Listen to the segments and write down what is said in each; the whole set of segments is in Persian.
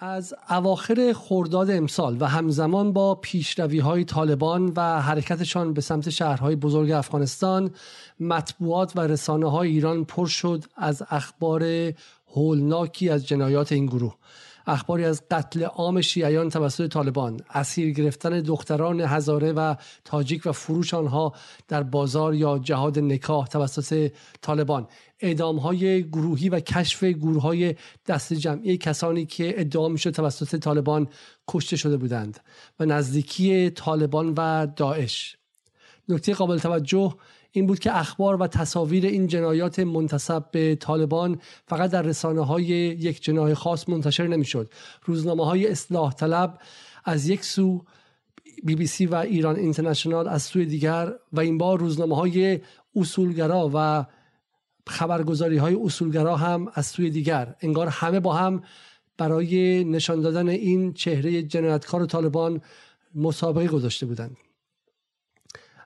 از اواخر خرداد امسال و همزمان با پیشروی های طالبان و حرکتشان به سمت شهرهای بزرگ افغانستان مطبوعات و رسانه های ایران پر شد از اخبار هولناکی از جنایات این گروه. اخباری از قتل عام شیعیان توسط طالبان. اسیر گرفتن دختران هزاره و تاجیک و فروش آنها در بازار یا جهاد نکاح توسط طالبان. اعدام های گروهی و کشف گروه های دست جمعی کسانی که ادعا می‌شد توسط طالبان کشته شده بودند و نزدیکی طالبان و داعش. نکته قابل توجه این بود که اخبار و تصاویر این جنایات منتصب به طالبان فقط در رسانه های یک جناه خاص منتشر نمی‌شد. روزنامه های اصلاح طلب از یک سو بی بی سی و ایران اینترنشنال از سوی دیگر و این بار روزنامه های اصولگرا و خبرگزاری های اصولگرا هم از سوی دیگر. انگار همه با هم برای نشان دادن این چهره جنایتکار طالبان مسابقه گذاشته بودند.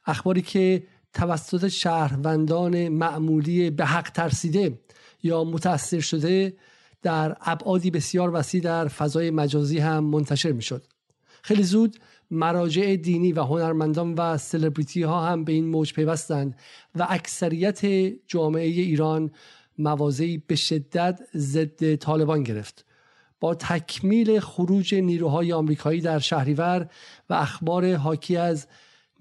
اخباری که توسط شهروندان معمولی به حق ترسیده یا متاثر شده در ابعادی بسیار وسیع در فضای مجازی هم منتشر می شد. خیلی زود مراجع دینی و هنرمندان و سلبریتی ها هم به این موج پیوستند و اکثریت جامعه ایران موازی به شدت ضد طالبان گرفت با تکمیل خروج نیروهای آمریکایی در شهریور و اخبار حاکی از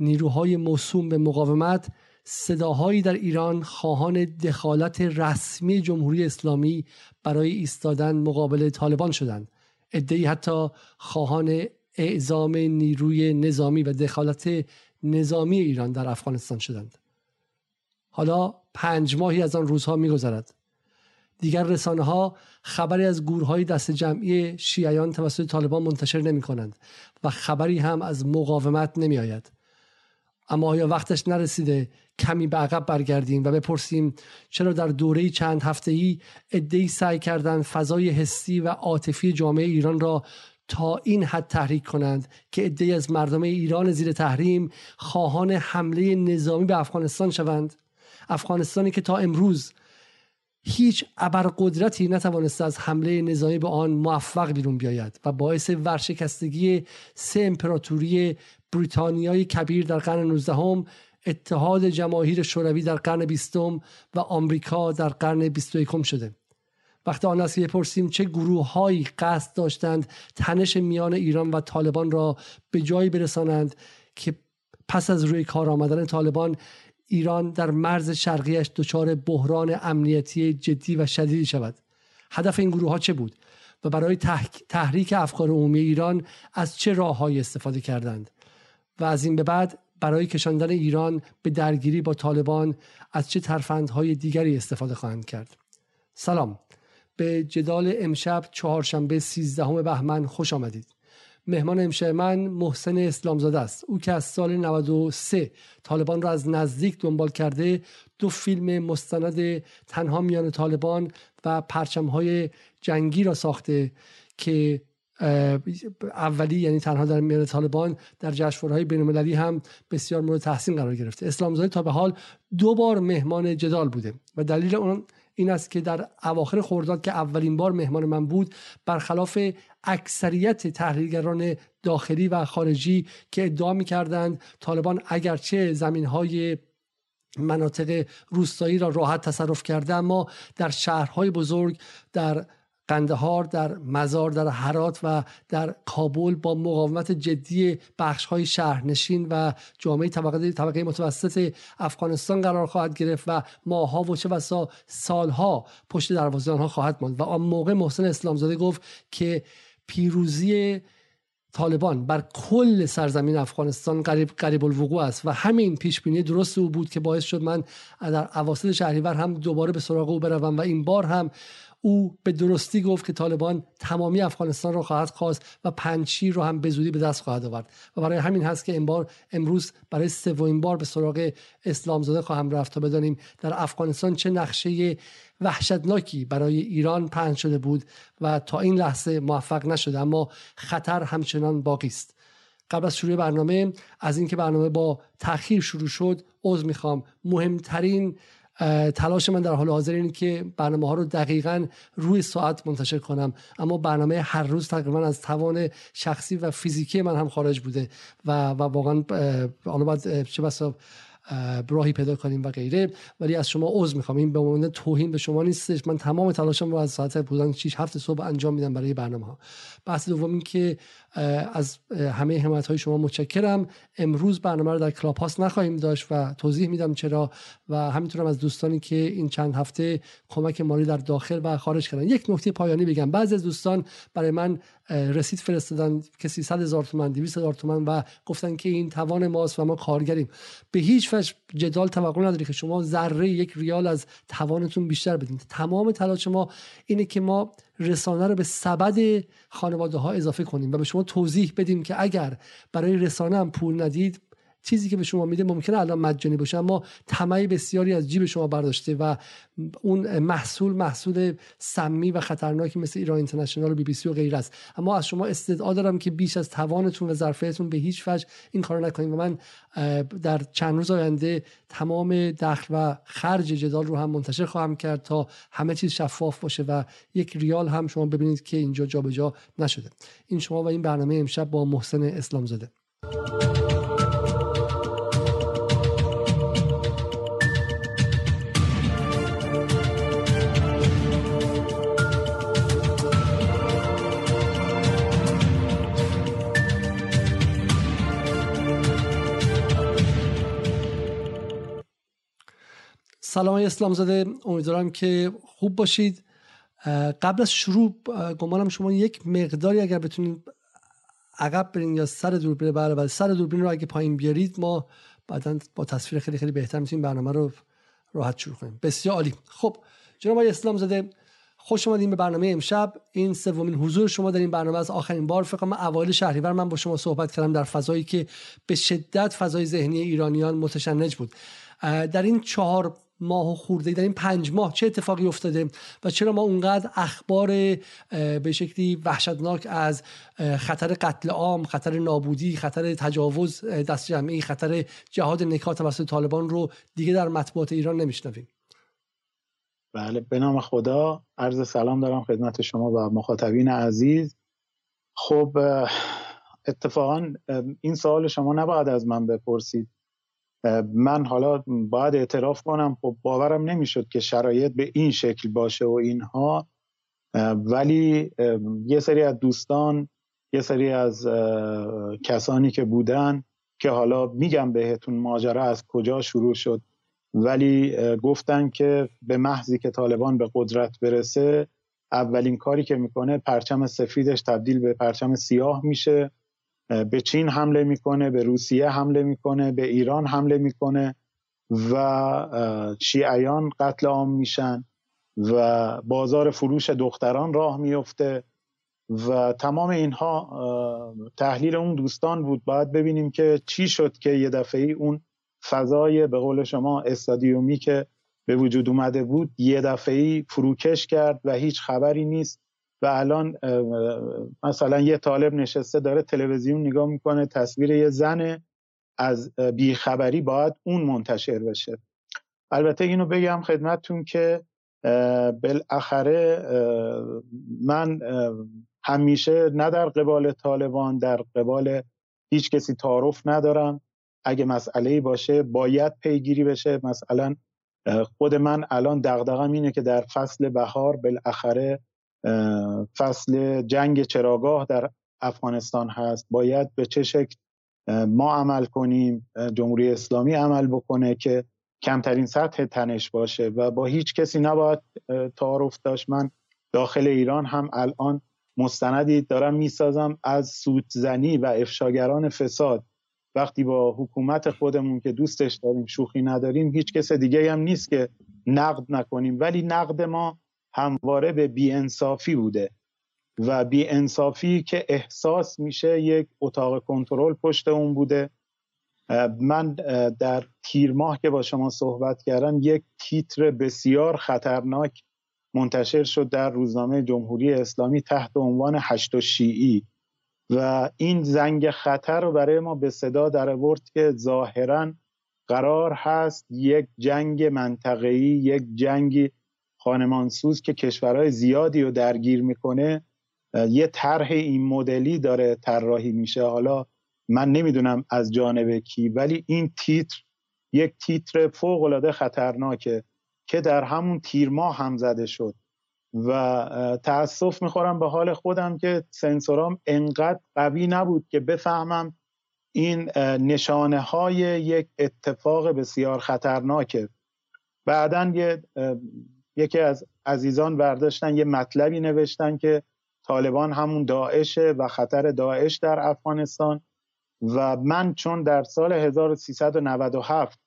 نیروهای موسوم به مقاومت صداهایی در ایران خواهان دخالت رسمی جمهوری اسلامی برای ایستادن مقابل طالبان شدند. ادهی حتی خواهان اعزام نیروی نظامی و دخالت نظامی ایران در افغانستان شدند. حالا پنج ماهی از آن روزها میگذرد. دیگر رسانه ها خبری از گورهای دست جمعی شیعیان توسط طالبان منتشر نمی کنند و خبری هم از مقاومت نمی آید. اما آیا وقتش نرسیده کمی به عقب برگردیم و بپرسیم چرا در دوره چند هفته ای ادهی سعی کردند فضای حسی و عاطفی جامعه ایران را تا این حد تحریک کنند که ادهی از مردم ایران زیر تحریم خواهان حمله نظامی به افغانستان شوند؟ افغانستانی که تا امروز هیچ ابرقدرتی نتوانسته از حمله نظامی به آن موفق بیرون بیاید و باعث ورشکستگی سه امپراتوری بریتانیای کبیر در قرن 19 اتحاد جماهیر شوروی در قرن بیستم و آمریکا در قرن 21 شده. وقتی آن است که بپرسیم چه گروه هایی قصد داشتند تنش میان ایران و طالبان را به جایی برسانند که پس از روی کار آمدن طالبان ایران در مرز شرقیش دچار بحران امنیتی جدی و شدیدی شود. هدف این گروه ها چه بود؟ و برای تحریک افکار عمومی ایران از چه راههایی استفاده کردند؟ و از این به بعد برای کشاندن ایران به درگیری با طالبان از چه ترفندهای دیگری استفاده خواهند کرد. سلام. به جدال امشب چهارشنبه 13 بهمن خوش آمدید. مهمان امشب من محسن اسلامزاده است. او که از سال 93 طالبان را از نزدیک دنبال کرده دو فیلم مستند تنها میان طالبان و پرچمهای جنگی را ساخته که اولی یعنی تنها در میان طالبان در جشنواره‌های بین‌المللی هم بسیار مورد تحسین قرار گرفته. اسلامزاده تا به حال دو بار مهمان جدال بوده و دلیل اون این است که در اواخر خرداد که اولین بار مهمان من بود برخلاف اکثریت تحلیلگران داخلی و خارجی که ادعا می‌کردند طالبان اگرچه زمین های مناطق روستایی را راحت تصرف کرده اما در شهرهای بزرگ در قندهار در مزار در حرات و در کابل با مقاومت جدی بخش های شهرنشین و جامعه طبقه, طبقه متوسط افغانستان قرار خواهد گرفت و ماها و چه بسا سالها پشت دروازه آنها خواهد ماند. و آن موقع محسن اسلامزاده گفت که پیروزی طالبان بر کل سرزمین افغانستان قریب قریب الوقوع است و همین پیش بینی درست او بود که باعث شد من در اواسط شهریور هم دوباره به سراغ او بروم و این بار هم او به درستی گفت که طالبان تمامی افغانستان را خواهد خواست و پنچی رو هم به زودی به دست خواهد آورد. و برای همین هست که این بار امروز برای سومین بار به سراغ اسلام زاده خواهم رفت تا بدانیم در افغانستان چه نقشه وحشتناکی برای ایران پهن شده بود و تا این لحظه موفق نشده. اما خطر همچنان باقی است. قبل از شروع برنامه از اینکه برنامه با تاخیر شروع شد عذر می‌خوام. مهمترین تلاش من در حال حاضر اینه که برنامه ها رو دقیقا روی ساعت منتشر کنم. اما برنامه هر روز تقریبا از توان شخصی و فیزیکی من هم خارج بوده و, و واقعا حالا باید چه بسا راهی پیدا کنیم و غیره. ولی از شما عذر می‌خوام. این به عنوان توهین به شما نیستش. من تمام تلاشم رو از ساعت بودن 6 هفت صبح انجام میدم برای برنامه ها بحث دوم این که از همه حمایت های شما متشکرم. امروز برنامه رو در کلاب هاست نخواهیم داشت و توضیح میدم چرا و همینطورم از دوستانی که این چند هفته کمک مالی در داخل و خارج کردن. یک نکته پایانی بگم. بعضی از دوستان برای من رسید فرستادن که 300 هزار تومان 200 هزار تومان و گفتن که این توان ماست و ما کارگریم. به هیچ وجه جدال توقع نداری که شما ذره یک ریال از توانتون بیشتر بدین. تمام تلاش ما اینه که ما رسانه رو به سبد خانواده ها اضافه کنیم و به شما توضیح بدیم که اگر برای رسانه هم پول ندید چیزی که به شما میده ممکنه الان مجانی باشه اما طمعی بسیاری از جیب شما برداشته و اون محصول محصول سمی و خطرناکی مثل ایران اینترنشنال و بی بی سی و غیره است. اما از شما استدعا دارم که بیش از توانتون و ظرفیتون به هیچ وجه این کارو نکنید و من در چند روز آینده تمام دخل و خرج جدال رو هم منتشر خواهم کرد تا همه چیز شفاف باشه و یک ریال هم شما ببینید که اینجا جابجا جا نشده. این شما و این برنامه امشب با محسن اسلام زده سلام اسلام زاده. امیدوارم که خوب باشید. قبل از شروع گمانم شما یک مقداری اگر بتونید عقب برین یا سر دوربین بله بله سر دوربین رو اگه پایین بیارید ما بعدا با تصویر خیلی خیلی بهتر می‌تونیم برنامه رو راحت شروع کنیم. بسیار عالی. خب جناب آقای اسلام زاده خوش اومدین به برنامه امشب. این سومین حضور شما در این برنامه از آخرین بار. فکر کنم اوایل شهریور من با شما صحبت کردم در فضایی که به شدت فضای ذهنی ایرانیان متشنج بود. در این چهار ماه و خورده در این پنج ماه چه اتفاقی افتاده و چرا ما اونقدر اخبار به شکلی وحشتناک از خطر قتل عام خطر نابودی خطر تجاوز دست جمعی خطر جهاد نکات توسط طالبان رو دیگه در مطبوعات ایران نمیشنویم. بله به نام خدا. عرض سلام دارم خدمت شما و مخاطبین عزیز. خب اتفاقا این سوال شما نباید از من بپرسید. من حالا باید اعتراف کنم خب باورم نمی‌شد که شرایط به این شکل باشه و اینها. ولی یه سری از دوستان یه سری از کسانی که بودن که حالا میگم بهتون ماجرا از کجا شروع شد ولی گفتن که به محضی که طالبان به قدرت برسه اولین کاری که می‌کنه پرچم سفیدش تبدیل به پرچم سیاه میشه. به چین حمله می‌کنه به روسیه حمله می‌کنه به ایران حمله می‌کنه و شیعیان قتل عام میشن و بازار فروش دختران راه میفته و تمام اینها تحلیل اون دوستان بود. باید ببینیم که چی شد که یه دفعه ای اون فضای به قول شما استادیومی که به وجود اومده بود یه دفعه ای فروکش کرد و هیچ خبری نیست. و الان مثلا یه طالب نشسته داره تلویزیون نگاه می‌کنه تصویر یه زن از بیخبری باید اون منتشر بشه. البته اینو بگم خدمتتون که بالاخره من همیشه نه در قبال طالبان در قبال هیچ کسی تعارف ندارم. اگه مسئله باشه باید پیگیری بشه. مثلا خود من الان دغدغم اینه که در فصل بهار بالاخره فصل جنگ چراگاه در افغانستان هست. باید به چه شکل ما عمل کنیم جمهوری اسلامی عمل بکنه که کمترین سطح تنش باشه و با هیچ کسی نباید تعارف داشت. من داخل ایران هم الان مستندی دارم می‌سازم از سودزنی و افشاگران فساد. وقتی با حکومت خودمون که دوستش داریم شوخی نداریم هیچ کس دیگه هم نیست که نقد نکنیم. ولی نقد ما همواره به بیانصافی بوده و بیانصافی که احساس میشه یک اتاق کنترل پشت اون بوده. من در تیر ماه که با شما صحبت کردم یک تیتر بسیار خطرناک منتشر شد در روزنامه جمهوری اسلامی تحت عنوان هشت و شیعی. و این زنگ خطر رو برای ما به صدا در آورد که ظاهرا قرار هست یک جنگ منطقه‌ای یک جنگ خانمانسوز که کشورهای زیادی رو درگیر می‌کنه یه طرح این مدلی داره طراحی میشه. حالا من نمی‌دونم از جانب کی ولی این تیتر یک تیتر فوق العاده خطرناکه که در همون تیر ماه هم زده شد. و تاسف می‌خورم به حال خودم که سنسورام انقدر قوی نبود که بفهمم این نشانه های یک اتفاق بسیار خطرناکه. بعدا یه یکی از عزیزان برداشتن یه مطلبی نوشتن که طالبان همون داعشه و خطر داعش در افغانستان. و من چون در سال 1397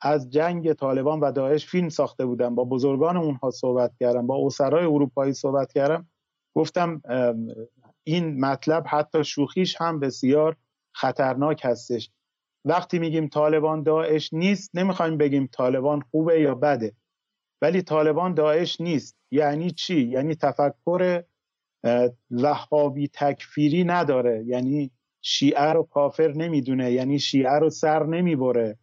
از جنگ طالبان و داعش فیلم ساخته بودم با بزرگان اونها صحبت کردم با اسرای اروپایی صحبت کردم گفتم این مطلب حتی شوخیش هم بسیار خطرناک هستش. وقتی میگیم طالبان داعش نیست نمی‌خوایم بگیم طالبان خوبه یا بده. ولی طالبان داعش نیست. یعنی چی؟ یعنی تفکر وهابی تکفیری نداره. یعنی شیعه رو کافر نمی‌دونه. یعنی شیعه رو سر نمی‌بره.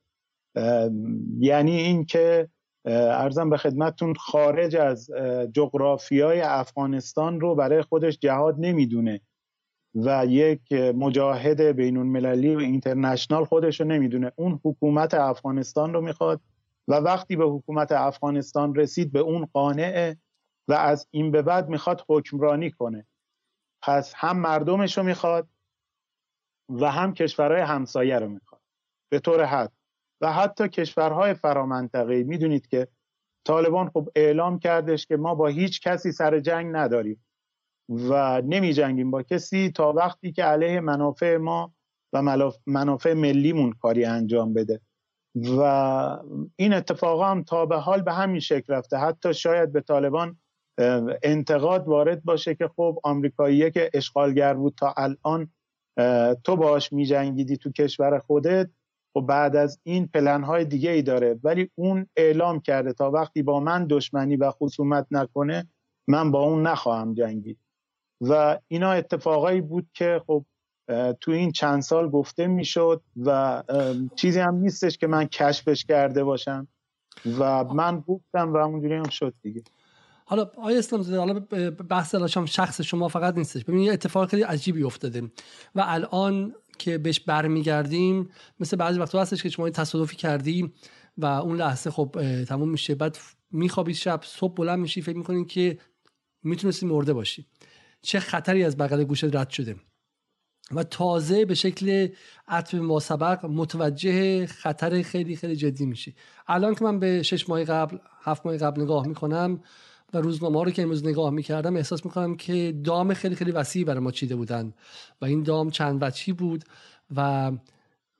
یعنی اینکه ارزم به خدمتتون خارج از جغرافیای افغانستان رو برای خودش جهاد نمی‌دونه. و یک مجاهد بین المللی و اینترنشنال خودش رو نمی‌دونه. اون حکومت افغانستان رو می‌خواد. و وقتی به حکومت افغانستان رسید به اون قانعه و از این به بعد می‌خواد حکمرانی کنه. پس هم مردمش رو می‌خواد و هم کشورهای همسایه رو می‌خواد. به طور حد. و حتی کشورهای فرامنطقه می‌دونید که طالبان خب اعلام کردش که ما با هیچ کسی سر جنگ نداریم. و نمی جنگیم با کسی تا وقتی که علیه منافع ما و منافع ملیمون کاری انجام بده. و این اتفاق هم تا به حال به همین شکل رفته. حتی شاید به طالبان انتقاد وارد باشه که خب آمریکاییه که اشغالگر بود تا الان تو باش می جنگیدی تو کشور خودت و خب بعد از این پلنهای دیگه ای داره. ولی اون اعلام کرده تا وقتی با من دشمنی و خصومت نکنه من با اون نخواهم جنگید. و اینا اتفاقایی بود که خب تو این چند سال گفته می‌شد و چیزی هم نیستش که من کشفش کرده باشم. و من گفتم و اونجوری هم شد دیگه. حالا آیا اسلام زاده حالا بحث الاشام شخص شما فقط نیستش. ببینید یه اتفاق خیلی عجیبی افتاده. و الان که بهش برمیگردیم مثل بعضی وقتا هستش که شما تصادفی کردی و اون لحظه خب تموم میشه. بعد میخوابی شب صبح بلند میشی فکر می‌کنی که می‌تونستی مرده باشی. چه خطری از بغل گوشت رد شده؟ و تازه به شکل عطب ما سبق متوجه خطر خیلی خیلی جدی میشی. الان که من به شش ماه قبل هفت ماه قبل نگاه می‌کنم و روزنامه رو که امروز نگاه می‌کردم احساس می‌کنم که دام خیلی خیلی وسیعی برای ما چیده بودن و این دام چند وچی بود و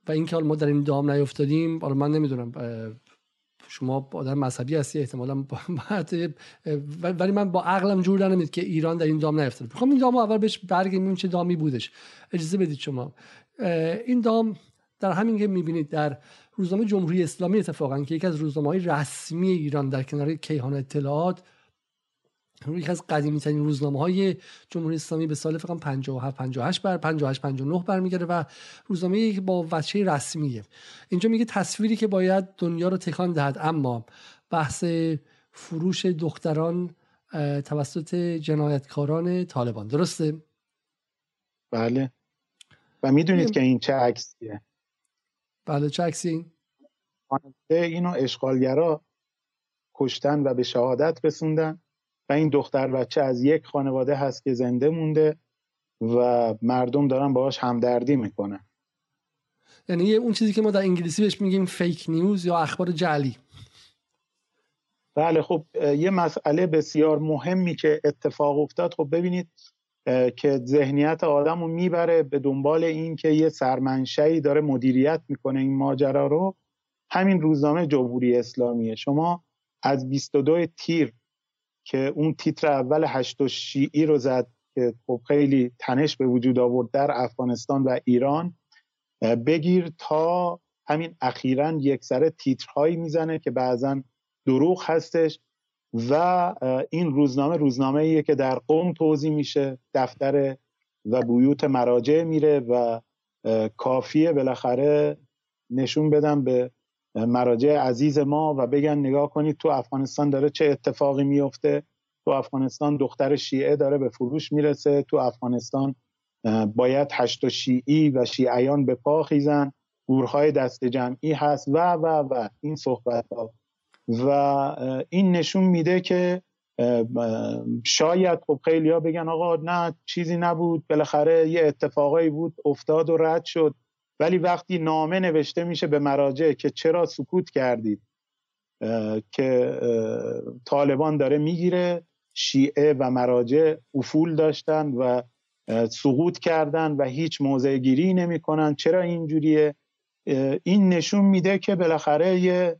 و اینکه حالا ما در این دام نیفتادیم حالا من نمی‌دونم شما آدم مذهبی هستی احتمالا ولی من با عقلم جور نمید که ایران در این دام نیفتاد می‌خوام این دام اول بهش برگردیم چه دامی بودش. اجازه بدید شما. این دام در همین که می‌بینید در روزنامه جمهوری اسلامی اتفاقا که یکی از روزنامه های رسمی ایران در کنار کیهان اطلاعات یکی از قدیمی ترین روزنامه های جمهوری اسلامی به سال فقط 57 58 بر 58 59 برمیگرده و روزنامه با وجه رسمیه. اینجا میگه تصویری که باید دنیا رو تکان دهد اما بحث فروش دختران توسط جنایتکاران طالبان. درسته؟ بله. و می‌دونید که این چه عکسیه. بله چه عکسی؟ اینو اشغالگرا کشتن و به شهادت رسوندن. و این دختر بچه از یک خانواده هست که زنده مونده و مردم دارن باهاش همدردی می‌کنن. یعنی اون چیزی که ما در انگلیسی بهش میگیم فیک نیوز یا اخبار جعلی. بله خب یه مسئله بسیار مهمی که اتفاق افتاد. خب ببینید که ذهنیت آدم رو می‌بره به دنبال این که یه سرمنشهی داره مدیریت می‌کنه این ماجرا رو. همین روزنامه جمهوری اسلامیه. شما از 22 تیر که اون تیتر اول هشت و شیعی رو زد که خب خیلی تنش به وجود آورد در افغانستان و ایران. بگیر تا همین اخیرا یک سره تیترهایی می‌زنه که بعضا دروغ هستش و این روزنامه روزنامه ایه که در قوم توضیح میشه دفتر و بیوت مراجع میره و کافیه بالاخره نشون بدم به مراجع عزیز ما و بگن نگاه کنید تو افغانستان داره چه اتفاقی میفته. تو افغانستان دختر شیعه داره به فروش می‌رسه. تو افغانستان باید هشت شیعی و شیعیان به پا خیزن. گورهای دست جمعی هست و و و. این صحبت ها و این نشون میده که شاید خب خیلی بگن آقا نه چیزی نبود. بالاخره یه اتفاقایی بود افتاد و رد شد. ولی وقتی نامه نوشته میشه به مراجع که چرا سکوت کردید که طالبان داره می‌گیره شیعه و مراجع افول داشتن و سقوط کردن و هیچ موضع گیری نمی کنن چرا اینجوریه؟ این نشون میده که بالاخره یه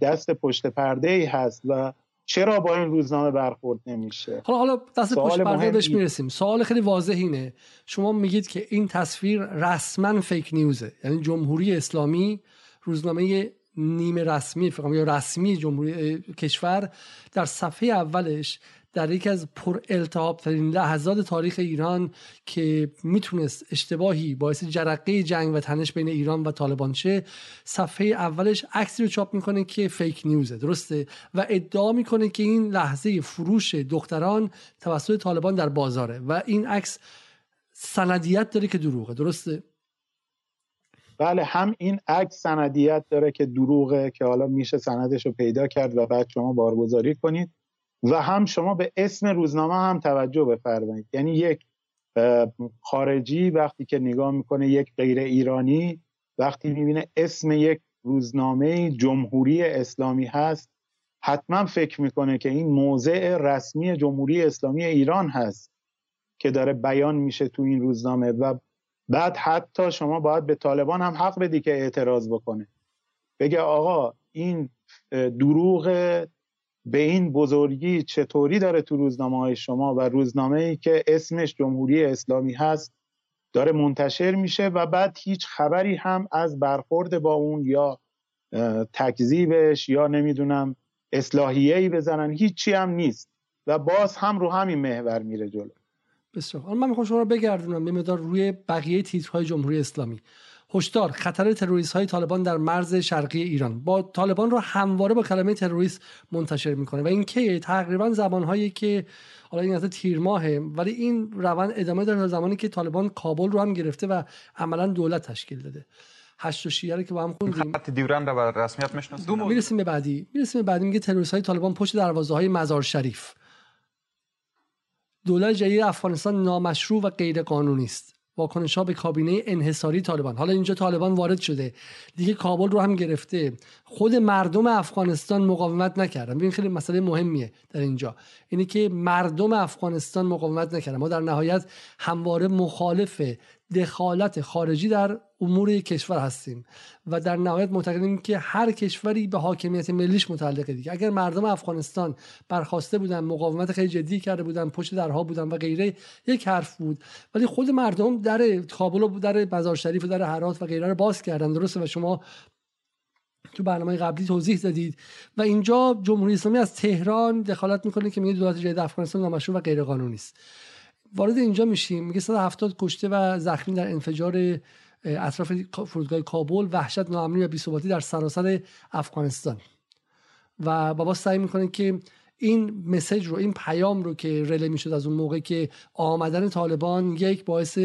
دست پشت پرده ای هست و چرا با این روزنامه برخورد نمیشه؟ حالا حالا دست پشت پرده بهش می‌رسیم. سوال خیلی واضح اینه. شما میگید که این تصویر رسما فیک نیوزه یعنی جمهوری اسلامی روزنامه نیمه رسمی فکر یا رسمی جمهوری کشور در صفحه اولش در یکی از پر التهاب ترین لحظات تاریخ ایران که می‌تونست اشتباهی باعث جرقه جنگ و تنش بین ایران و طالبان شه صفحه اولش عکسی رو چاپ می‌کنه که fake news ه درسته؟ و ادعا می‌کنه که این لحظه فروش دختران توسط طالبان در بازاره و این عکس سندیت داره که دروغه درسته؟ بله هم این عکس سندیت داره که دروغه که حالا میشه سندش رو پیدا کرد و بعد شما بارگذاری کنید. و هم شما به اسم روزنامه هم توجه بفرمایید. یعنی یک خارجی وقتی که نگاه می‌کنه یک غیر ایرانی وقتی می‌بینه اسم یک روزنامه جمهوری اسلامی هست حتما فکر می‌کنه که این موضع رسمی جمهوری اسلامی ایران هست که داره بیان میشه تو این روزنامه و بعد حتی شما باید به طالبان هم حق بدی که اعتراض بکنه. بگه آقا این دروغ به این بزرگی چطوری داره تو روزنامه های شما و روزنامه ای که اسمش جمهوری اسلامی هست داره منتشر میشه و بعد هیچ خبری هم از برخورد با اون یا تکذیبش یا نمی‌دونم اصلاحیه ای بزنن هیچی هم نیست و باز هم رو همین محور میره جلو. بسیار. من می‌خوام شما رو بگردونم یه مدار روی بقیه تیترهای جمهوری اسلامی. هشدار خطر تروریست های طالبان در مرز شرقی ایران. با طالبان رو همواره با کلمه تروریست منتشر می‌کنه و این که تقریبا زمانهایی که حالا این از تیر ماهه ولی این روند ادامه داره زمانی که طالبان کابل رو هم گرفته و عملا دولت تشکیل داده. هشت و شیعه رو که با هم خوندیم. خط دیورند رو رسمیت می‌شناسیم می‌رسیم به بعدی. می‌رسیم به بعدی. میگه تروریست های طالبان پشت دروازه های مزار شریف. دولت جدید افغانستان نامشروع و غیر قانونی است. واکنش ها به کابینه انحصاری طالبان. حالا اینجا طالبان وارد شده. دیگه کابل رو هم گرفته. خود مردم افغانستان مقاومت نکردن. ببین خیلی مسئله مهمیه در اینجا. اینه که مردم افغانستان مقاومت نکردن. ما در نهایت همواره مخالف دخالت خارجی در امور کشور هستیم و در نهایت معتقدیم که هر کشوری به حاکمیت ملیش متعلقه دیگه. اگر مردم افغانستان برخواسته بودن مقاومت خیلی جدی کرده بودن پشت درها بودن و غیره یک حرف بود. ولی خود مردم در کابل و در مزار شریف و در هرات و غیره رو باز کردن درسته؟ و شما تو برنامه قبلی توضیح دادید. و اینجا جمهوری اسلامی از تهران دخالت می‌کنه که میگه دولت جدید افغانستان نامشروع و غیر قانونی است. وارد اینجا میشیم. میگه 170 کشته و زخمی در انفجار اطراف فرودگاه کابل وحشت ناامنی و بی‌ثباتی در سراسر افغانستان. و بابا سعی می‌کنه که این مسیج رو این پیام رو که رله می‌شد از اون موقع که آمدن طالبان یک باعث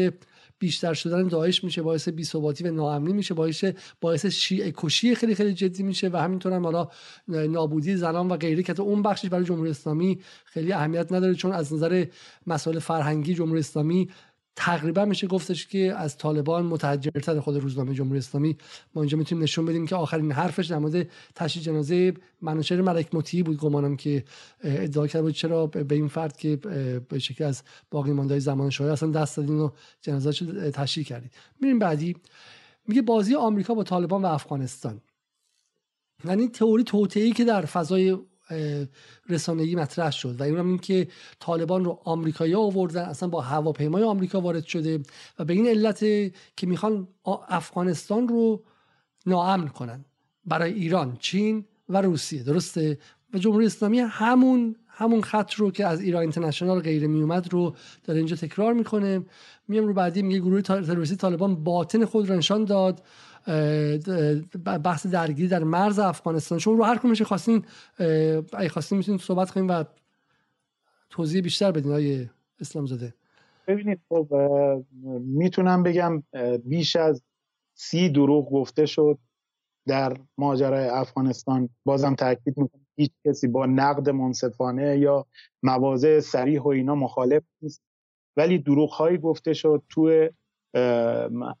بیشتر شدن داعش میشه باعث بی‌ثباتی و ناامنی میشه باعث باعث شیعه کشی خیلی خیلی جدی میشه و همینطور هم حالا نابودی زنان و غیره که اون بخشش برای جمهوری اسلامی خیلی اهمیت نداره چون از نظر مسائل فرهنگی جمهوری اسلامی تقریبا میشه گفتش که از طالبان متحجرتر خود روزنامه جمهوری اسلامی ما اینجا می‌تونیم نشون بدیم که آخرین حرفش در مورد تشییع جنازه منوچهر ملک مطیعی بود گمانم که ادعا کرده بود چرا به این فرد که به شکل از باقی مانده زمان شاه اصلا دست دادین و جنازه تشییع کردید میریم بعدی. میگه بازی آمریکا با طالبان و افغانستان. یعنی تئوری توطئه‌ای که در فضای رسانه‌ای مطرح شد و اونم این که طالبان رو آمریکایی آوردن اصلا با هواپیمای آمریکا وارد شده و به این علت که می‌خوان افغانستان رو ناامن کنن برای ایران چین و روسیه. درسته؟ و جمهوری اسلامی همون همون خط رو که از ایران اینترنشنال غیر میومد رو داره اینجا تکرار می‌کنه. میام رو بعدی میگه گروه تروریستی طالبان باطن خود رو نشان داد. بحث درگیری در مرز افغانستان. شما رو هر کمش خواستین اگه خواستین می‌تونید صحبت کنیم و توضیح بیشتر بدین های اسلام زاده ببینید خب می‌تونم بگم بیش از سی دروغ گفته شد در ماجرای افغانستان. بازم تاکید می‌کنم هیچ کسی با نقد منصفانه یا مواضع سریح و اینا مخالف نیست. ولی دروغ هایی گفته شد تو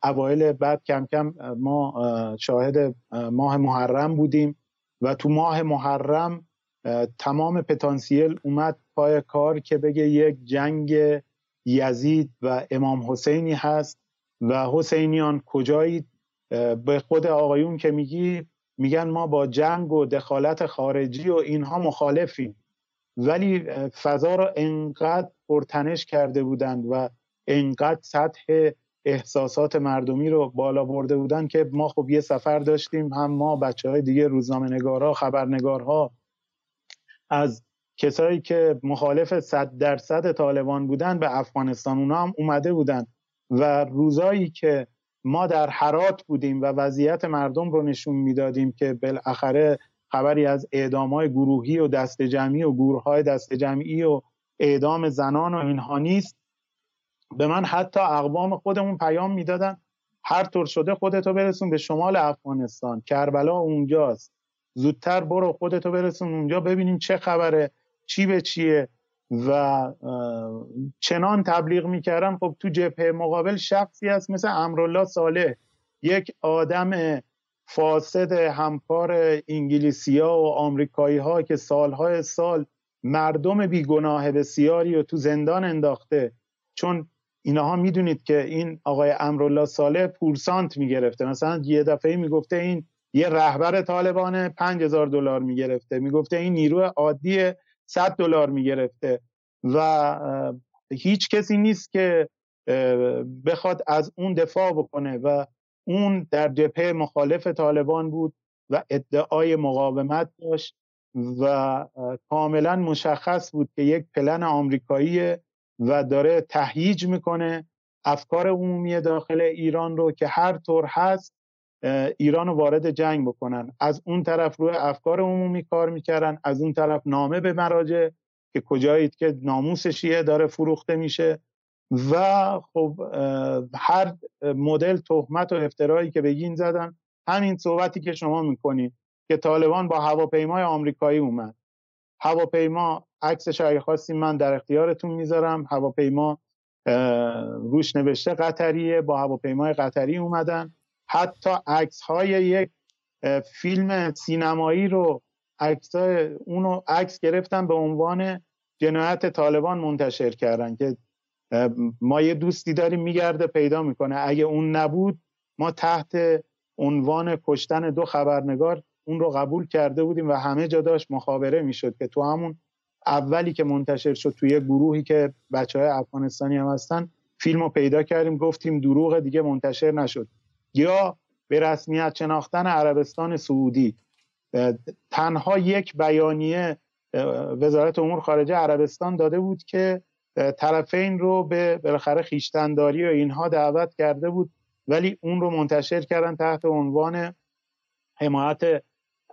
اوایل بعد کم کم ما شاهد ماه محرم بودیم و تو ماه محرم تمام پتانسیل اومد پای کار که بگه یک جنگ یزید و امام حسینی هست و حسینیان کجایید به خود آقایون که میگی میگن ما با جنگ و دخالت خارجی و اینها مخالفیم. ولی فضا را انقدر پرتنش کرده بودند و انقدر سطح احساسات مردمی رو بالا برده بودن که ما خب یه سفر داشتیم هم ما بچه های دیگه روزنامه نگارها خبرنگارها. از کسایی که مخالف صد درصد طالبان بودن به افغانستان اونا هم اومده بودن. و روزایی که ما در حرات بودیم و وضعیت مردم رو نشون می‌دادیم که بالاخره خبری از اعدام های گروهی و دست جمعی و گروه های دست جمعی و اعدام زنان و اینها نیست به من حتی اقوام خودمون پیام می‌دادن. هر طور شده خودتو برسون به شمال افغانستان. کربلا اونجاست. زودتر برو خودتو برسون اونجا ببینیم چه خبره چی به چیه. و چنان تبلیغ می‌کردن خب تو جبهه مقابل شخصی هست مثل امرالله صالح. یک آدم فاسد همکار انگلیسی ها و آمریکایی ها که سالهای سال مردم بیگناه بسیاری و تو زندان انداخته. چون اینها می‌دونید که این آقای امرالله صالح پورسانت می‌گرفته. مثلا یه دفعه می‌گفته این یه رهبر طالبان 5000 دلار می‌گرفته. می‌گفته این نیرو عادی 100 دلار می‌گرفته. و هیچ کسی نیست که بخواد از اون دفاع بکنه و اون در جبهه مخالف طالبان بود و ادعای مقاومت داشت و کاملا مشخص بود که یک پلن آمریکایی و داره تهییج می‌کنه افکار عمومی داخل ایران رو که هر طور هست ایران رو وارد جنگ بکنن. از اون طرف روی افکار عمومی کار می‌کردن از اون طرف نامه به مراجع که کجایید که ناموس شیعه داره فروخته میشه. و خب هر مدل تهمت و افترایی که بگین زدن همین صحبتی که شما می‌کنید که طالبان با هواپیمای آمریکایی اومد. هواپیما عکسش اگه خواستیم من در اختیارتون می‌ذارم. هواپیما روش نوشته قطریه. با هواپیمای قطری اومدن. حتی عکس های یک فیلم سینمایی رو عکس اونو عکس گرفتن به عنوان جنایت طالبان منتشر کردن که ما یه دوستی داریم میگرده پیدا می‌کنه. اگه اون نبود ما تحت عنوان کشتن دو خبرنگار اون رو قبول کرده بودیم و همه جا داشت مخابره می‌شد که تو همون اولی که منتشر شد توی گروهی که بچه های افغانستانی هم هستن فیلم رو پیدا کردیم گفتیم دروغ دیگه منتشر نشد. یا به رسمیت شناختن عربستان سعودی. تنها یک بیانیه وزارت امور خارجه عربستان داده بود که طرفین رو به بالاخره خیشتنداری و اینها دعوت کرده بود ولی اون رو منتشر کردن تحت عنوان حمایت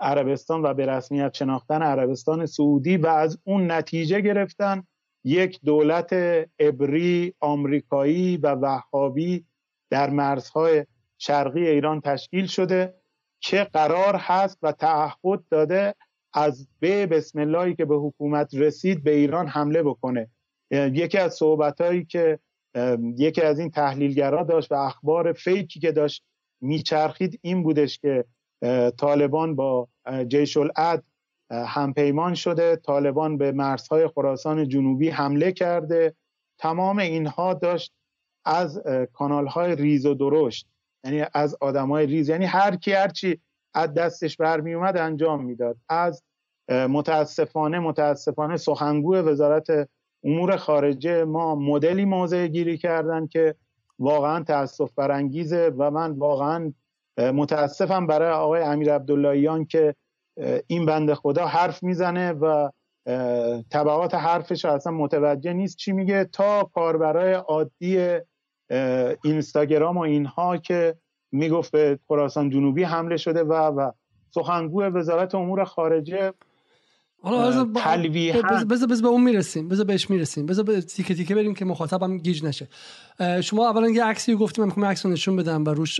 عربستان و به رسمیت شناختن عربستان سعودی و از اون نتیجه گرفتن یک دولت ابری آمریکایی و وهابی در مرزهای شرقی ایران تشکیل شده که قرار هست و تعهد داده از به بسم اللهی که به حکومت رسید به ایران حمله بکنه. یکی از صحبت که یکی از این تحلیلگرا داشت و اخبار فیکی که داشت میچرخید این بودش که طالبان با جیش العد همپیمان شده. طالبان به مرزهای خراسان جنوبی حمله کرده. تمام اینها داشت از کانال های ریز و درشت یعنی از آدم های ریز یعنی هر کی هرچی از دستش برمی اومد انجام می‌داد. از متاسفانه متاسفانه سخنگوی وزارت امور خارجه ما مدلی موضع گیری کردن که واقعا تاسف برانگیزه و من واقعا متاسفم برای آقای امیر عبداللهیان که این بنده خدا حرف می‌زنه و طبعات حرفش اصلا متوجه نیست. چی میگه؟ تا کاربرای عادی اینستاگرام و اینها که می‌گفت به خراسان جنوبی حمله شده و و سخنگوی وزارت امور خارجه حالا بذار بذار به اون می‌رسیم بذار بهش می‌رسیم. بذار تیکه تیکه بریم که مخاطبم گیج نشه. شما اولا یه عکسی گفتیم من می‌خوام عکس نشون بدم و روش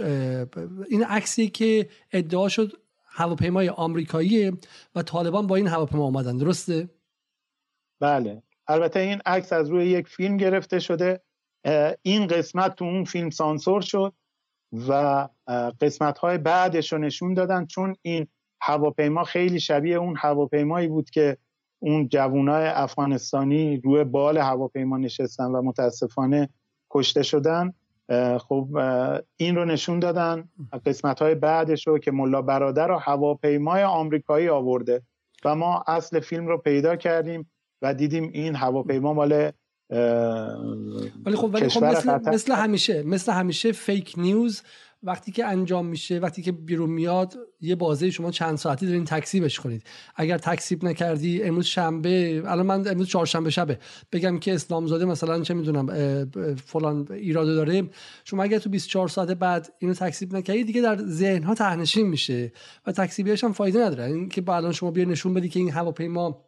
این عکسی که ادعا شد هواپیمای آمریکایی و طالبان با این هواپیما اومدن. درسته؟ بله. البته این عکس از روی یک فیلم گرفته شده. این قسمت تو اون فیلم سانسور شد و قسمت های بعدش رو نشون دادن چون این هواپیما خیلی شبیه اون هواپیمایی بود که اون جوانای افغانستانی روی بال هواپیما نشستن و متاسفانه کشته شدن. خب این رو نشون دادن قسمت های بعدش رو که ملا برادر رو هواپیمای آمریکایی آورده و ما اصل فیلم رو پیدا کردیم و دیدیم این هواپیما مال ولی خب ولی خب مثل, مثل همیشه مثل همیشه فیک نیوز وقتی که انجام میشه وقتی که بیرون میاد یه بازه شما چند ساعتی دارین تکسیبش کنید اگر تکسیب نکردی امروز شنبه الان من امروز چهارشنبه شبه. بگم که اسلامزاده مثلا چه می‌دونم فلان ایراده داره. شما اگر تو 24 ساعت بعد اینو تکسیب نکردی دیگه در ذهن ها تهنشین میشه و تکسیبش هم فایده نداره. این که الان شما بیا نشون بدی که این هواپیما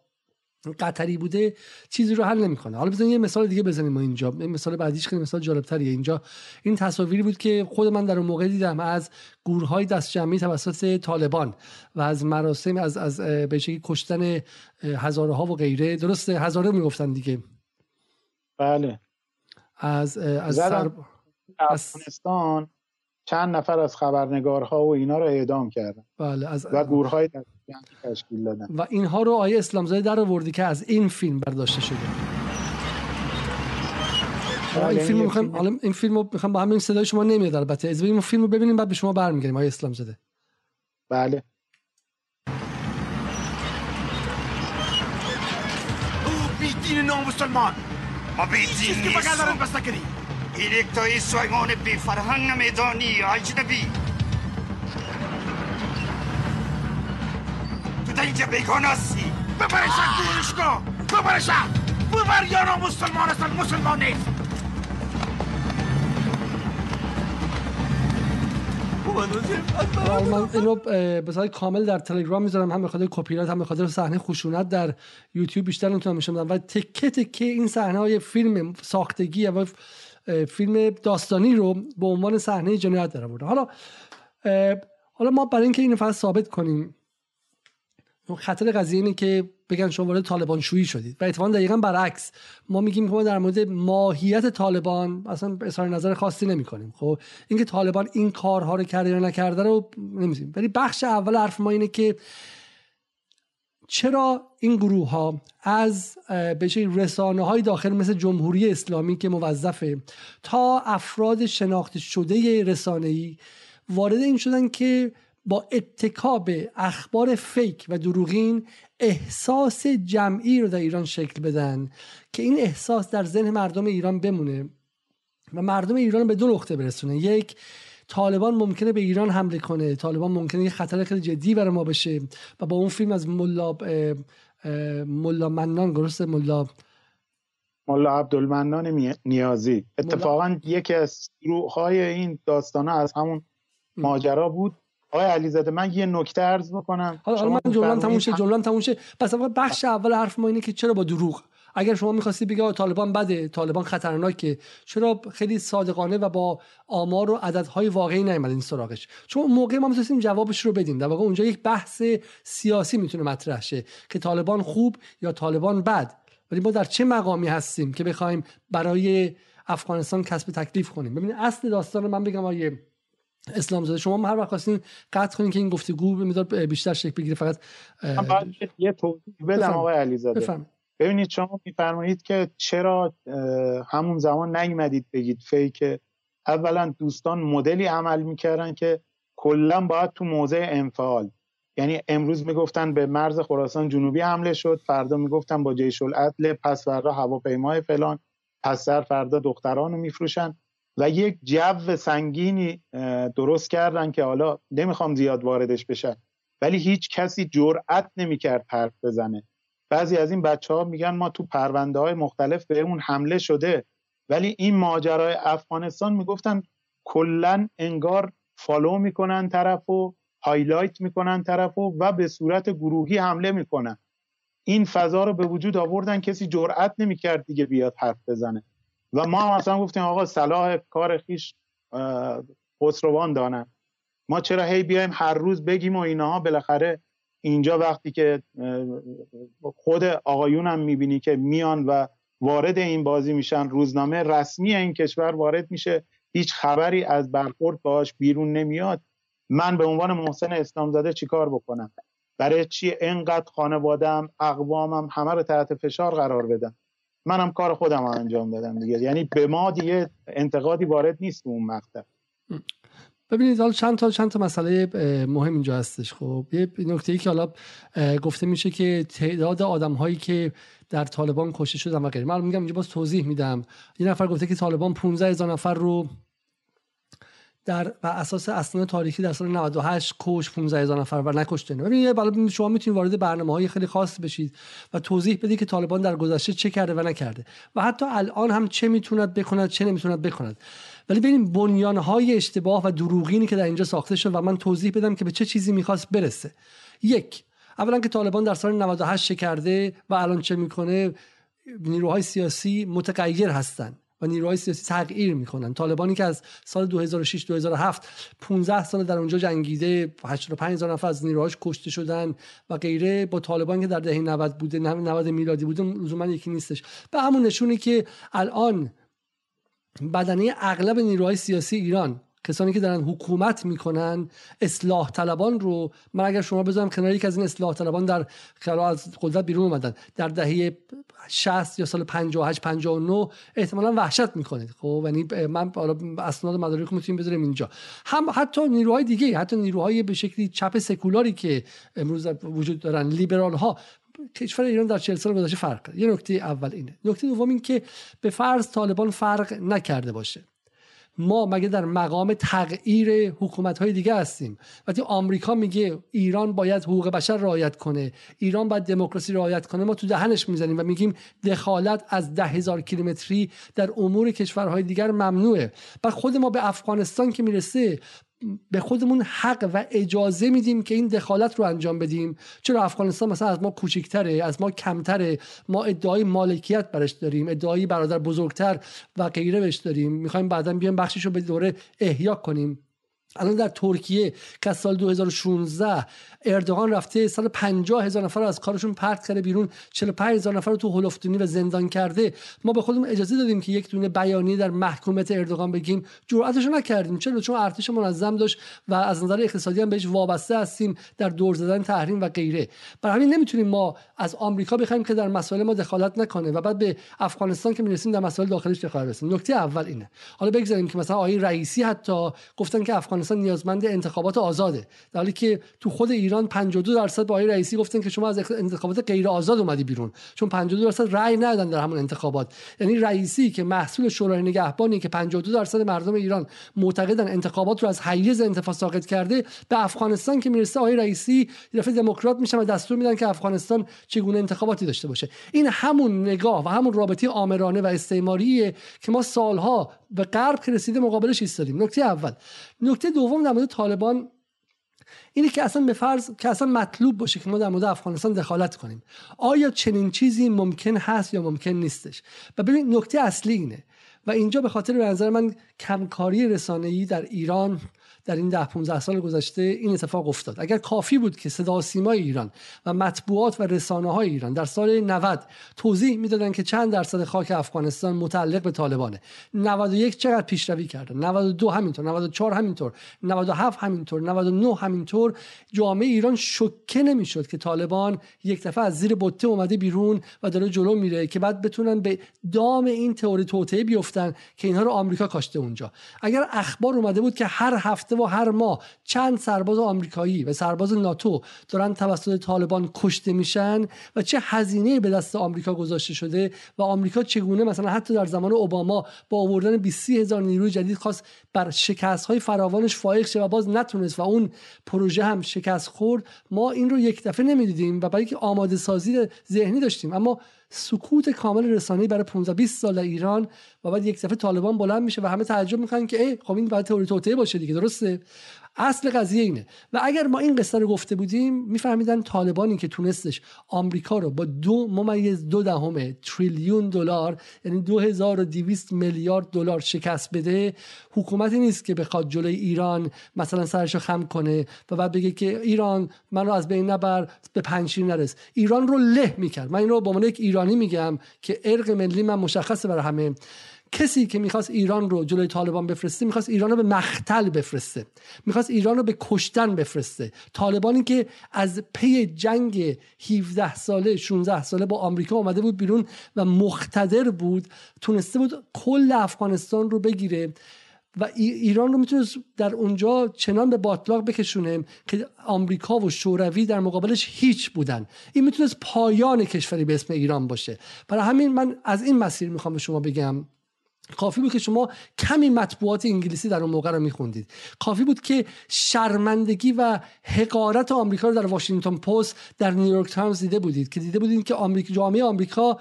قطری بوده چیزی رو حل نمی‌کنه. حالا بزنیم یه مثال دیگه بزنیم ما اینجا. این مثال بعدیش خیلی مثال جالبتریه. اینجا این تصاویری بود که خود من در اون موقع دیدم از گورهای دست جمعی توسط طالبان و از مراسم از از به کشتن هزاره ها و غیره. درسته؟ هزاره می‌گفتن دیگه. بله. از از افغانستان چند نفر از خبرنگارها و اینا رو اعدام کردن. بله از و گورهای تشکیل دادن. و اینها رو آیه اسلامزاده در آوردی که از این فیلم برداشته شده. این فیلم می‌خوام حالا این فیلم رو می‌خوام با همین صدای شما نمیاد البته. از این فیلم رو ببینیم بعد به شما برمیگردیم آیه اسلام زده بله. او دین نامسلمان ما بیدین نیستم این یک تایی سویمان بی فرهنگ میدانی اجنبی اینجا بیگان هستی. ببرشن دورش کن ببرشن ببر یانا مسلمان هستن. مسلمان نیست. من اینو به کامل در تلگرام می‌ذارم. هم به خاطر کپی هم به خاطر صحنه خشونت در یوتیوب بیشتر نمی‌تونم نشون بدم و تکه تکه این صحنه های فیلم ساختگی و فیلم داستانی رو به عنوان صحنه جنایت در آورده حالا حالا ما برای اینکه اینو فقط ثابت کنیم خطر قضیه اینه که بگن شما وارد طالبان شویی شدید. و اتفاقا دقیقا برعکس. ما میگیم که ما در مورد ماهیت طالبان اصلا اظهار نظر خاصی نمی کنیم خب اینکه طالبان این کارها رو کرده یا نکرده رو نمی‌دونیم. ولی بخش اول حرف ما اینه که چرا این گروه ها از به رسانه های داخل مثل جمهوری اسلامی که موظفه تا افراد شناخته شده رسانه ای وارد این شدن که با اتکاب اخبار فیک و دروغین احساس جمعی رو در ایران شکل بدن که این احساس در ذهن مردم ایران بمونه و مردم ایران به دو نقطه برسونه. یک طالبان ممکنه به ایران حمله کنه. طالبان ممکنه یه خطر خیلی جدی برای ما بشه و با اون فیلم از ملا ملا منان درسته؟ ملا ملا عبدالمنان نیازی. اتفاقا یکی از های این داستانه از همون ماجرا بود. آقای علیزاده من یه نکته عرض بکنم. حالا من جملم تموم شه جملم تموم شه. پس بخش اول حرف ما اینه که چرا با دروغ؟ اگر شما می‌خواستی بگی طالبان بده طالبان خطرناکه. چرا خیلی صادقانه و با آمار و عددهای واقعی نیومدین سراغش؟ چون موقع ما می‌تونستیم جوابش رو بدیم. در واقع اونجا یک بحث سیاسی می‌تونه مطرح شه که طالبان خوب یا طالبان بد. ولی ما در چه مقامی هستیم که بخوایم برای افغانستان کسب تکلیف کنیم؟ ببینید اصل داستان رو من بگم آیه اسلام زاده. شما هر وقت خواستین قطع کنین که این گفتگو به بیشتر شکل بگیره فقط یه توضیح بدم آقای علیزاده. ببینید شما میفرمایید که چرا همون زمان نیومدید بگید فیک. اولا دوستان مدلی عمل می‌کردن که کلا باید تو موضع انفعال. یعنی امروز می‌گفتن به مرز خراسان جنوبی حمله شد فردا می‌گفتن با جیش العدل پس فردا هواپیمای فلان پس در فردا دختران رو میفروشن. و یک جو سنگینی درست کردن که حالا نمی‌خوام زیاد واردش بشن ولی هیچ کسی جرأت نمی‌کرد حرف بزنه. بعضی از این بچه ها میگن ما تو پرونده های مختلف بهمون حمله شده. ولی این ماجرای افغانستان می‌گفتن کلا انگار follow می‌کنن طرف و highlight می‌کنن طرف و به صورت گروهی حمله می‌کنن. این فضا رو به وجود آوردن کسی جرأت نمی‌کرد دیگه بیاد حرف بزنه. و ما هم اصلا گفتیم آقا صلاح کار خیش خسروان دانن ما چرا هی بیایم هر روز بگیم و اینها؟ بالاخره اینجا وقتی که خود آقایون هم می‌بینی که میان و وارد این بازی میشن روزنامه رسمی این کشور وارد میشه هیچ خبری از برخورد باش بیرون نمیاد. من به عنوان محسن اسلام زده چیکار بکنم؟ برای چی انقدر خانوادم اقوامم همه رو تحت فشار قرار بدم منم کار خودم رو انجام دادم دیگه. یعنی به ما دیگه انتقادی وارد نیست اون مقطع. ببینید حالا چند تا چند تا مسئله مهم اینجا هستش. خب یه نکته ای که حالا گفته میشه که تعداد آدم هایی که در طالبان کشته شدن و غیره. من میگم اینجا باز توضیح میدم. یه نفر گفته که طالبان 15 هزار نفر رو در و اساس اسناد تاریخی در سال 98 کش 15 هزار نفر و نکشته ببینید شما می‌تونید وارد برنامه های خیلی خاص بشید و توضیح بدید که طالبان در گذشته چه کرده و نکرده. و حتی الان هم چه می‌توند بکند چه نمی‌توند بکند. ولی ببینیم بنیان های اشتباه و دروغینی که در اینجا ساخته شد و من توضیح بدم که به چه چیزی می‌خواست برسه. یک اولا که طالبان در سال 98 کرده و الان چه می‌کنه نیروهای سیاسی متغیر هستند. و نیروهای سیاسی تغییر می‌کنن. طالبانی که از سال 2006 2007 15 سال در اونجا جنگیده 85 هزار نفر از نیروهاش کشته شدن و غیره. با طالبان که در دهه 90 بوده 90 میلادی بوده لزوما یکی نیستش. به همون نشونی که الان بدنه اغلب نیروهای سیاسی ایران کسانی که دارن حکومت می‌کنن اصلاح طلبان رو من اگر شما بذارم کنار یک از این اصلاح طلبان در از قدرت بیرون اومدن در دهه 60 یا سال 58 59 احتمالا وحشت می‌کنید. خب یعنی من اسناد مدارک می‌تونیم بذاریم اینجا. هم حتی نیروهای دیگه حتی نیروهای به شکلی چپ سکولاری که امروز وجود دارن لیبرال ها کشور ایران در 40 سال گذشته فرق یه نکته اول اینه. نکته دوم این که به فرض طالبان فرق نکرده باشه. ما مگه در مقام تغییر حکومت های دیگه هستیم؟ وقتی آمریکا میگه ایران باید حقوق بشر رعایت کنه ایران باید دموکراسی رعایت کنه ما تو دهنش می‌زنیم و میگیم دخالت از ده هزار کیلومتری در امور کشورهای دیگر ممنوعه. بعد خود ما به افغانستان که می‌رسه به خودمون حق و اجازه میدیم که این دخالت رو انجام بدیم. چرا افغانستان مثلا از ما کوچکتره از ما کمتره؟ ما ادعای مالکیت برش داریم ادعای برادر بزرگتر و غیره بهش داریم. می‌خوایم بعدا بیایم بخشش رو به دوره احیا کنیم. الان در ترکیه که سال 2016 اردوغان رفته سال 50 هزار نفر از کارشون پرت کرده بیرون 45 هزار نفر رو تو هلفتونی و زندان کرده. ما به خودمون اجازه دادیم که یک دونه بیانیه در محکومت اردوغان بگیم. جرأتش نکردیم چرا؟ چون ارتش منظم داشت و از نظر اقتصادی هم بهش وابسته هستیم در دور زدن تحریم و غیره. برای همین نمی‌تونیم ما از آمریکا بخوایم که در مسائل ما دخالت نکنه و بعد به افغانستان که می‌رسیم در مسائل داخلیش دخالت بکنیم نکته اول اینه. حالا بگذاریم که مثلا آقای رئیسی حتی گفتن که افغانستان نیازمند انتخابات آزاده. در حالی که تو خود ایران 52 درصد با آقای رئیسی گفتن که شما از انتخابات غیر آزاد اومدی بیرون. چون 52 درصد رأی ندادن در همون انتخابات. یعنی رئیسی که محصول شورای نگهبانی که 52 درصد مردم ایران معتقدن انتخابات رو از حیز انتفاع ساقط کرده به افغانستان که می‌رسه آقای رئیسی دفعه دموکرات میشن و دستور میدن که افغانستان چگونه انتخاباتی داشته باشه. این همون نگاه و همون رابطه آمرانه و استعماریه که ما سالها به غرب که رسیده مقابلش ایستادیم. نکته اول. نکته دوم در مورد طالبان اینه که اصلا به فرض که اصلا مطلوب باشه که ما در مورد افغانستان دخالت کنیم. آیا چنین چیزی ممکن هست یا ممکن نیستش؟ و ببین نکته اصلی اینه. و اینجا به خاطر به نظر من کمکاری رسانه‌ای در ایران در این ده 15 سال گذشته این اتفاق افتاد. اگر کافی بود که صدا سیمای ایران و مطبوعات و رسانه های ایران در سال 90 توضیح می‌دادن که چند درصد خاک افغانستان متعلق به طالبانه. 91 چقدر پیشروی کرده؟ 92 همینطور 94 همینطور 97 همینطور 99 همینطور. جامعه ایران شوکه نمی‌شد که طالبان یک دفعه از زیر بوته اومده بیرون و داره جلو میره که بعد بتونن به دام این تئوری توطئه بیفتن که اینها رو آمریکا کاشته اونجا. اگر اخبار اومده بود که هر هفته و هر ماه چند سرباز آمریکایی و سرباز ناتو دارن توسط طالبان کشته میشن و چه هزینه به دست آمریکا گذاشته شده و آمریکا چگونه مثلا حتی در زمان اوباما با آوردن 20 هزار نیروی جدید خواست بر شکست های فراوانش فائق شه و باز نتونست و اون پروژه هم شکست خورد ما این رو یک دفعه نمی‌دیدیم و برای که آماده سازی ذهنی داشتیم. اما سکوت کامل رسانه‌ای برای 15 20 سال ایران و بعد یک دفعه طالبان بلند میشه و همه تعجب می‌کنن که ای خب این باید تئوری توطئه باشه دیگه درسته؟ اصل قضیه اینه. و اگر ما این قصه رو گفته بودیم میفهمیدن طالبانی که تونستش آمریکا رو با دو ممیز دو دهم تریلیون دلار یعنی 2200 میلیارد دلار شکست بده حکومتی نیست که بخواد جلوی ایران مثلا سرش رو خم کنه و بعد بگه که ایران من رو از بین نبر به پنشیر نرس. ایران رو له می‌کرد. من این رو به عنوان یک ایرانی میگم که ارق ملی من مشخصه برای همه. کسی که می‌خواست ایران رو جلوی طالبان بفرسته می‌خواست ایران رو به مختل بفرسته. می‌خواست ایران رو به کشتن بفرسته. طالبانی که از پی جنگ 17 ساله 16 ساله با آمریکا آمده بود بیرون و مقتدر بود تونسته بود کل افغانستان رو بگیره و ایران رو می‌تونه در اونجا چنان به باطلاق بکشونه که آمریکا و شوروی در مقابلش هیچ بودن. این می‌تونست پایان کشوری به اسم ایران باشه. برای همین من از این مسیر می‌خوام به شما بگم کافی بود که شما کمی مطبوعات انگلیسی در اون موقع رو میخوندید. کافی بود که شرمندگی و حقارت آمریکا رو در واشنگتن پست در نیویورک تایمز دیده بودید که دیده بودید که آمریکا جامعه آمریکا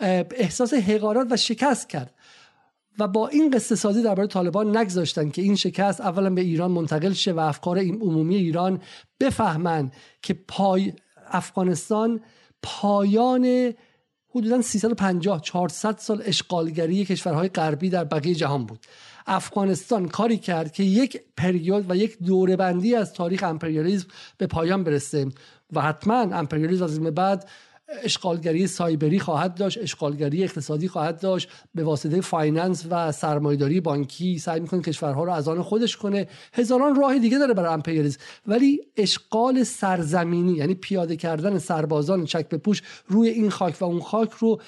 احساس حقارت و شکست کرد. و با این قصه سازی درباره طالبان نگذاشتن که این شکست اولا به ایران منتقل شه و افکار عمومی ایران بفهمن که پای افغانستان پایان حدودا 350 400 سال اشغالگری کشورهای غربی در بقیه جهان بود. افغانستان کاری کرد که یک period و یک دوره بندی از تاریخ امپریالیسم به پایان برسه و حتما امپریالیسم از این بعد اشغالگری سایبری خواهد داشت اشغالگری اقتصادی خواهد داشت به واسطه finance و سرمایداری بانکی سعی می‌کنه کشورها رو از آن خودش کنه. هزاران راه دیگه داره برای امپریالیسم ولی اشغال سرزمینی یعنی پیاده کردن سربازان چک به پوش روی این خاک و اون خاک رو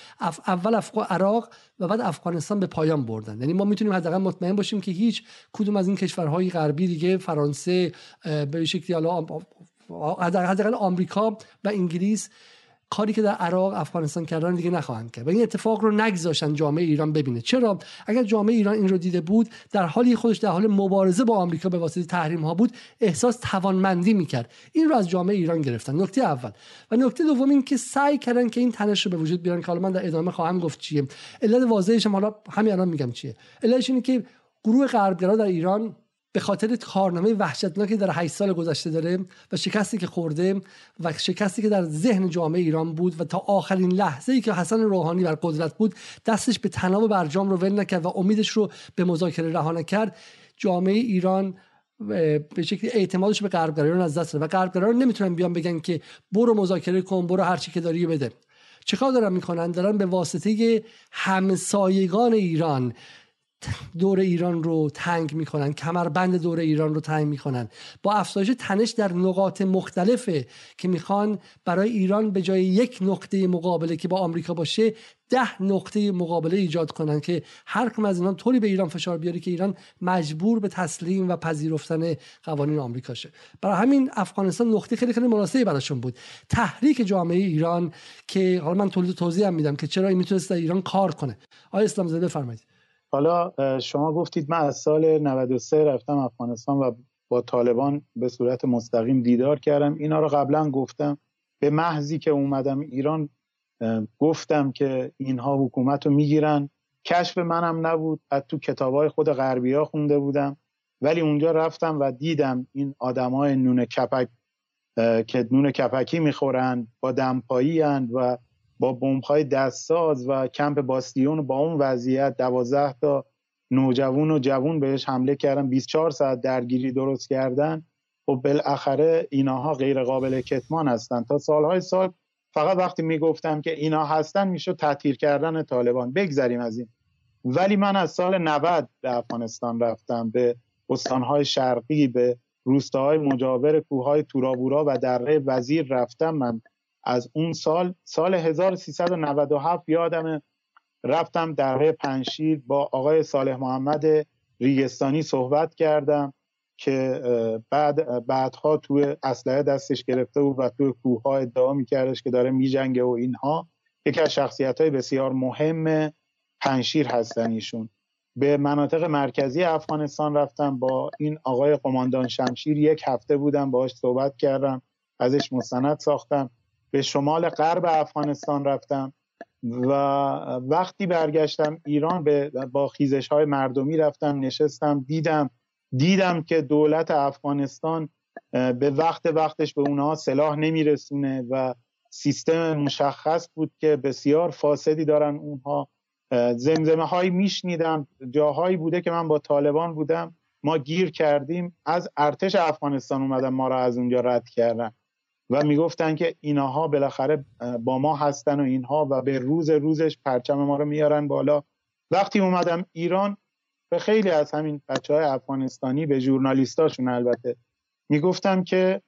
اول افغان عراق و بعد افغانستان به پایان بردن. یعنی ما می‌تونیم حداقل مطمئن باشیم که هیچ کدوم از این کشورهای غربی دیگه فرانسه به شکلی حالا حداقل آمریکا و انگلیس کاری که در عراق افغانستان کردن دیگه نخواهند کرد. و این اتفاق رو نگذاشتن جامعه ایران ببینه. چرا؟ اگر جامعه ایران این رو دیده بود در حالی خودش در حال مبارزه با آمریکا به واسطه تحریم ها بود احساس توانمندی می‌کرد. این رو از جامعه ایران گرفتن. نکته اول. و نکته دوم این که سعی کردن که این تنش رو به وجود بیارن که حالا من در ادامه خواهم گفت چیه. علت واضحش حالا همین الان میگم چیه. علتش اینه که گروه غربگرا در ایران به خاطر کارنامه وحشتناکی در 8 سال گذشته داره و شکستی که خورده و شکستی که در ذهن جامعه ایران بود و تا آخرین لحظه ای که حسن روحانی بر قدرت بود دستش به تناب برجام رو ول نکرد و امیدش رو به مذاکره رها نکرد. جامعه ایران به شکلی اعتمادش به غربگرایان از دست و غربگرایان نمی‌تونن بیان بگن که برو مذاکره کن برو هر چی که داری بده. چه کار دارن می‌کنن؟ دارن به واسطه همسایگان ایران دور ایران رو تنگ می‌کنن کمربند دور ایران رو تنگ می‌کنن. با افزایش تنش در نقاط مختلفه که می‌خوان برای ایران به جای یک نقطه مقابله که با آمریکا باشه ده نقطه مقابله ایجاد کنن که هر کم از اینا طوری به ایران فشار بیاره که ایران مجبور به تسلیم و پذیرفتن قوانین آمریکا شه. برای همین افغانستان نقطه خیلی خیلی مناسبی براشون بود. تحریک جامعه ایران که حالا من توضیح هم میدم که چرا این می‌تونست در ایران کار کنه. آقای اسلام زاده بفرمایید. حالا شما گفتید من از سال 93 رفتم افغانستان و با طالبان به صورت مستقیم دیدار کردم. اینا رو قبلا گفتم. به محضی که اومدم ایران گفتم که اینها حکومت رو می‌گیرن. کشف منم نبود. از تو کتابای خود غربی ها خونده بودم. ولی اونجا رفتم و دیدم این آدمای نون کپک که نون کپکی می‌خورن با دمپایی و با بمب‌های دستساز و کمپ باستیون با اون وضعیت دوازده تا نوجوان و جوون بهش حمله کردن 24 ساعت درگیری درست کردن. و خب بالاخره ایناها غیر قابل کتمان هستن. تا سالهای سال فقط وقتی می‌گفتم که اینا هستن می‌شد تطهیر کردن طالبان. بگذریم از این. ولی من از سال 90 به افغانستان رفتم به استانهای شرقی به روستاهای مجاور کوههای تورابورا و دره وزیر رفتم. من از اون سال سال 1397 یادم رفتم درهای پنشیر با آقای صالح محمد ریگستانی صحبت کردم که بعد بعدها تو اسلحه دستش گرفته بود و تو کوه ها ادعا میکردش که داره میجنگه و اینها. یکی از شخصیت های بسیار مهم پنشیر هستن ایشون. به مناطق مرکزی افغانستان رفتم با این آقای قماندان شمشیر یک هفته بودم باهاش صحبت کردم ازش مستند ساختم. به شمال غرب افغانستان رفتم و وقتی برگشتم ایران به با خیزش های مردمی رفتم نشستم دیدم دیدم که دولت افغانستان به وقت وقتش به اونها سلاح نمیرسونه و سیستم مشخص بود که بسیار فاسدی دارن اونها. زمزمه هایی میشنیدم جاهایی بوده که من با طالبان بودم. ما گیر کردیم. از ارتش افغانستان اومدن ما را از اونجا رد کردن. و می‌گفتن که اینها بالاخره با ما هستن و اینها و به روز روزش پرچم ما رو میارن بالا. وقتی اومدم ایران به خیلی از همین بچه های افغانستانی به journalist اشون البته می‌گفتم که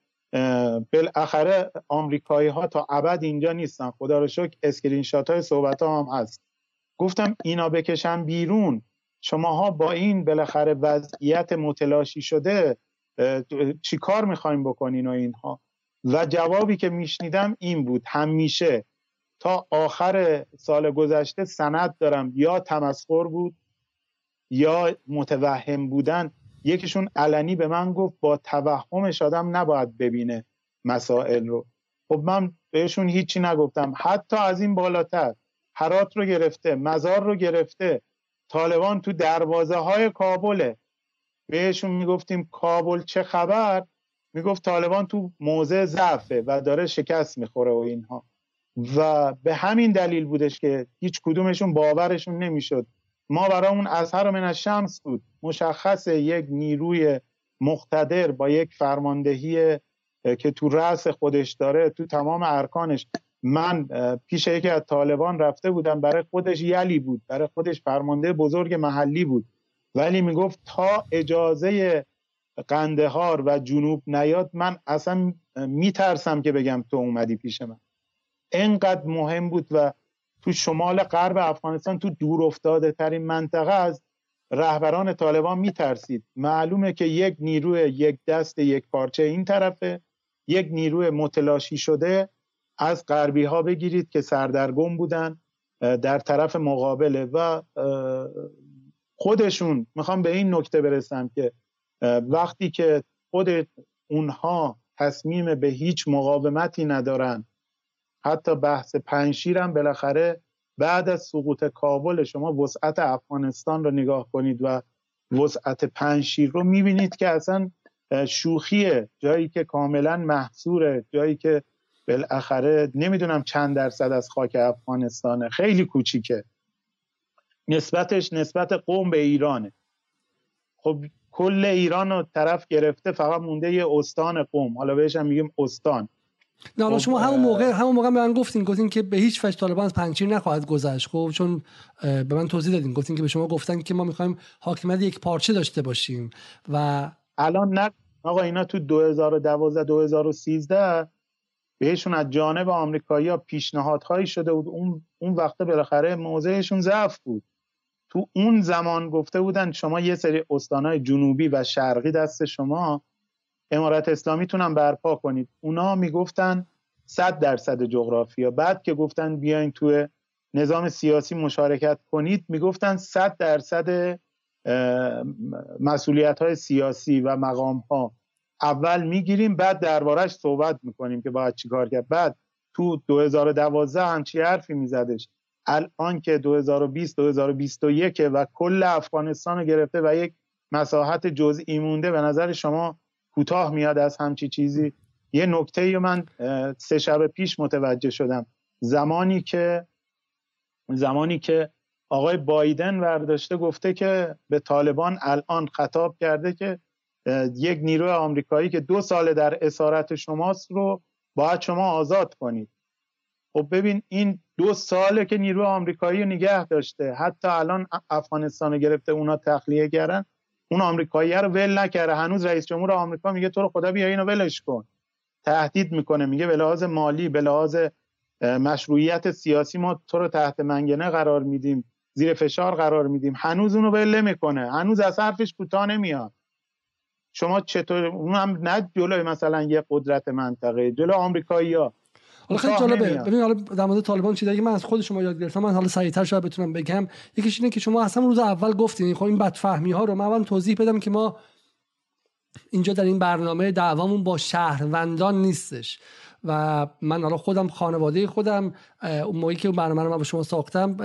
بالاخره آمریکایی ها تا ابد اینجا نیستن. خدا رو شکر اسکرین شات های صحبت ها هم هست. گفتم اینا بکشن بیرون. شماها با این بالاخره وضعیت متلاشی شده چی کار می‌خوایم بکنین و اینها؟ و جوابی که میشنیدم این بود همیشه تا آخر سال گذشته سند دارم. یا تمسخر بود یا متوهم بودن. یکیشون علنی به من گفت با توهمش آدم نباید ببینه مسائل رو. خب من بهشون هیچی نگفتم. حتی از این بالاتر حرات رو گرفته مزار رو گرفته طالبان تو دروازه های کابله. بهشون می‌گفتیم کابل چه خبر؟ می‌گفت طالبان تو موضع ضعفه و داره شکست می‌خوره و اینها. و به همین دلیل بودش که هیچ کدومشون باورشون نمی‌شد. ما برامون اظهر من از شمس بود. مشخص یک نیروی مقتدر با یک فرماندهی که تو رأس خودش داره تو تمام ارکانش. من پیش یکی از طالبان رفته بودم. برای خودش یلی بود. برای خودش فرمانده بزرگ محلی بود. ولی می‌گفت تا اجازه قندهار و جنوب نیاد من اصلا میترسم که بگم تو اومدی پیش من. انقدر مهم بود و تو شمال غرب افغانستان تو دور افتاده ترین منطقه از رهبران طالبان میترسید. معلومه که یک نیروی یک دست یک پارچه این طرفه. یک نیروی متلاشی شده از غربی ها بگیرید که سردرگم بودن در طرف مقابله و خودشون. می‌خوام به این نکته برسم که وقتی که خود اونها تصمیم به هیچ مقاومتی ندارن حتی بحث پنشیر هم بالاخره بعد از سقوط کابل شما وسعت افغانستان رو نگاه کنید و وسعت پنشیر رو می‌بینید که اصلا شوخیه جایی که کاملا محصوره جایی که بالاخره نمی‌دونم چند درصد از خاک افغانستانه. خیلی کوچیکه. نسبتش نسبت قوم به ایرانه. خب کل ایران رو طرف گرفته فقط مونده یه استان قوم. حالا بهش هم میگیم استان. نه حالا خب، شما همون موقع همون موقع به من گفتین گفتین که به هیچ وجه طالبان از پنچیر نخواهد گذشت. خب چون به من توضیح دادین. گفتین که به شما گفتن که ما می‌خوایم حاکمیت یک پارچه داشته باشیم و الان نه. آقا اینا تو 2012 2013 بهشون از جانب آمریکایی ها پیشنهادهایی شده بود. اون اون وقته بالاخره موضعشون ضعف بود. تو اون زمان گفته بودن شما یه سری استانهای جنوبی و شرقی دست شما امارت اسلامی تونن برپا کنید. اونا می‌گفتن صد درصد جغرافیا. بعد که گفتن بیاین تو نظام سیاسی مشارکت کنید می‌گفتن صد درصد مسئولیت های سیاسی و مقام ها اول می‌گیریم بعد دربارش صحبت می‌کنیم که باید چیکار کرد. بعد تو 2012 همچی حرفی میزدش. الان که 2020 2021 و کل افغانستان رو گرفته و یک مساحت جزئی مونده به نظر شما کوتاه میاد از همچی چیزی؟ یه نکته ای من سه شب پیش متوجه شدم. زمانی که زمانی که آقای بایدن ورداشته گفته که به طالبان الان خطاب کرده که یک نیروی آمریکایی که دو سال در اسارت شماست رو باید شما آزاد کنید. خب ببین این دو ساله که نیروی آمریکایی رو نگه داشته. حتی الان افغانستان رو گرفته اونا تخلیه کردن. اون آمریکایی رو ول نکرده. هنوز رئیس جمهور آمریکا میگه تو رو خدا بیا اینو ولش کن. تهدید می‌کنه. میگه به لحاظ مالی به لحاظ مشروعیت سیاسی ما تو رو تحت منگنه قرار میدیم. زیر فشار قرار میدیم. هنوز اونو بله می‌کنه هنوز از حرفش کوتاه نمیاد. شما چطور؟ اون هم نه جلوی مثلا یه قدرت منطقه جلو آمریکایی ها حالا خیلی جالبه. ببین حالا در مورد طالبان چیزی که من از خود شما یاد گرفتم من حالا سریعتر شاید بتونم بگم. یکیش اینه که شما اصلا روز اول گفتین خب این بدفهمی ها رو من توضیح بدم که ما اینجا در این برنامه دعوامون با شهروندان نیستش. و من حالا خودم خانواده خودم اون موقعی که برنامه رو من با شما ساختم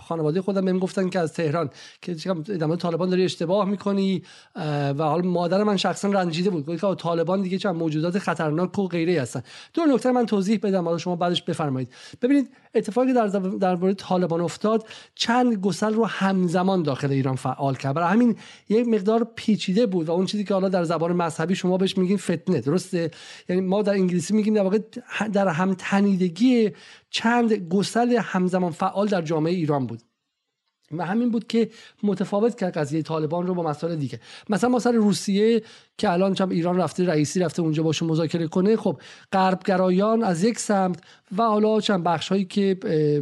خانواده خودم بهم گفتن که از تهران که در طالبان داری اشتباه می‌کنی و حالا مادر من شخصا رنجیده بود گفت که طالبان دیگه چند موجودات خطرناک و غیره هستن. دو نکته من توضیح بدم حالا شما بعدش بفرمایید. ببینید اتفاقی در در مورد طالبان افتاد چند گسل رو همزمان داخل ایران فعال کرد. برای همین یک مقدار پیچیده بود و اون چیزی که حالا در زبان مذهبی شما بهش میگین فتنه درسته؟ یعنی ما در انگلیسی میگیم در واقع در هم تنیدگی چند گسل همزمان فعال در جامعه ایران بود. و همین بود که متفاوت کرد قضیه طالبان رو با مسائل دیگه. مثلا ما سر روسیه که الان چم ایران رفته رئیسی رفته اونجا باشه مذاکره کنه خب غربگرایان از یک سمت و حالا چند بخش هایی که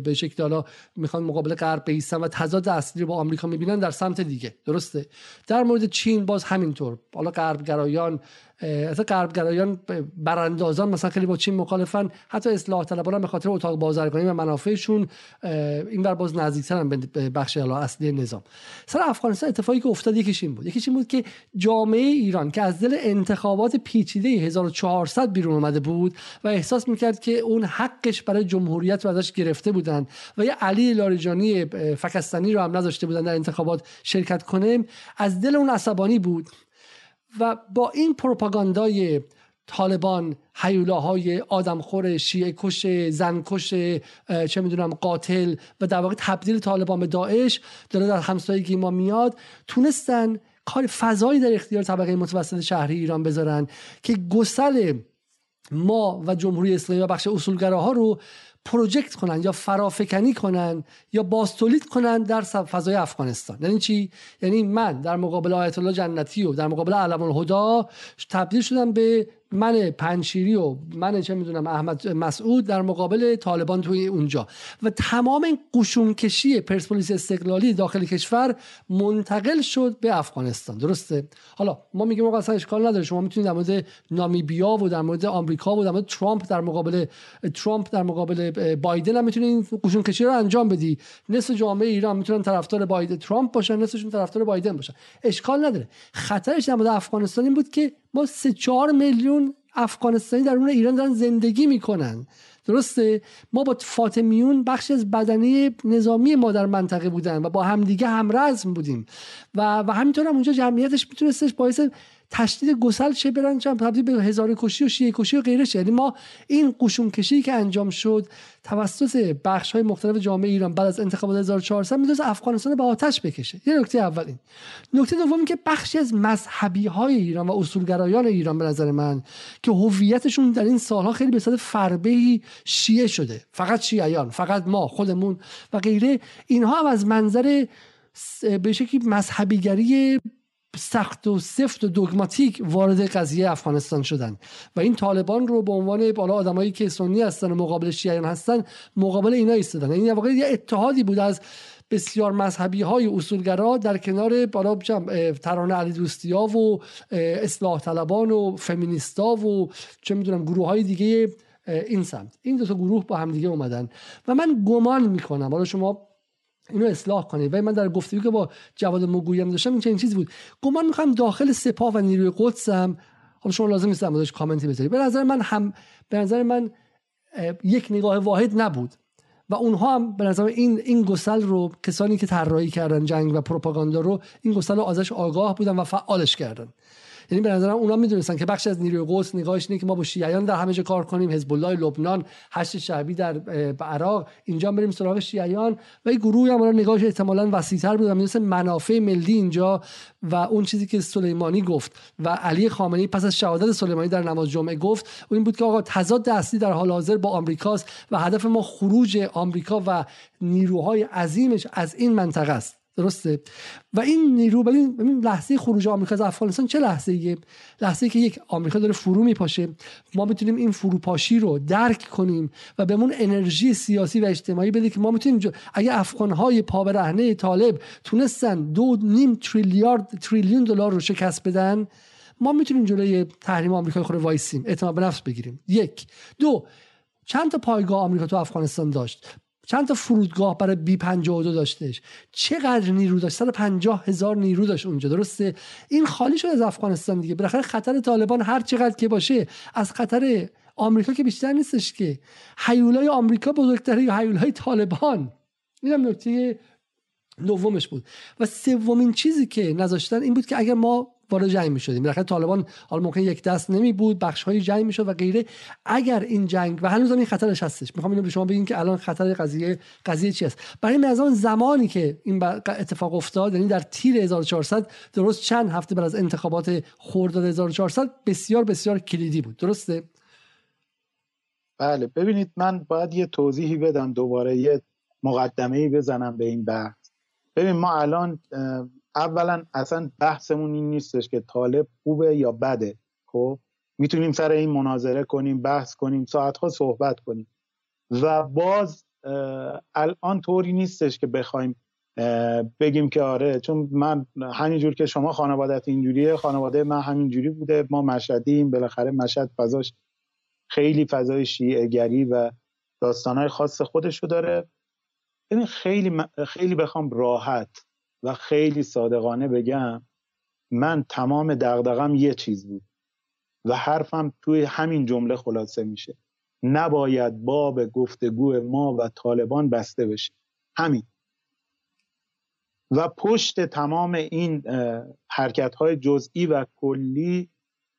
به شکل حالا می‌خوان مقابل غرب بیستن و تضاد اصلی رو با آمریکا می‌بینن در سمت دیگه. درسته؟ در مورد چین باز همینطور. حالا غربگرایان اصلا غربگرایان براندازان مثلا خیلی با چین مخالفن. حتی اصلاح طلبان به خاطر اتاق بازرگانی و منافعشون این بر باز نزدیکترن به بخش اصلی نظام. سر افغانستان اتفاقی که افتاد یکیش این بود. یکیش این بود که جامعه ایران که از دل انتخابات پیچیده 1400 بیرون اومده بود و احساس می‌کرد که اون حقش برای جمهوریت رو ازش گرفته بودن و یه علی لاریجانی فکستانی رو هم نذاشته بودن در انتخابات شرکت کنه از دل اون عصبانی بود. و با این پروپاگاندای طالبان حیولاهای آدمخور شیعه کش زن کش چه می‌دونم قاتل و در واقع تبدیل طالبان به داعش داره در همسایگی ما میاد تونستن کار فضایی در اختیار طبقه متوسط شهری ایران بذارن که گسل ما و جمهوری اسلامی و بخش اصولگراها رو پروژکت کنن یا فرافکنی کنن یا باستولید کنن در فضای افغانستان. یعنی چی؟ یعنی من در مقابل آیت الله جنتی و در مقابل علم الهدا تبدیل شدم به من پنشیری و من چه می‌دونم احمد مسعود در مقابل طالبان توی اونجا. و تمام این قشونکشی پرسپولیس استقلالی داخل کشور منتقل شد به افغانستان. درسته؟ حالا ما میگیم آقا اصلا اشکال نداره. شما می‌تونید در مورد نامیبیا و در مورد آمریکا و در مورد ترامپ در مقابل ترامپ در مقابل بایدن هم می‌تونید قشونکشی رو انجام بدی. نصف جامعه ایران می‌تونن طرفدار بایدن ترامپ باشن نصفشون طرفدار بایدن باشن. اشکال نداره. خطرش در مورد افغانستان این بود که ما سه چهار میلیون افغانستانی در اون ایران دارن زندگی می‌کنن. درسته؟ ما با فاطمیون بخشی از بدنه نظامی ما در منطقه بودن و با همدیگه همرزم بودیم. و و همینطور هم اونجا جمعیتش میتونستش باعث تشدید گسل چه برن چند تبدیل به هزار کشی و شیعه کشی و غیره یعنی ما این قشون کشی که انجام شد توسط بخش های مختلف جامعه ایران بعد از انتخابات 1400 می‌تونست افغانستان به آتش بکشه. یه نکته اول این. نکته دوم که بخشی از مذهبی های ایران و اصولگرایان ایران به نظر من که هویتشون در این سالها خیلی به صورت فربه شیعه شده. فقط شیعیان فقط ما خودمون و غیره. اینها هم از منظر به شکلی مذهبیگری سخت و سفت و دوگماتیک وارد قضیه افغانستان شدن و این طالبان رو به عنوان بالا آدمایی که سنی هستن و مقابل شیعیان هستن مقابل اینا ایستادن. این یعنی واقعا یه اتحادی بود از بسیار مذهبی های اصولگرا در کنار بالا ترانه علی دوستی ها و اصلاح طلبان و فمینیستا و چه می‌دونم گروه های دیگه این سمت. این دو تا گروه با هم دیگه اومدن. و من گمان می‌کنم. حالا شما اینو اصلاح کنید و من در گفتگو که با جواد مگویم داشتم این چنین چیزی بود. گمان می‌خوام داخل سپاه و نیروی قدسم. حالا شما لازم نیست در کامنتی بذارید به نظر من هم به نظر من یک نگاه واحد نبود. و اونها هم به نظر این این گسل رو کسانی که طراحی کردن جنگ و پروپاگاندا رو این گسل رو ازش آگاه بودن و فعالش کردن. یعنی به نظرم اونا می‌دونستن که بخش از نیروی قدس نگاهش اینه که ما با شیعیان در همه جا کار کنیم. حزب الله لبنان هشت شعبی در عراق. اینجا بریم سراغ شیعیان. و این گروه هم نگاهش احتمالاً وسیع‌تر بود می‌دونست منافع ملی اینجا و اون چیزی که سلیمانی گفت و علی خامنه‌ای پس از شهادت سلیمانی در نماز جمعه گفت و این بود که آقا تضاد اصلی در حال حاضر با آمریکاست و هدف ما خروج آمریکا و نیروهای عظیمش از این منطقه است. درسته. و این نیرو ببین لحظه خروج آمریکا از افغانستان چه لحظه ایه؟ لحظه که یک آمریکا داره فرو میپاشه. ما می‌تونیم این فروپاشی رو درک کنیم و بهمون انرژی سیاسی و اجتماعی بده که ما می‌تونیم اگه افغانهای پا رهنه طالب تونستن دو نیم تریلیارد تریلیون دلار رو شکست بدن ما می‌تونیم جلوی تحریم آمریکا خود وایسیم. اعتماد به نفس بگیریم. یک. دو. چند تا پایگاه آمریکا تو افغانستان داشت؟ چند تا فرودگاه برای بی 52 داشتش؟ چقدر نیرو داشت؟ 150 هزار نیرو داشت اونجا درسته؟ این خالی شد از افغانستان دیگه. بالاخره خطر طالبان هر چقدر که باشه از خطر آمریکا که بیشتر نیستش که. حیولای آمریکا بزرگتره یا حیولای طالبان؟ اینم نکته دومش بود. و سومین چیزی که نذاشتن این بود که اگر ما وارد جنگ می‌شدیم. بالاخره طالبان حالا ممکن یک دست نمی بود بخش های جنگ می‌شد و غیره. اگر این جنگ و هنوز این خطرش هستش می‌خوام اینو به شما بگیم که الان خطر قضیه قضیه چی است؟ برای نظام زمانی که این اتفاق افتاد یعنی در تیر 1400 درست چند هفته بعد از انتخابات خرداد 1400 بسیار بسیار کلیدی بود. درسته؟ بله. ببینید من باید یه توضیحی بدم دوباره یه مقدمه ای بزنم به این بحث. ببین ما الان اولا اصلا بحثمون این نیستش که طالب خوبه یا بده. خب می‌تونیم سر این مناظره کنیم بحث کنیم ساعتها صحبت کنیم. و باز الان طوری نیستش که بخوایم بگیم که آره چون من همینجور که شما خانوادت اینجوریه خانواده من همینجوری بوده ما مشهدیم بالاخره مشهد فضاش خیلی فضای شیعه گری و داستانهای خاص خودشو داره. ببین خیلی خیلی بخوام راحت و خیلی صادقانه بگم من تمام دغدغم یه چیز بود و حرفم توی همین جمله خلاصه میشه. نباید باب گفتگو ما و طالبان بسته بشه. همین. و پشت تمام این حرکت های جزئی و کلی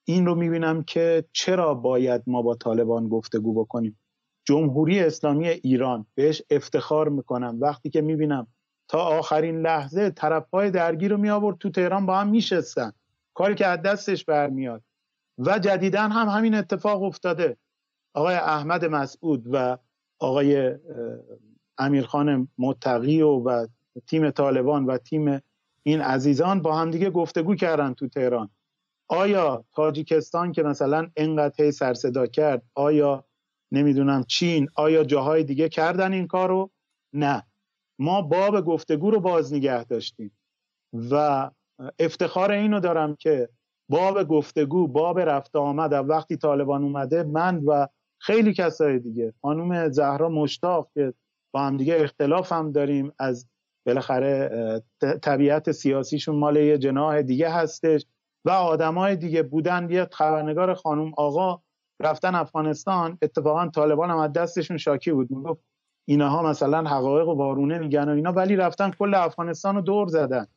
این رو می‌بینم که چرا باید ما با طالبان گفتگو بکنیم. جمهوری اسلامی ایران بهش افتخار می‌کنم. وقتی که می‌بینم تا آخرین لحظه طرفهای درگیر رو می آورد تو تهران با هم میشستن. کاری که از دستش برمیاد. و جدیدا هم همین اتفاق افتاده. آقای احمد مسعود و آقای امیرخان متقی و, و تیم طالبان و تیم این عزیزان با همدیگه گفتگو کردن تو تهران. آیا تاجیکستان که مثلا انقدر سر صدا کرد آیا نمی‌دونم چین آیا جاهای دیگه کردن این کارو؟ نه. ما باب گفتگو رو باز نگه داشتیم. و افتخار اینو دارم که باب گفتگو باب رفت آمد. وقتی طالبان اومده من و خیلی کسای دیگه خانوم زهرا مشتاق که با هم دیگه اختلاف هم داریم از بالاخره طبیعت سیاسیشون مال یه جناح دیگه هستش و آدمای دیگه بودن. یه خبرنگار خانوم آقا رفتن افغانستان اتفاقا طالبان هم از دستشون شاکی بود. می‌گفت اینها مثلا حقایق و وارونه میگن و اینا ولی رفتن کل افغانستان رو دور زدن.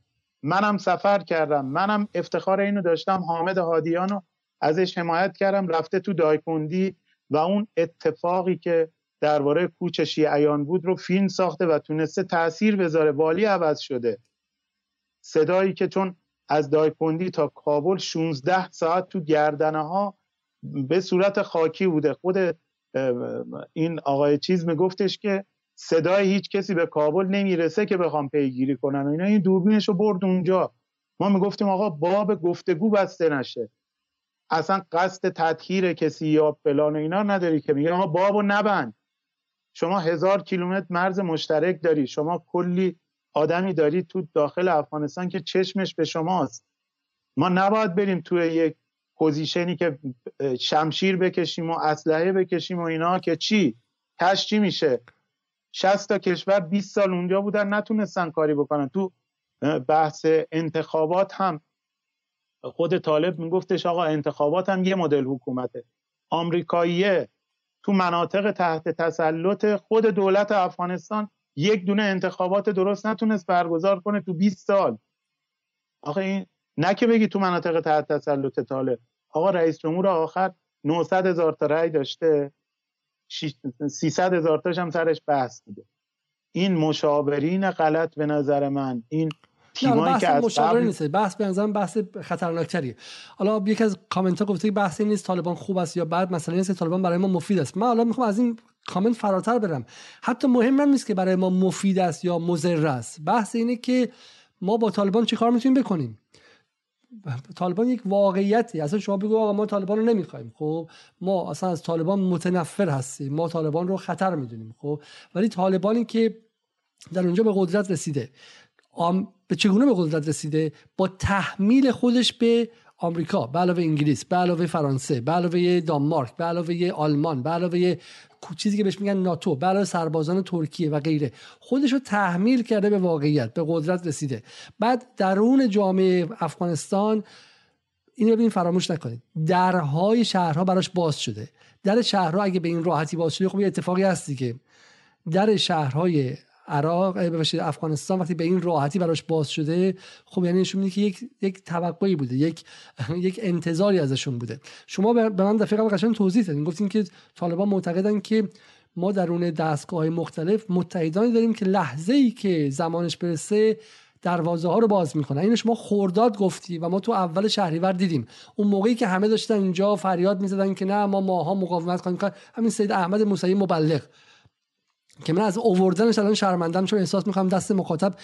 منم سفر کردم منم افتخار اینو داشتم حامد هادیانو ازش حمایت کردم رفته تو دایکوندی و اون اتفاقی که درباره کوچ شیعیان بود رو فیلم ساخته و تونسته تاثیر بذاره. والی عوض شده. صدایی که چون از دایکوندی تا کابل 16 ساعت تو گردنه ها به صورت خاکی بوده. خود این آقای چیز میگفتش که صدای هیچ کسی به کابل نمی‌رسه که بخوام پیگیری کنن و اینا. این دوربینش رو برد اونجا. ما می‌گفتیم آقا باب گفتگو بسته نشه. اصلا قصد تطهیر کسی یا فلان و اینا نداری که. میگه آقا بابو نبند. شما هزار کیلومتر مرز مشترک داری. شما کلی آدمی داری تو داخل افغانستان که چشمش به شماست. ما نباید بریم توی یک position ی که شمشیر بکشیم و اسلحه بکشیم و اینا که چی؟ تش چی میشه؟ 60 تا کشور 20 سال اونجا بودن نتونستن کاری بکنن. تو بحث انتخابات هم خود طالب میگفتش آقا انتخابات هم یه مدل حکومته. آمریکاییه تو مناطق تحت تسلط خود دولت افغانستان یک دونه انتخابات درست نتونست برگزار کنه تو 20 سال. آخه این نه که بگی تو مناطق تحت تسلط طالب. آقا رئیس جمهور آخر 900 هزار تا رأی داشته. 300 هزار تاش هم سرش بحث بوده این مشاورین غلط به نظر من. این تیمایی که از مشاوره نیست. بحث به نظرم بحث خطرناکتریه. حالا یکی از کامنت ها گفته که بحث نیست طالبان خوب است یا بعد مثلا نیست طالبان برای ما مفید است. من حالا می‌خوام از این کامنت فراتر برم. حتی مهم نیست که برای ما مفید است یا مضر است. بحث اینه که ما با طالبان چه کار می‌تونیم بکنیم؟ طالبان یک واقعیتی. اصلا شما بگو آقا ما طالبان رو نمی‌خوایم. خب ما اصلا از طالبان متنفر هستیم. ما طالبان رو خطر می‌دونیم. خب ولی طالبانی که در اونجا به قدرت رسیده به چگونه به قدرت رسیده؟ با تحمیل خودش به آمریکا به علاوه انگلیس به علاوه فرانسه به علاوه دانمارک به علاوه آلمان به علاوه چیزی که بهش میگن ناتو به علاوه سربازان ترکیه و غیره. خودش رو تحمیل کرده به واقعیت به قدرت رسیده. بعد درون جامعه افغانستان اینو ببین فراموش نکنید. درهای شهرها براش باز شده. در شهرها اگه به این راحتی باز شده خب یه اتفاقی هستی که در شهرهای عراق ببخشید افغانستان وقتی به این راحتی براش باز شده خب یعنی نشون میده که یک یک توقعی بوده یک یک انتظاری ازشون بوده. شما به من دفعه قبل قشنگ توضیح دادین گفتین که طالبان معتقدن که ما درون دستگاه های مختلف متحدانی داریم که لحظه ای که زمانش برسه دروازه ها رو باز می‌کنن. اینو شما خورداد گفتی و ما تو اول شهریور دیدیم. اون موقعی که همه داشتن اینجا فریاد می‌زدن که نه ما ماها مقاومت کنیم. همین سید احمد موسوی مبلغ. که من از اووردنش الان شرمندم چون احساس می‌کنم دست مخاطب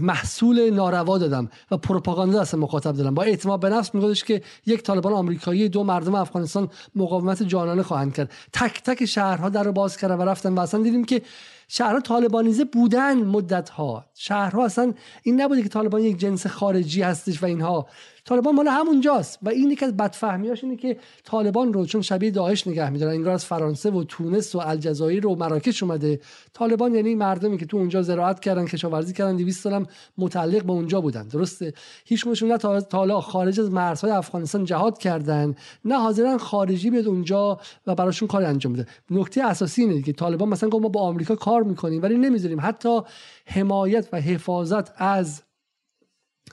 محصول ناروا دادم و پروپاگاندا دست مخاطب دادم. با اعتماد به نفس میگفتش که یک طالبان آمریکایی دو مردم افغانستان مقاومت جانانه خواهند کرد. تک تک شهرها در رو باز کردن و رفتن و اصلا دیدیم که شهرها طالبانیزه بودن مدت ها شهرها اصلا این نبوده که طالبان یک جنس خارجی هستش و اینها طالبان مال همونجاست. و این یکی از بدفهمیاش اینه که طالبان رو چون شبیه داعش نگه میدارن انگار از فرانسه و تونس و الجزایر و مراکش اومده. طالبان یعنی مردمی که تو اونجا زراعت کردن کشاورزی کردن 200 سالم متعلق به اونجا بودن. درسته؟ هیچ نه تا خارج از مرزهای افغانستان جهاد کردن نه حاضرن خارجی بیاد اونجا و براشون کار انجام بده. نکته اساسی اینه که طالبان مثلا ما با آمریکا کار می‌کنیم ولی نمی‌ذاریم. حتی حمایت و حفاظت از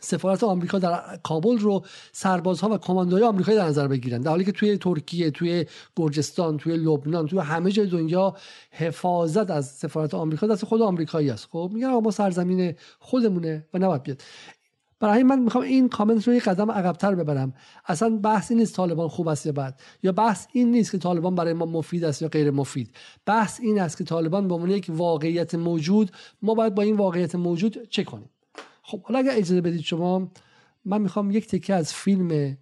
سفارت آمریکا در کابل رو سربازها و کماندوهای آمریکایی در نظر بگیرن. در حالی که توی ترکیه توی گرجستان توی لبنان توی همه جای دنیا حفاظت از سفارت آمریکا دست خود آمریکایی است. خب میگن ما سرزمین خودمونه و نباید بیاد. برای من می‌خوام این کامنت رو یه قدم عقبتر ببرم. اصلا بحث این نیست طالبان خوب است یا بد یا بحث این نیست که طالبان برای ما مفید است یا غیر مفید. بحث این است که طالبان به عنوان یک واقعیت موجود ما باید با این واقعیت موجود چه کنیم؟ خب حالا اگر اجازه بدید شما من می‌خوام یک تکه از فیلم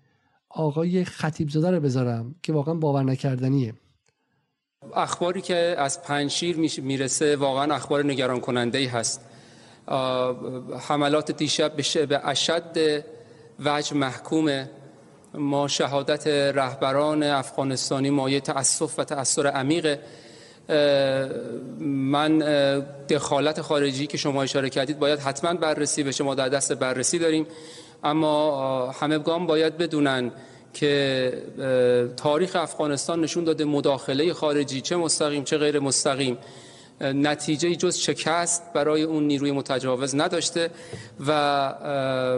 آقای خطیب زاده رو بذارم که واقعا باور نکردنیه. اخباری که از پنشیر می‌رسه واقعا اخبار نگران کننده ای هست حملات دیشب به اشد وجه محکومه ما شهادت رهبران افغانستانی مایه تأسف و تأثیر عمیقه من دخالت خارجی که شما اشاره کردید باید حتما بررسی بشه. ما در دست بررسی داریم. اما همگان باید بدونن که تاریخ افغانستان نشون داده مداخله خارجی چه مستقیم چه غیر مستقیم. نتیجه جز شکست برای اون نیروی متجاوز نداشته و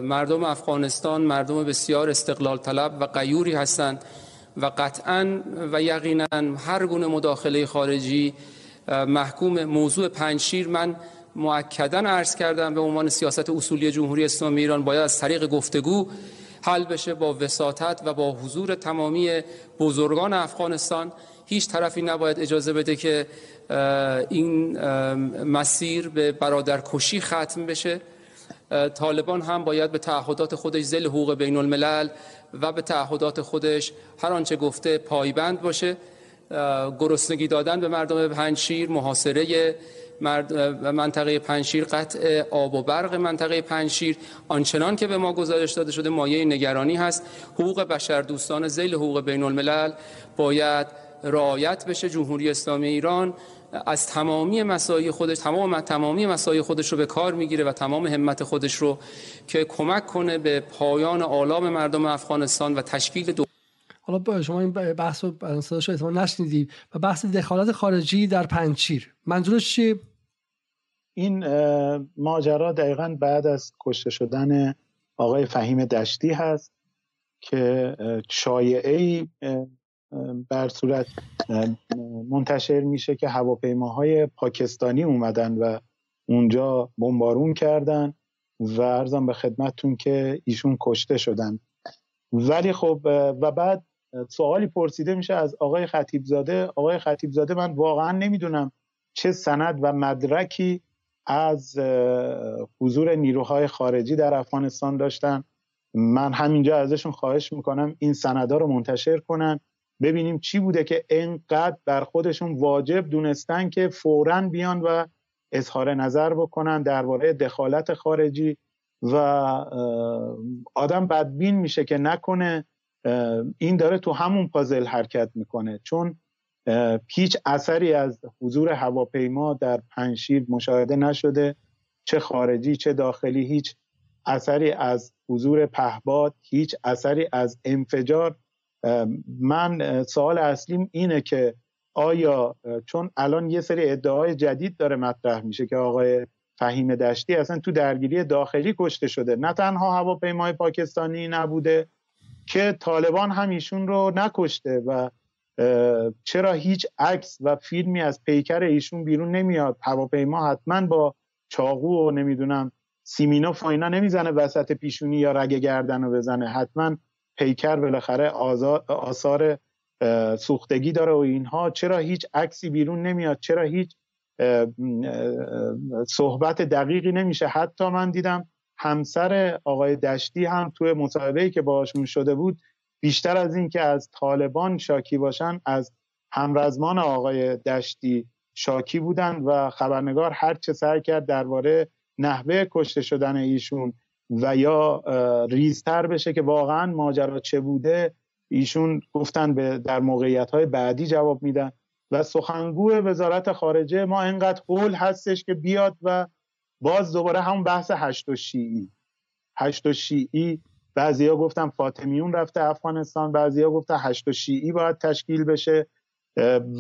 مردم افغانستان مردم بسیار استقلال طلب و قیوری هستند و قطعا و یقینا هر گونه مداخله خارجی محکوم موضوع پنجشیر من معکدا عرض کردم به عنوان سیاست اصولی جمهوری اسلامی ایران باید از طریق گفتگو حل بشه با وساطت و با حضور تمامی بزرگان افغانستان. هیچ طرفی نباید اجازه بده که این مسیر به برادرکشی ختم بشه. طالبان هم باید به تعهدات خودش زل حقوق بین الملل و به تعهدات خودش هر آنچه گفته پایبند باشه. گرسنگی دادن به مردم پنشیر محاصره منطقه پنشیر قطع آب و برق منطقه پنشیر آنچنان که به ما گزارش داده شده مایه نگرانی هست. حقوق بشر دوستان زیل حقوق بین الملل باید رعایت بشه جمهوری اسلامی ایران از تمامی مسایی خودش تمام تمامی مسایی خودش رو به کار می‌گیره و تمام همت خودش رو که کمک کنه به پایان آلام مردم افغانستان و تشکیل دو حالا شما این بحث رو صداش نشنیدید و بحث دخالت خارجی در پنچیر منظورش چیه؟ این ماجرا دقیقا بعد از کشته شدن آقای فهیم دشتی هست که شایعه بر صورت منتشر میشه که هواپیماهای پاکستانی اومدن و اونجا بمبارون کردن و ارزم به خدمتتون که ایشون کشته شدن. ولی خب و بعد سوالی پرسیده میشه از آقای خطیبزاده. آقای خطیبزاده من واقعا نمی‌دونم چه سند و مدرکی از حضور نیروهای خارجی در افغانستان داشتن. من همینجا ازشون خواهش می‌کنم این سندها رو منتشر کنن. ببینیم چی بوده که اینقدر بر خودشون واجب دونستن که فورا بیان و اظهار نظر بکنن درباره دخالت خارجی و آدم بدبین میشه که نکنه این داره تو همون پازل حرکت می‌کنه. چون هیچ اثری از حضور هواپیما در پنشیر مشاهده نشده چه خارجی چه داخلی هیچ اثری از حضور پهباد هیچ اثری از انفجار من سوال اصلیم اینه که آیا چون الان یه سری ادعای جدید داره مطرح میشه که آقای فهیم دشتی اصلا تو درگیری داخلی کشته شده. نه تنها هواپیمای پاکستانی نبوده که طالبان هم ایشون رو نکشته و چرا هیچ عکس و فیلمی از پیکر ایشون بیرون نمیاد. هواپیما حتما با چاقو و نمی‌دونم سیمینوف و اینا نمی‌زنه وسط پیشونی یا رگ گردن رو بزنه. حتما پیکر بالاخره آثار سوختگی داره و اینها. چرا هیچ عکسی بیرون نمیاد؟ چرا هیچ صحبت دقیقی نمیشه؟ حتی من دیدم همسر آقای دشتی هم توی مصاحبه‌ای که باهاشون شده بود بیشتر از این که از طالبان شاکی باشن از همرزمان آقای دشتی شاکی بودند و خبرنگار هر چه سعی کرد درباره نحوه کشته شدن ایشون و یا ریزتر بشه که واقعا ماجرا چه بوده ایشون گفتن به در موقعیت های بعدی جواب میدن. و سخنگو وزارت خارجه ما اینقدر قول هستش که بیاد و باز دوباره همون بحث هشت و شیعی هشت و شیعی بعضیا گفتن فاطمیون رفته افغانستان بعضیا گفتن هشت و شیعی باید تشکیل بشه.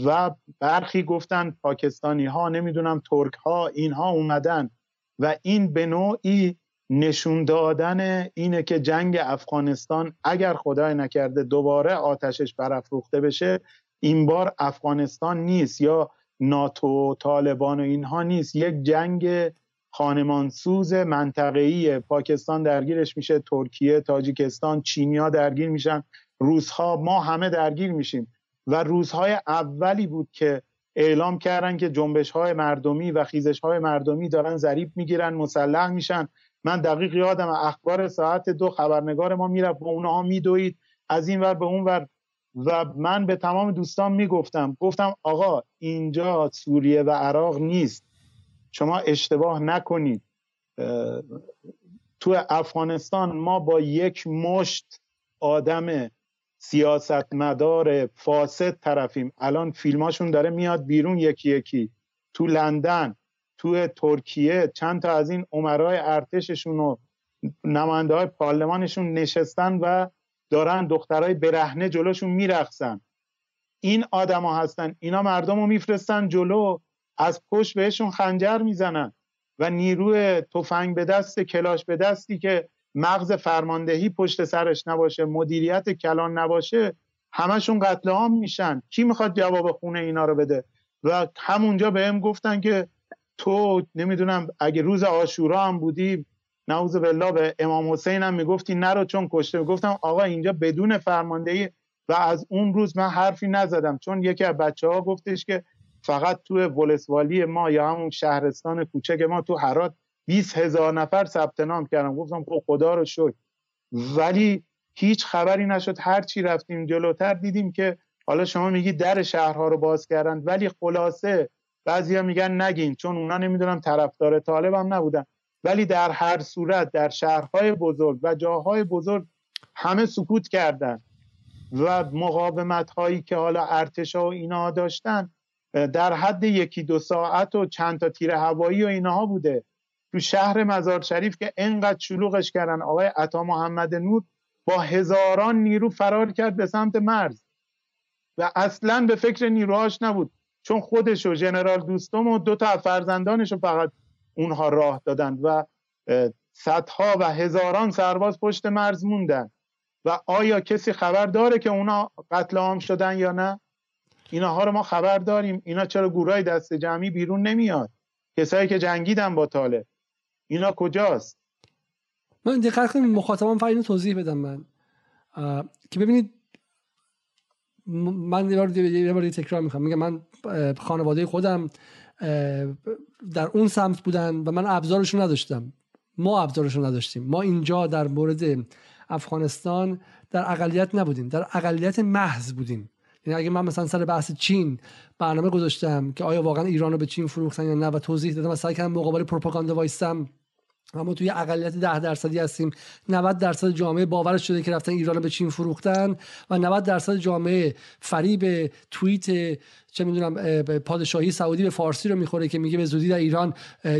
و برخی گفتن پاکستانی ها نمی‌دونم ترک ها اینها اومدن. و این به نوعی نشون دادن اینه که جنگ افغانستان اگر خدای نکرده دوباره آتشش برافروخته بشه این بار افغانستان نیست یا ناتو طالبان و اینها نیست. یک جنگ خانمانسوز منطقه‌ای. پاکستان درگیرش میشه ترکیه تاجیکستان چینیا درگیر میشن. روزها ما همه درگیر میشیم. و روزهای اولی بود که اعلام کردن که جنبش های مردمی و خیزش های مردمی دارن ضریب می‌گیرن مسلح میشن. من دقیق یادم اخبار ساعت دو خبرنگار ما می‌رفت با اونها میدوید. از این ور به اون ور. و من به تمام دوستان می‌گفتم. گفتم آقا اینجا سوریه و عراق نیست. شما اشتباه نکنید. تو افغانستان ما با یک مشت آدم سیاستمدار فاسد طرفیم. الان فیلماشون داره میاد بیرون یکی یکی. تو لندن. تو ترکیه چند تا از این عمرای ارتششون و نماینده های پارلمانشون نشستن و دارن دخترای برهنه جلوشون میرخصن این آدما هستن. اینا مردم رو میفرستن جلو از پشت بهشون خنجر می‌زنن و نیروی تفنگ به دست کلاش به دستی که مغز فرماندهی پشت سرش نباشه مدیریت کلان نباشه همشون قتل عام میشن. کی می‌خواد جواب خونه اینا رو بده؟ و همونجا بهم گفتن که تو نمی‌دونم اگه روز آشورا هم بودی نعوذ بالله به امام حسین هم می‌گفتی نرو چون کشته. گفتم آقا اینجا بدون فرماندهی و از اون روز من حرفی نزدم. چون یکی از بچه ها گفتش که فقط تو ولسوالی ما یا همون شهرستان کوچک ما تو هرات 20 هزار نفر ثبت نام کردم گفتم خب خدا رو شکر. ولی هیچ خبری نشد. هر چی رفتیم جلوتر دیدیم که حالا شما میگی در شهرها رو باز کردن. ولی خلاصه بعضیا میگن نگین چون اونا نمی‌دونم طرفدار طالب هم نبودن. ولی در هر صورت در شهرهای بزرگ و جاهای بزرگ همه سکوت کردن و مقاومت هایی که حالا ارتشا و اینا داشتن در حد یکی دو ساعت و چند تا تیر هوایی و اینها بوده. تو شهر مزار شریف که انقدر شلوغش کردن. آقای عطا محمد نور با هزاران نیرو فرار کرد به سمت مرز. و اصلا به فکر نیروهاش نبود. چون خودش و ژنرال دوستم و دو تا فرزندانش رو فقط اونها راه دادن و صدها و هزاران سرباز پشت مرز موندن. و آیا کسی خبر داره که اونا قتل عام شدن یا نه؟ اینها رو ما خبر داریم. اینا چرا گورای دست جمعی بیرون نمیاد؟ کسایی که جنگیدن با طالب. اینا کجاست؟ من دقیق کنم مخاطبان فقط توضیح بدم من. که ببینید من یه بار تکرار می‌کنم. میگم من خانواده خودم در اون سمت بودن و من ابزارشون نداشتم. ما ابزارشون نداشتیم. ما اینجا در مورد افغانستان در اقلیت نبودیم. در اقلیت محض بودیم. یعنی اگه من مثلا سر بحث چین برنامه گذاشتم که آیا واقعا ایران رو به چین فروختن یا نه و توضیح دادم و سعی کردم مقابل پروپاگاندا وایستم اما توی اقلیت ده درصدی هستیم. 90 درصد جامعه باورش شده که رفتن ایران رو به چین فروختن و 90 درصد جامعه فریب توییت چه می‌دونم پادشاهی سعودی به فارسی رو می‌خوره که میگه به زودی در ایران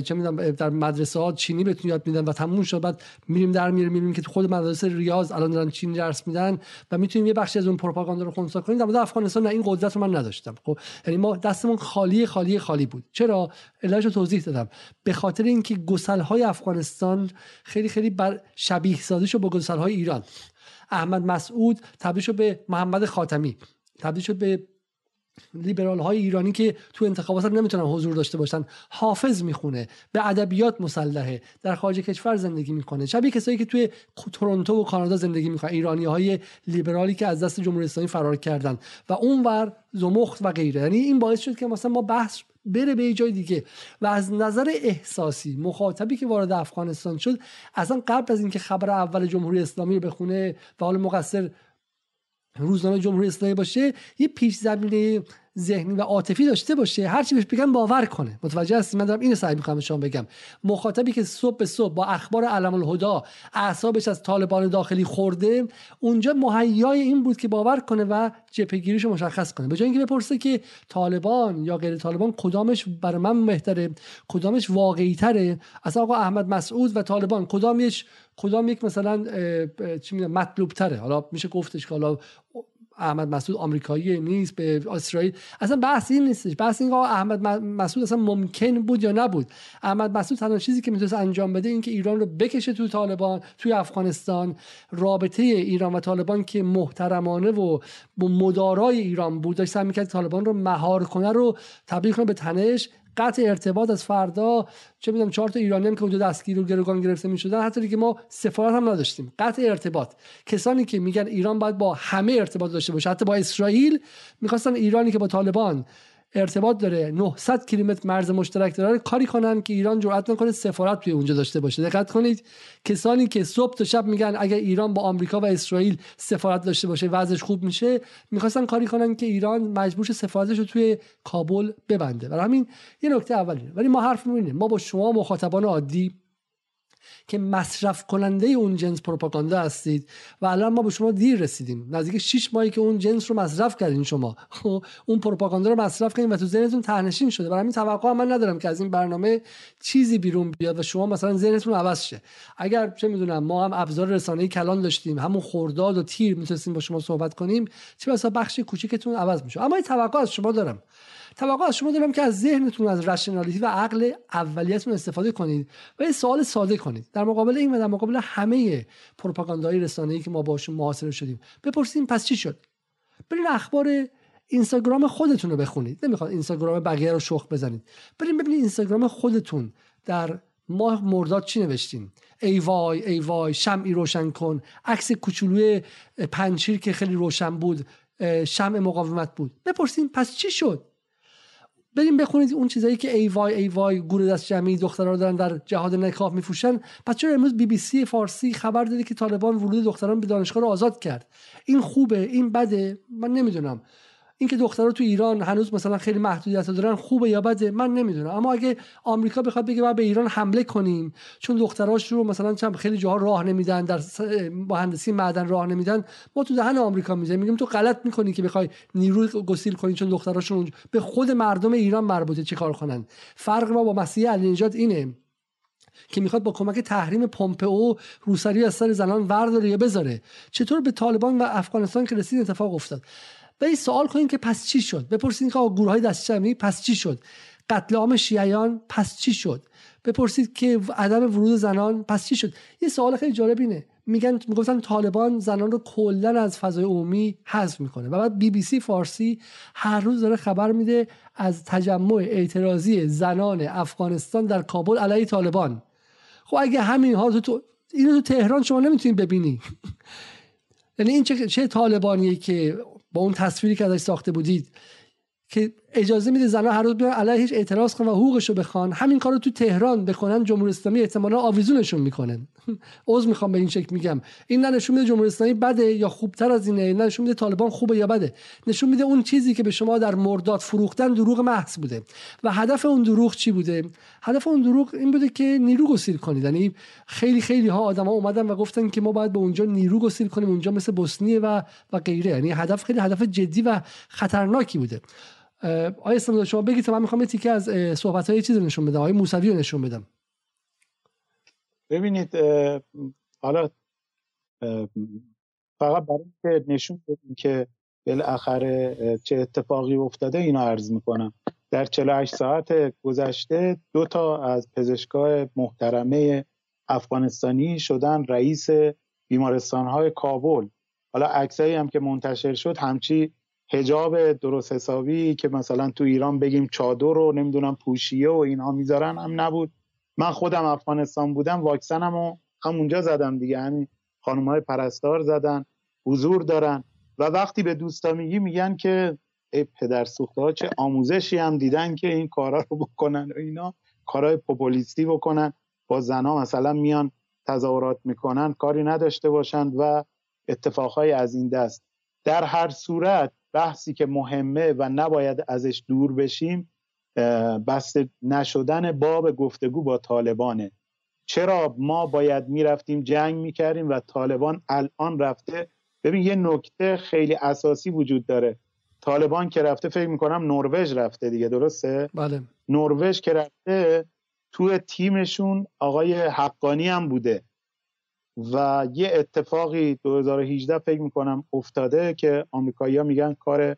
چه می‌دونم در مدرسه ها چینی بهتون یاد میدن و تموم شد. بعد میریم در میریم می‌بینیم که خود مدرسه ریاض الان دارن چینی درس میدن و می‌تونیم یه بخشی از اون پروپاگاندا رو خونسا کنیم. در مورد افغانستان نه این قدرت رو من نداشتم. خب یعنی ما دستمون خالی خالی خالی بود. چرا؟ علتش رو توضیح دادم. به خاطر اینکه گسل های افغانستان خیلی خیلی بر شبیه سازی شد با گسل های ایران. احمد مسعود تبدیل شد به محمد خاتمی. تبدیل شد به لیبرال های ایرانی که تو انتخابات نمی‌تونن حضور داشته باشن حافظ می‌خونه به ادبیات مسلحه در خارج کشور زندگی می‌کنه. شبیه کسایی که توی تورنتو و کانادا زندگی می‌کنن ایرانی های لیبرالی که از دست جمهوری اسلامی فرار کردن. و اونور زمخت و غیره. یعنی این باعث شد که مثلا ما بحث بره به جای دیگه. و از نظر احساسی مخاطبی که وارد افغانستان شد اصلا قبل از اینکه خبر اول جمهوری اسلامی رو بخونه و حال مقصر روزنامه جمهوری اسلامی باشه یه پیش زمینه ذهنی و عاطفی داشته باشه. هر چی بهش بگم باور کنه. متوجه هستی من دارم اینو سعی می‌کنم شما بگم. مخاطبی که صبح به صبح با اخبار علم الهدا اعصابش از طالبان داخلی خورده اونجا مهیای این بود که باور کنه و جبهگیریش مشخص کنه. به جای اینکه بپرسه که طالبان یا غیر طالبان کدامش برای من بهتره کدامش واقعی تره اصلا آقا احمد مسعود و طالبان کدامش کدام یک مثلا چی مطلوب تره حالا میشه گفتش که حالا احمد مسعود آمریکایی نیست به اسرائیل. اصلا بحث این نیستش. بحث این احمد مسعود اصلا ممکن بود یا نبود. احمد مسعود تنها چیزی که می‌تونست انجام بده این که ایران رو بکشه تو طالبان توی افغانستان. رابطه ایران و طالبان که محترمانه و با مدارای ایران بود داشت سعی می‌کرد طالبان رو مهار کنه رو تبدیل کنه به تنش. قطع ارتباط از فردا چه می‌دونم چهار تا ایرانی هم که اونجا دستگیر و گروگان گرفته می‌شدن حتی که ما سفارت هم نداشتیم. قطع ارتباط. کسانی که میگن ایران باید با همه ارتباط داشته باشه حتی با اسرائیل می‌خواستن ایرانی که با طالبان ارتباط داره. 900 کیلومتر مرز مشترک داره. کاری کنن که ایران جرئت نکنه سفارت توی اونجا داشته باشه. دقت کنید کسانی که صبح تا شب میگن اگر ایران با آمریکا و اسرائیل سفارت داشته باشه وضعش خوب میشه می‌خواستن کاری کنن که ایران مجبور سفارتش رو توی کابل ببنده. برای همین یه نکته اولیه. ولی ما حرف اینه. ما با شما مخاطبان عادی که مصرف کننده اون جنس پروپاگاندا هستید. و الان ما به شما دیر رسیدیم. نزدیک 6 ماهی که اون جنس رو مصرف کردین شما. خب، اون پروپاگاندا رو مصرف کردین و تو ذهنتون تهنشین شده. برای همین توقع من ندارم که از این برنامه چیزی بیرون بیاد و شما مثلا ذهنتون عوض شه. اگر چه می‌دونم ما هم ابزار رسانه‌ای کلان داشتیم همون خورداد و تیر می‌تونستیم با شما صحبت کنیم چه بسا بخش کوچیکتون عوض میشه. اما این توقع از شما دارم. توقع از شما دارم که از ذهنتون از رشنالیتی و عقل اولیتون استفاده کنید و یه سوال ساده کنید. در مقابل این و در مقابل همه پروپاگاندای رسانه‌ای که ما باشون محاصره شدیم بپرسید پس چی شد؟ برین اخبار اینستاگرام خودتون رو بخونید. نمی‌خواد اینستاگرام بقیه رو شخ بزنید. برین ببینید اینستاگرام خودتون در ماه مرداد چی نوشتین؟ ای وای ای وای شمعی روشن کن. عکس کوچولوی پنچیر که خیلی روشن بود شمع مقاومت بود. بپرسین پس چی شد؟ بریم بخونید اون چیزایی که ای وای ای وای گور دست جمعی دخترها رو دارن در جهاد نکاح میفوشن پس چرا امروز بی بی سی فارسی خبر داده که طالبان ورود دختران به دانشگاه رو آزاد کرد؟ این خوبه این بده من نمی‌دونم. اینکه دخترها تو ایران هنوز مثلا خیلی محدودیت دارن خوبه یا بده من نمی‌دونم. اما اگه آمریکا بخواد بگه به ایران حمله کنیم چون دختراش رو مثلا چند خیلی جاها راه نمیدن در مهندسی معدن راه نمیدن ما تو دهن آمریکا می‌ذاریم. میگیم تو غلط می‌کنی که بخوای نیروی گسیل کنی چون دختراشون به خود مردم ایران مربوطه چه کار کنن؟ فرق ما با مسیح علی اینه که می‌خواد با کمک تحریم پومپئو روسری از سر زنان ورداره یا بذاره. چطور به طالبان و افغانستان که رسید اتفاق افتاد؟ و این سوال کنیم که پس چی شد؟ بپرسید که گروه های دست جمعی پس چی شد؟ قتل عام شیعیان پس چی شد؟ بپرسید که عدم ورود زنان پس چی شد؟ یه سوال خیلی جالب اینه. میگن می‌گفتن طالبان زنان رو کلا از فضای عمومی حذف می‌کنه. و بعد بی بی سی فارسی هر روز داره خبر میده از تجمع اعتراضی زنان افغانستان در کابل علیه طالبان. خب اگه همین ها تو اینو تو تهران شما نمی‌تونید ببینی. یعنی این چه, چه طالبانیه که با اون تصویری که ازش ساخته بودید که اجازه میده زنها هر روز بیان علیه هیچ اعتراض کنن و حقوقش رو بخوان. همین کار رو تو تهران بکنن جمهوری اسلامی احتمالا آویزونشون می‌کنه عذر می‌خوام به این شکل میگم. این نه نشون میده جمهوری اسلامی بده یا خوبتر از اینه نه نشون میده طالبان خوبه یا بده. نشون میده اون چیزی که به شما در مرداد فروختن دروغ محض بوده. و هدف اون دروغ چی بوده؟ هدف اون دروغ این بوده که نیرو گسیل کنید. یعنی خیلی خیلی ها آدما اومدن و گفتن که ما باید به اونجا نیرو گسیل کنیم اونجا مثل بوسنیه و و غیره. یعنی هدف خیلی هدف جدی و خطرناکی بوده. آیا اسلام شما بگید من می‌خوام یه تیکه از صحبت های چیز نشون بدم آقای موسوی رو نشون بدم. ببینید حالا فقط برای که نشون بدیم که بالاخره چه اتفاقی افتاده اینو عرض می‌کنم. در 48 ساعت گذشته دو تا از پزشکای محترمه افغانستانی شدن رئیس بیمارستان های کابل. حالا عکسایی هم که منتشر شد همچی هجاب درست حسابی که مثلا تو ایران بگیم چادر رو نمی‌دونم پوشیه و اینها می‌ذارن هم نبود. من خودم افغانستان بودم واکسنم رو همونجا زدم دیگه. همین خانم های پرستار زدن حضور دارن. و وقتی به دوستا میگی میگن که ای پدر سوخته ها چه آموزشی هم دیدن که این کارا رو بکنن و اینا. کارهای پوپولیستی بکنن. با زنا مثلا میان تظاهرات می‌کنن کاری نداشته باشند و اتفاقهای از این دست. در هر صورت بحثی که مهمه و نباید ازش دور بشیم بسته نشدن باب گفتگو با طالبانه. چرا ما باید می‌رفتیم جنگ می‌کردیم و طالبان الان رفته؟ ببین یه نکته خیلی اساسی وجود داره. طالبان که رفته فکر می‌کنم نروژ رفته دیگه درسته؟ بله. نروژ که رفته تو تیمشون آقای حقانی هم بوده. و یه اتفاقی 2018 فکر می‌کنم افتاده که آمریکایی‌ها میگن کار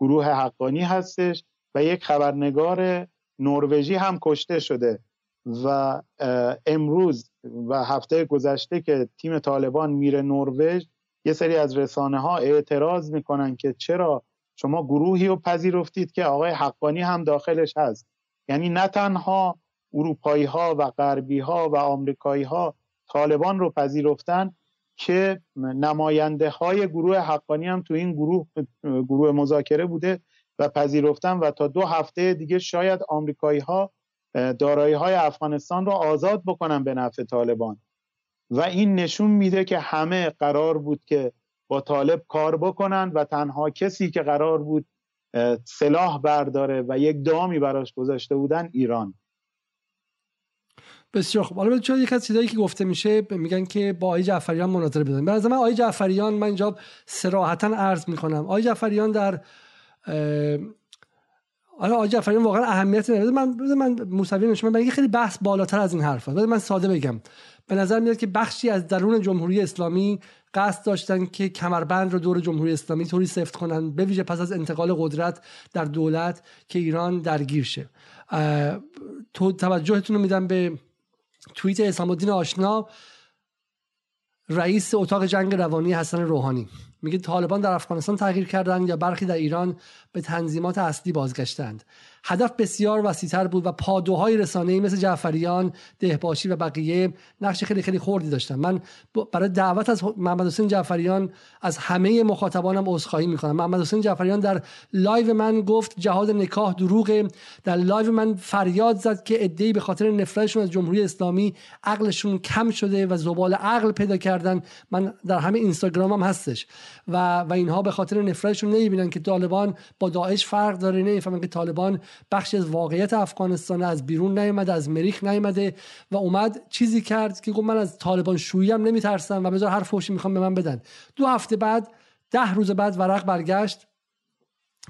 گروه حقانی هستش و یک خبرنگار نروژی هم کشته شده و امروز و هفته گذشته که تیم طالبان میره نروژ یه سری از رسانه ها اعتراض می‌کنن که چرا شما گروهی رو پذیرفتید که آقای حقانی هم داخلش هست. یعنی نه تنها اروپایی ها و غربی ها و آمریکایی ها طالبان رو پذیرفتن که نماینده های گروه حقانی هم تو این گروه گروه مذاکره بوده و پذیرفتن و تا دو هفته دیگه شاید آمریکایی ها دارایی های افغانستان رو آزاد بکنن به نفع طالبان. و این نشون میده که همه قرار بود که با طالب کار بکنن و تنها کسی که قرار بود سلاح برداره و یک دامی براش گذاشته بودن ایران. بسیار خوب. حالا چون یک از چیزایی که گفته میشه میگن که با آقای جعفریان مناظره بزنیم به من آقای جعفریان من اینجا صراحتا عرض می‌کنم آقای جعفریان در آره آقای جعفریان واقعا اهمیت نداره. من من موسوی نشون من خیلی بحث بالاتر از این حرفه من ساده بگم. به نظر میاد که بخشی از درون جمهوری اسلامی قصد داشتن که کمربند رو دور جمهوری اسلامی طوری سفت کنن به ویژه پس از انتقال قدرت در دولت که ایران درگیر شه. تو توجهتون رو میدم به توییت اسلام الدین آشنا رئیس اتاق جنگ روانی حسن روحانی. میگه طالبان در افغانستان تغییر کردند یا برخی در ایران به تنظیمات اصلی بازگشتند. هدف بسیار وسیعتر بود و پادوهای رسانه‌ای مثل جعفریان دهباشی و بقیه نقش خیلی خیلی خوردی داشتن. من برای دعوت از محمد حسین جعفریان از همه مخاطبانم عذرخواهی می‌کنم. محمد حسین جعفریان در live من گفت جهاد نکاح دروغه در live من فریاد زد که ادعی به خاطر نفرتشون از جمهوری اسلامی عقلشون کم شده و زبال عقل پیدا کردن. من در همه اینستاگرام هم هستش. و و اینها به خاطر نفرتشون نمی‌بینن که طالبان با داعش فرق داره. نمی‌فهمن که طالبان بخشی از واقعیت افغانستان از بیرون نیامده از مریخ نیامده و اومد چیزی کرد که گفت من از طالبان شویی هم نمیترسم و بذار هر فوشی می‌خوام به من بدن. دو هفته بعد ده روز بعد ورق برگشت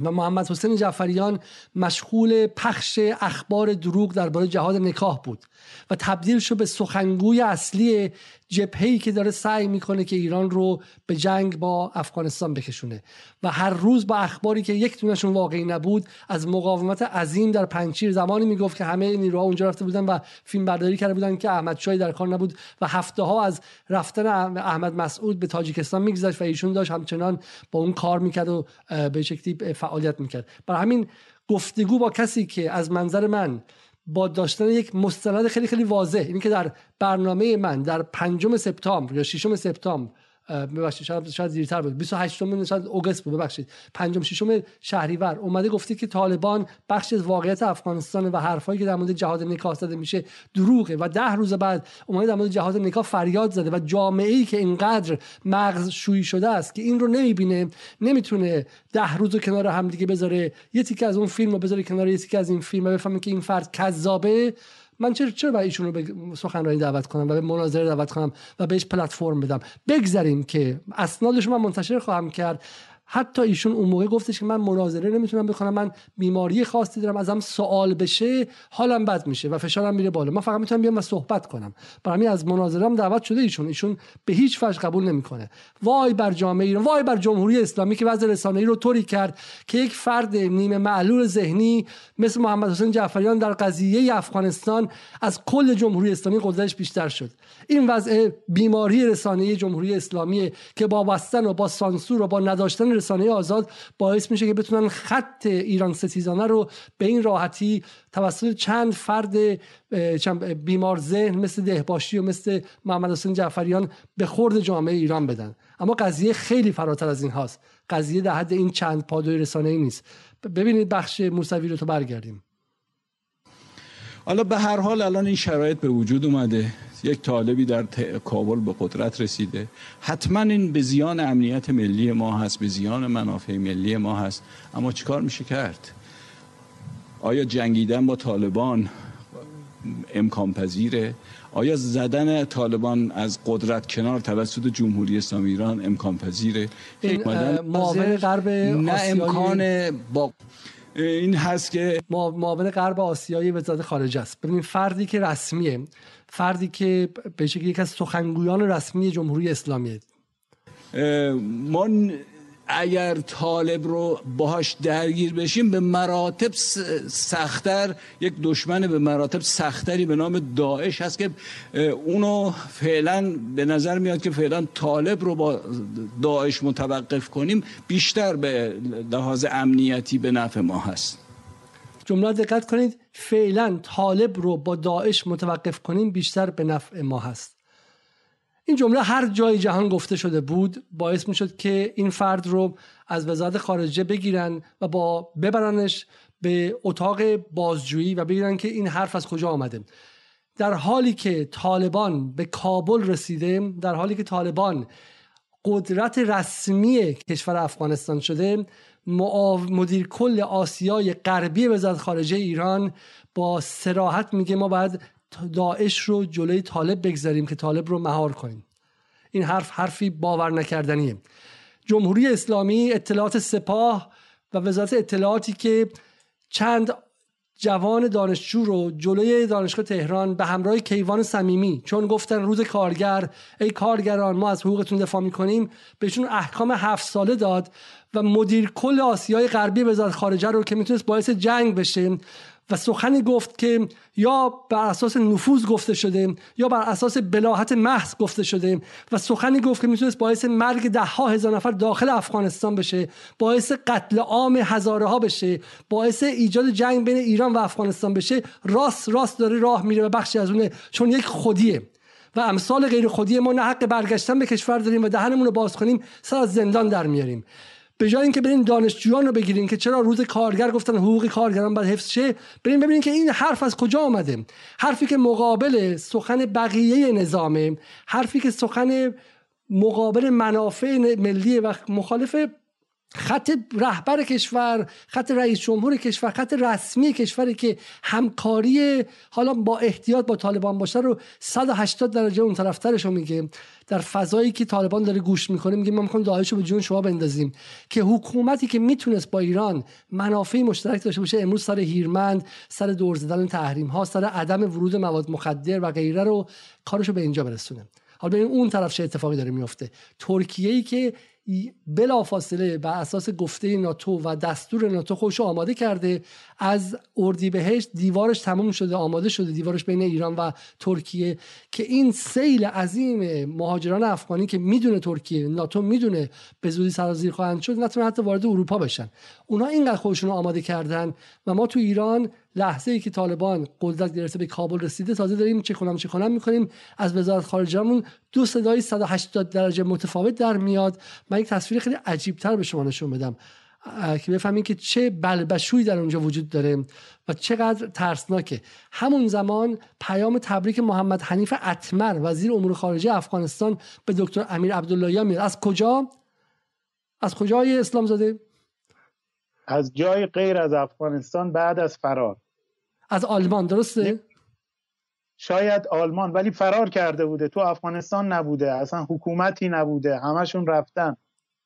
و محمد حسین جعفریان مشغول پخش اخبار دروغ درباره جهاد نکاح بود و تبدیل شد به سخنگوی اصلی جبهه‌ای که داره سعی می‌کنه که ایران رو به جنگ با افغانستان بکشونه. و هر روز با اخباری که یک دونشون واقعی نبود از مقاومت عظیم در پنچیر زمانی می‌گفت که همه نیروها اونجا رفته بودن و فیلم برداری کرده بودن که احمد شای در کار نبود و هفته ها از رفتن احمد مسعود به تاجیکستان میگذشت و ایشون داشت همچنان با اون کار می‌کرد و به شکلی فعالیت می‌کرد. برای همین گفتگو با کسی که از منظر من با داشتن یک مستند خیلی خیلی واضح. اینی که در برنامه من در پنجم سپتامبر یا ششم سپتامبر ببخشید شاید شاید دیرتر بود. 28 م شاید اوگست بود ببخشید. پنجم ششم شهریور. اومده گفته که طالبان بخش از واقعیت افغانستان و حرفایی که در مورد جهاد نکاح زده میشه دروغه و ده روز بعد اومده در مورد جهاد نکاح فریاد زده و جامعه ای که اینقدر مغز شویی شده است که این رو نمی‌بینه نمی‌تونه ده روز کنار هم دیگه بذاره یه تیکه از اون فیلم رو بذاره کنار یه تیکه از این فیلم و بفهمه که این فرد کذابه. من چرا چرا باید ایشون رو به سخنرانی دعوت کنم و به مناظره دعوت کنم و بهش پلتفرم بدم؟ بگذاریم که اسنادش من منتشر خواهم کرد. حتی ایشون اون موقع گفتش که من مناظره نمی‌تونم بکنم من بیماری خاصی دارم ازم سوال بشه حالم بد میشه و فشارم میره بالا. من فقط می‌تونم بیام و صحبت کنم. برای همین از مناظرم دعوت شده ایشون. ایشون به هیچ وجه قبول نمی‌کنه. وای بر جامعه ایران وای بر جمهوری اسلامی که وضع رسانه‌ای رو طوری کرد که یک فرد نیمه معلول ذهنی مثل محمد حسین جعفریان در قضیه افغانستان از کل جمهوری اسلامی قدرتش بیشتر شد. این وضع بیماری رسانه‌ای جمهوری اسلامی که با بستن و با سانسور و با نداشتن رسانه آزاد باعث میشه که بتونن خط ایران ستیزانه رو به این راحتی توسط چند فرد بیمار ذهن مثل دهباشی و مثل محمد حسین جعفریان به خورد جامعه ایران بدن. اما قضیه خیلی فراتر از این هاست. قضیه در حد این چند پادوی رسانه ای نیست ببینید بخش موسوی رو تو برگردیم. حالا به هر حال الان این شرایط به وجود اومده. یک طالبی در کابل به قدرت رسیده. حتما این به زیان امنیت ملی ما هست به زیان منافع ملی ما هست. اما چیکار میشه کرد؟ آیا جنگیدن با طالبان امکان پذیره؟ آیا زدن طالبان از قدرت کنار توسط جمهوری اسلامی ایران امکان پذیره؟ معاون غرب نه امکان با این هست که معاون غرب آسیایی وزارت خارجه است. ببینید فردی که رسمیه فردی که به شکل یک از سخنگویان رسمی جمهوری اسلامی. ما اگر طالب رو باهاش درگیر بشیم به مراتب سختتر یک دشمن به مراتب سختری به نام داعش هست که اونو فعلا به نظر میاد که فعلا طالب رو با داعش متوقف کنیم بیشتر به لحاظ امنیتی به نفع ما هست. جمله دقت کنید. فعلا طالب رو با داعش متوقف کنیم بیشتر به نفع ما هست. این جمله هر جای جهان گفته شده بود باعث می شد که این فرد رو از وزارت خارجه بگیرن و با ببرنش به اتاق بازجویی و بگیرن که این حرف از کجا آمده. در حالی که طالبان به کابل رسیده در حالی که طالبان قدرت رسمی کشور افغانستان شده مدیر کل آسیای غربی وزارت خارجه ایران با سراحت میگه ما باید داعش رو جلوی طالب بگذاریم که طالب رو مهار کنیم. این حرف حرفی باور نکردنیه. جمهوری اسلامی اطلاعات سپاه و وزارت اطلاعاتی که چند جوان دانشجو رو جلوی دانشگاه تهران به همراه کیوان صمیمی چون گفتن روز کارگر ای کارگران ما از حقوقتون دفاع می‌کنیم بهشون احکام هفت ساله داد و مدیر کل آسیای غربی وزارت خارجه رو که می‌تونست باعث جنگ بشه. و سخنی گفت که یا بر اساس نفوذ گفته شده یا بر اساس بلاحت محض گفته شده و سخنی گفت که می‌تونست باعث مرگ ده ها هزار نفر داخل افغانستان بشه باعث قتل عام هزاره ها بشه باعث ایجاد جنگ بین ایران و افغانستان بشه راست راست داره راه میره و بخشی از اونه چون یک خودیه. و امثال غیر خودی ما نه حق برگشتن به کشور داریم و دهنمون رو باز کنیم سر از زندان در میاریم. به جای اینکه برین دانشجویان رو بگیرین که چرا روز کارگر گفتن حقوق کارگران باید حفظ شه برین ببینین که این حرف از کجا آمده حرفی که مقابل سخن بقیه نظامه حرفی که سخن مقابل منافع ملی و مخالف خط رهبر کشور خط رئیس جمهور کشور خط رسمی کشوری که همکاری حالا با احتیاط با طالبان باشه رو 180 درجه اون طرفترش رو میگه. در فضایی که طالبان داره گوش می‌کنه میگه ما می‌خوایم داعش رو به جون شما بندازیم. که حکومتی که می‌تونست با ایران منافع مشترک داشته باشه امروز سر هیرمند سر دور زدن تحریم ها سر عدم ورود مواد مخدر و غیره رو کارشو به اینجا برسونه. حالا ببین اون طرف چه اتفاقی داره میفته ترکیه ای که بلافاصله بر اساس گفته ناتو و دستور ناتو خوش آماده کرده از اردیبهشت دیوارش تموم شده آماده شده دیوارش بین ایران و ترکیه که این سیل عظیم مهاجران افغانی که می‌دونه ترکیه ناتو می‌دونه به زودی سرازیر خواهند شد نتونه حتی وارد اروپا بشن. اونا اینقدر خودشون آماده کردن و ما تو ایران لحظه ای که طالبان قدرت گرفته به کابل رسیده تازه داریم چه کنم چه کنم می‌کنیم. از وزارت خارجهمون دو صدای 180 درجه متفاوت در میاد. من یک تصویر خیلی عجیب تر به شما نشون بدم. که بفهمین که چه بلبشویی در اونجا وجود داره و چقدر ترسناکه. همون زمان پیام تبریک محمد حنیف اتمر وزیر امور خارجه افغانستان به دکتر امیر عبداللهیان میاد از کجا؟ از کجای اسلام زاده از جای غیر از افغانستان بعد از فرار. از آلمان درسته؟ شاید آلمان ولی فرار کرده بوده. تو افغانستان نبوده اصلا حکومتی نبوده همشون رفتن.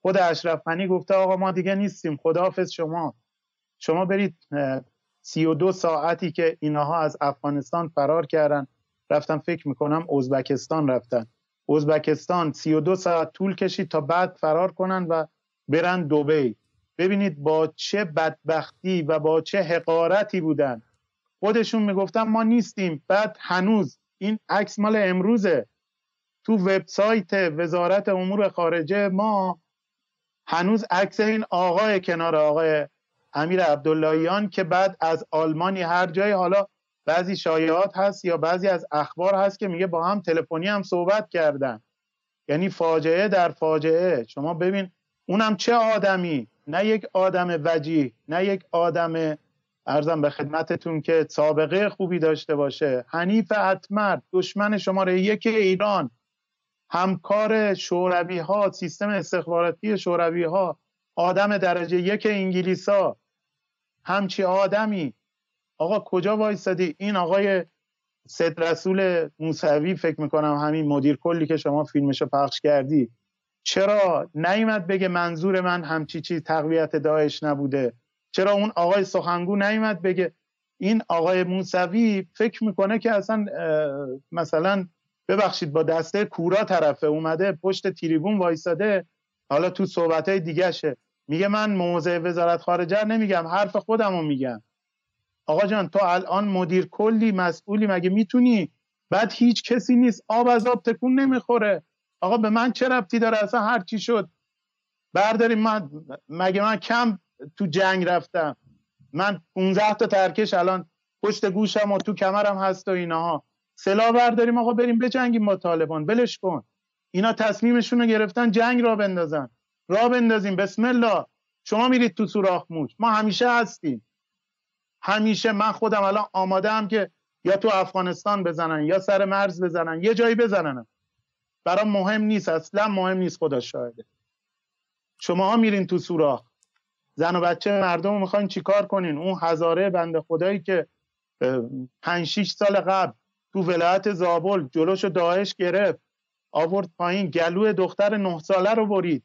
خود اشرف غنی گفته آقا ما دیگه نیستیم خداحافظ شما. شما برید سی و دو ساعتی که اینها از افغانستان فرار کردن رفتن فکر می‌کنم ازبکستان رفتن. ازبکستان سی و دو ساعت طول کشید تا بعد فرار کنن و برن دوبی ببینید با چه بدبختی و با چه حقارتی بودن. خودشون می‌گفتن ما نیستیم بعد هنوز این عکس مال امروزه. تو وبسایت وزارت امور خارجه ما هنوز عکس این آقای کنار آقای امیر عبداللهیان که بعد از آلمانی هر جای حالا بعضی شایعات هست یا بعضی از اخبار هست که میگه با هم تلفنی هم صحبت کردن. یعنی فاجعه در فاجعه. شما ببین اونم چه آدمی؟ نه یک آدم وجیه نه یک آدم ارزم به خدمتتون که سابقه خوبی داشته باشه. حنیف اتمر دشمن شماره یک ایران. همکار شوروی ها سیستم استخباراتی شوروی ها آدم درجه یک انگلیس ها همچی آدمی. آقا کجا وایستادی این آقای سید رسول موسوی فکر می‌کنم همین مدیر کلی که شما فیلمشو پخش کردی. چرا نیومد بگه منظور من همچی چیز تقویت داعش نبوده؟ چرا اون آقای سخنگو نیومد بگه؟ این آقای موسوی فکر می‌کنه که اصلا مثلا ببخشید با دسته کورا طرفه اومده پشت تریبون وایساده. حالا تو صحبت های دیگه شه میگه من موضع وزارت خارجه نمیگم حرف خودمو میگم. آقا جان تو الان مدیر کلی مسئولی مگه می‌تونی؟ بعد هیچ کسی نیست آب از آب تکون نمی‌خوره. آقا به من چه ربطی داره؟ اصلا هر چی شد. برداریم من مگه من کم تو جنگ رفتم؟ من 15 تا ترکش الان پشت گوشم و تو کمرم هست و اینها. سلاح برداریم آقا بریم بجنگیم با طالبان. بلش کن. اینا تصمیمشون رو گرفتن جنگ را بندازن. را بندازیم. بسم الله. شما میرید تو سوراخ موج. ما همیشه هستیم. همیشه. من خودم الان آماده هم که یا تو افغانستان بزنن یا سر مرز بزنن یه جایی بزنن. برام مهم نیست. اصلا مهم نیست خدا شاهده. شما ها میرین تو سوراخ. زن و بچه مردم رو می‌خواین چیکار کنین؟ اون هزاره بنده خدایی که پنج شیش سال قبل تو ولایت زابل جلوش داعش گرفت آورد پایین گلو دختر نه ساله رو برید.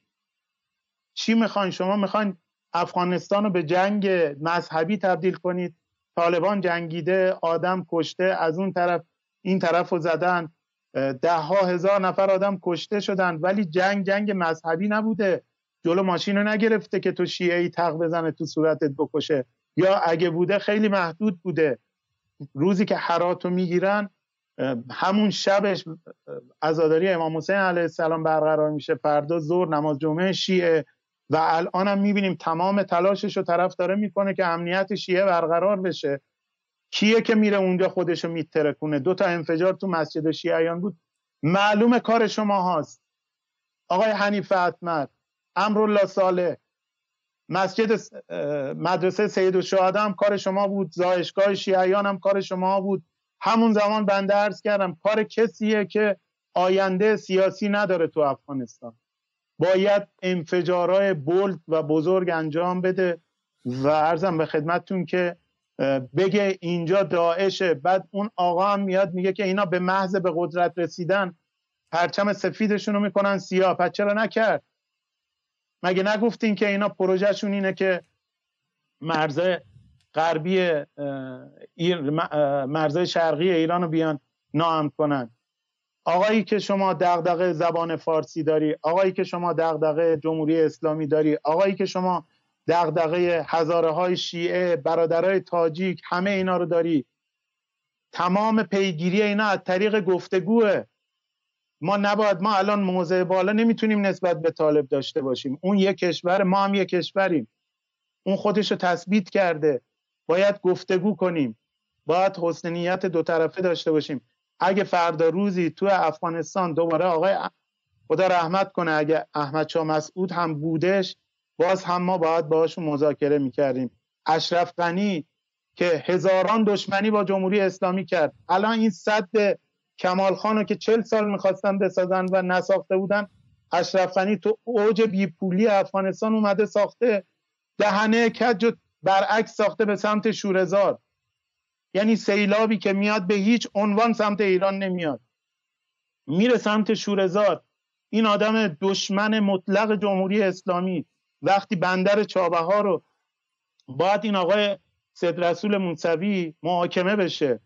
چی می‌خواین شما؟ می‌خواین افغانستان رو به جنگ مذهبی تبدیل کنید؟ طالبان جنگیده آدم کشته از اون طرف این طرف رو زدن. ده ها هزار نفر آدم کشته شدن ولی جنگ جنگ مذهبی نبوده. جلو ماشین رو نگرفته که تو شیعه ای تق بزنه تو صورتت بکشه. یا اگه بوده خیلی محدود بوده. روزی که حرات رو می‌گیرن همون شبش عزاداری امام حسین علیه السلام برقرار میشه. فردا زور نماز جمعه شیعه. و الان هم می‌بینیم تمام تلاشش رو طرف داره می‌کنه که امنیت شیعه برقرار بشه. کیه که میره اونجا خودش رو میترکونه؟ دو تا انفجار تو مسجد شیعیان بود. معلوم کار شما هاست. آقای حنیف اتمر امرالله صالح مسجد مدرسه سید و هم کار شما بود. زایشگاه شیعیان هم کار شما بود. همون زمان بنده عرض کردم کار کسیه که آینده سیاسی نداره تو افغانستان. باید انفجارهای بولد و بزرگ انجام بده و ارزم به خدمتتون که بگه اینجا داعشه. بعد اون آقا هم میاد میگه که اینا به محض به قدرت رسیدن پرچم سفیدشون رو می‌کنن سیاه. پس چرا نکرد؟ مگه نگفتین که اینا پروژهشون اینه که مرزه غربی مرزهای شرقی ایران رو بیان نام کنن. آقایی که شما دغدغه زبان فارسی داری آقایی که شما دغدغه جمهوری اسلامی داری آقایی که شما دغدغه هزاره های شیعه برادرای تاجیک همه اینا رو داری. تمام پیگیری اینا از طریق گفتگوه. ما نباید ما الان موضع بالا نمی‌تونیم نسبت به طالب داشته باشیم. اون یک کشور ما هم یک کشوریم. اون خودش رو تثبیت کرده. باید گفتگو کنیم. باید حسن نیت دو طرفه داشته باشیم. اگه فردا روزی تو افغانستان دوباره آقای خدا رحمت کنه اگه احمد شاه مسعود هم بودش باز هم ما باید باهاشون مذاکره می‌کردیم. اشرف غنی که هزاران دشمنی با جمهوری اسلامی کرد. الان این صد کمال خانو که چل سال می‌خواستن بسازن و نساخته بودن اشرف غنی تو اوج بیپولی افغانستان اومده ساخته. دهنه کج برعکس ساخته به سمت شورزار. یعنی سیلابی که میاد به هیچ عنوان سمت ایران نمیاد. میره سمت شورزار. این آدم دشمن مطلق جمهوری اسلامی. وقتی بندر چابه ها رو باید این آقای سید رسول موسوی محاکمه بشه.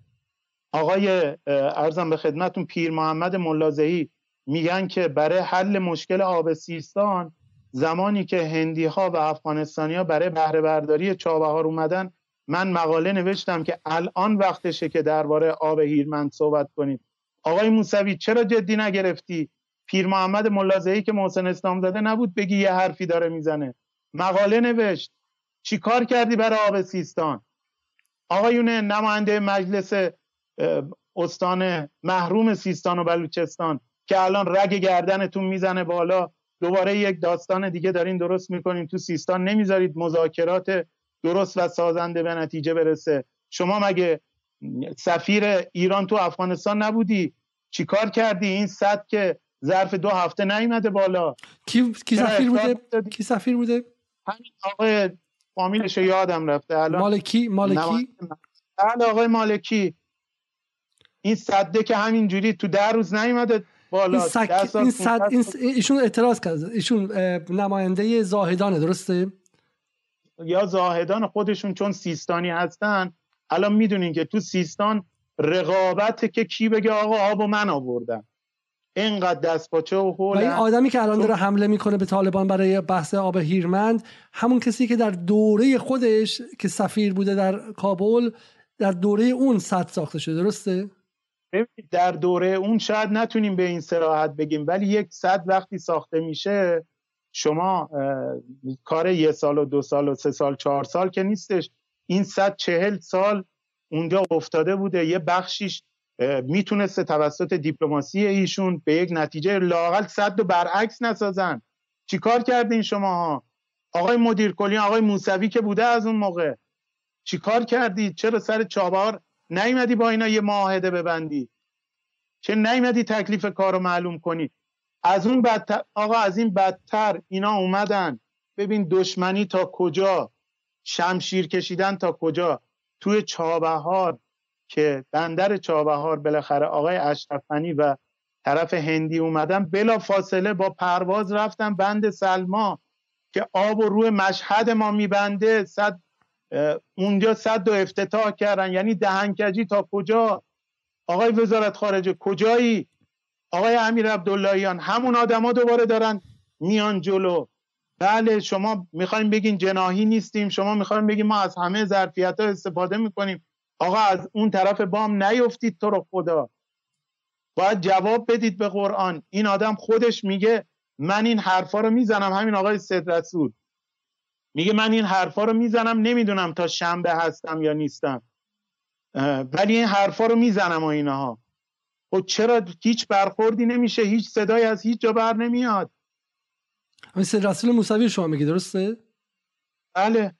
آقای ارزم به خدمتون پیر محمد ملازهی میگن که برای حل مشکل آب سیستان زمانی که هندی ها و افغانستانی ها برای بهره برداری چابهار اومدن من مقاله نوشتم که الان وقتشه که درباره آب هیرمند صحبت کنیم. آقای موسوی چرا جدی نگرفتی؟ پیر محمد ملازهی که محسن اسلام زاده نبود بگی یه حرفی داره می‌زنه. مقاله نوشت چی کار کردی برای آب سیستان؟ آقایون نماینده مجلس استان محروم سیستان و بلوچستان که الان رگ گردنتون می‌زنه بالا دوباره یک داستان دیگه دارین درست می‌کنین تو سیستان. نمی‌ذارید مذاکرات درست و سازنده به نتیجه برسه. شما مگه سفیر ایران تو افغانستان نبودی؟ چیکار کردی این صد که ظرف دو هفته نیومده بالا؟ کی, کی سفیر بوده؟ کی سفیر بوده؟ همین آقای فامیلش یادم رفته. الان مالکی مالکی؟ بله آقای مالکی. این صده که همینجوری تو در روز نیومده بالا این, سک... این صد... این... ایشون اعتراض کرده ایشون نماینده زاهدانه درسته؟ یا زاهدان خودشون چون سیستانی هستن الان می‌دونین که تو سیستان رقابت که کی بگه آقا آب و من آوردم اینقدر دست پاچه و و این آدمی که الان داره حمله می‌کنه به طالبان برای بحث آب هیرمند همون کسی که در دوره خودش که سفیر بوده در کابل در دوره اون صد ساخته شده درسته؟ در دوره اون شاید نتونیم به این سراحت بگیم ولی یک صد وقتی ساخته میشه شما کار یه سال و دو سال و سه سال چهار سال که نیستش این صد چهل سال اونجا افتاده بوده. یه بخشیش می‌تونسته توسط دیپلماسی ایشون به یک نتیجه لاقل صد و برعکس نسازن. چیکار کردین شما آقای مدیر کلی آقای موسوی که بوده از اون موقع. چیکار کردی چرا سر چابهار نیومدی با اینا یه معاهده ببندی. چه نیومدی تکلیف کار رو معلوم کنی؟ از اون بدتر آقا از این بدتر اینا اومدن. ببین دشمنی تا کجا؟ شمشیر کشیدن تا کجا؟ توی چابهار که بندر چابهار بالاخره آقای اشرفنی و طرف هندی اومدن بلا فاصله با پرواز رفتن بند سلما که آب و روی مشهد ما میبنده صد اونجا صد و افتتاح کردن. یعنی دهنکجی تا کجا؟ آقای وزارت خارجه کجایی؟ آقای امیر عبداللهیان همون آدما دوباره دارن میان جلو. بله شما می‌خوایم بگین جناهی نیستیم. شما می‌خوایم بگین ما از همه ظرفیت ها استفاده می‌کنیم. آقا از اون طرف بام نیفتید تو رو خدا. باید جواب بدید به قرآن. این آدم خودش میگه من این حرفا رو می‌زنم. همین آقای سید رسول میگه من این حرفا رو می‌زنم نمی‌دونم تا شنبه هستم یا نیستم. ولی این حرفا رو می‌زنم و اینها. و خب چرا هیچ برخوردی نمیشه هیچ صدای از هیچ جا بر نمیاد. سید رسول موسوی شما میگی درسته؟ بله.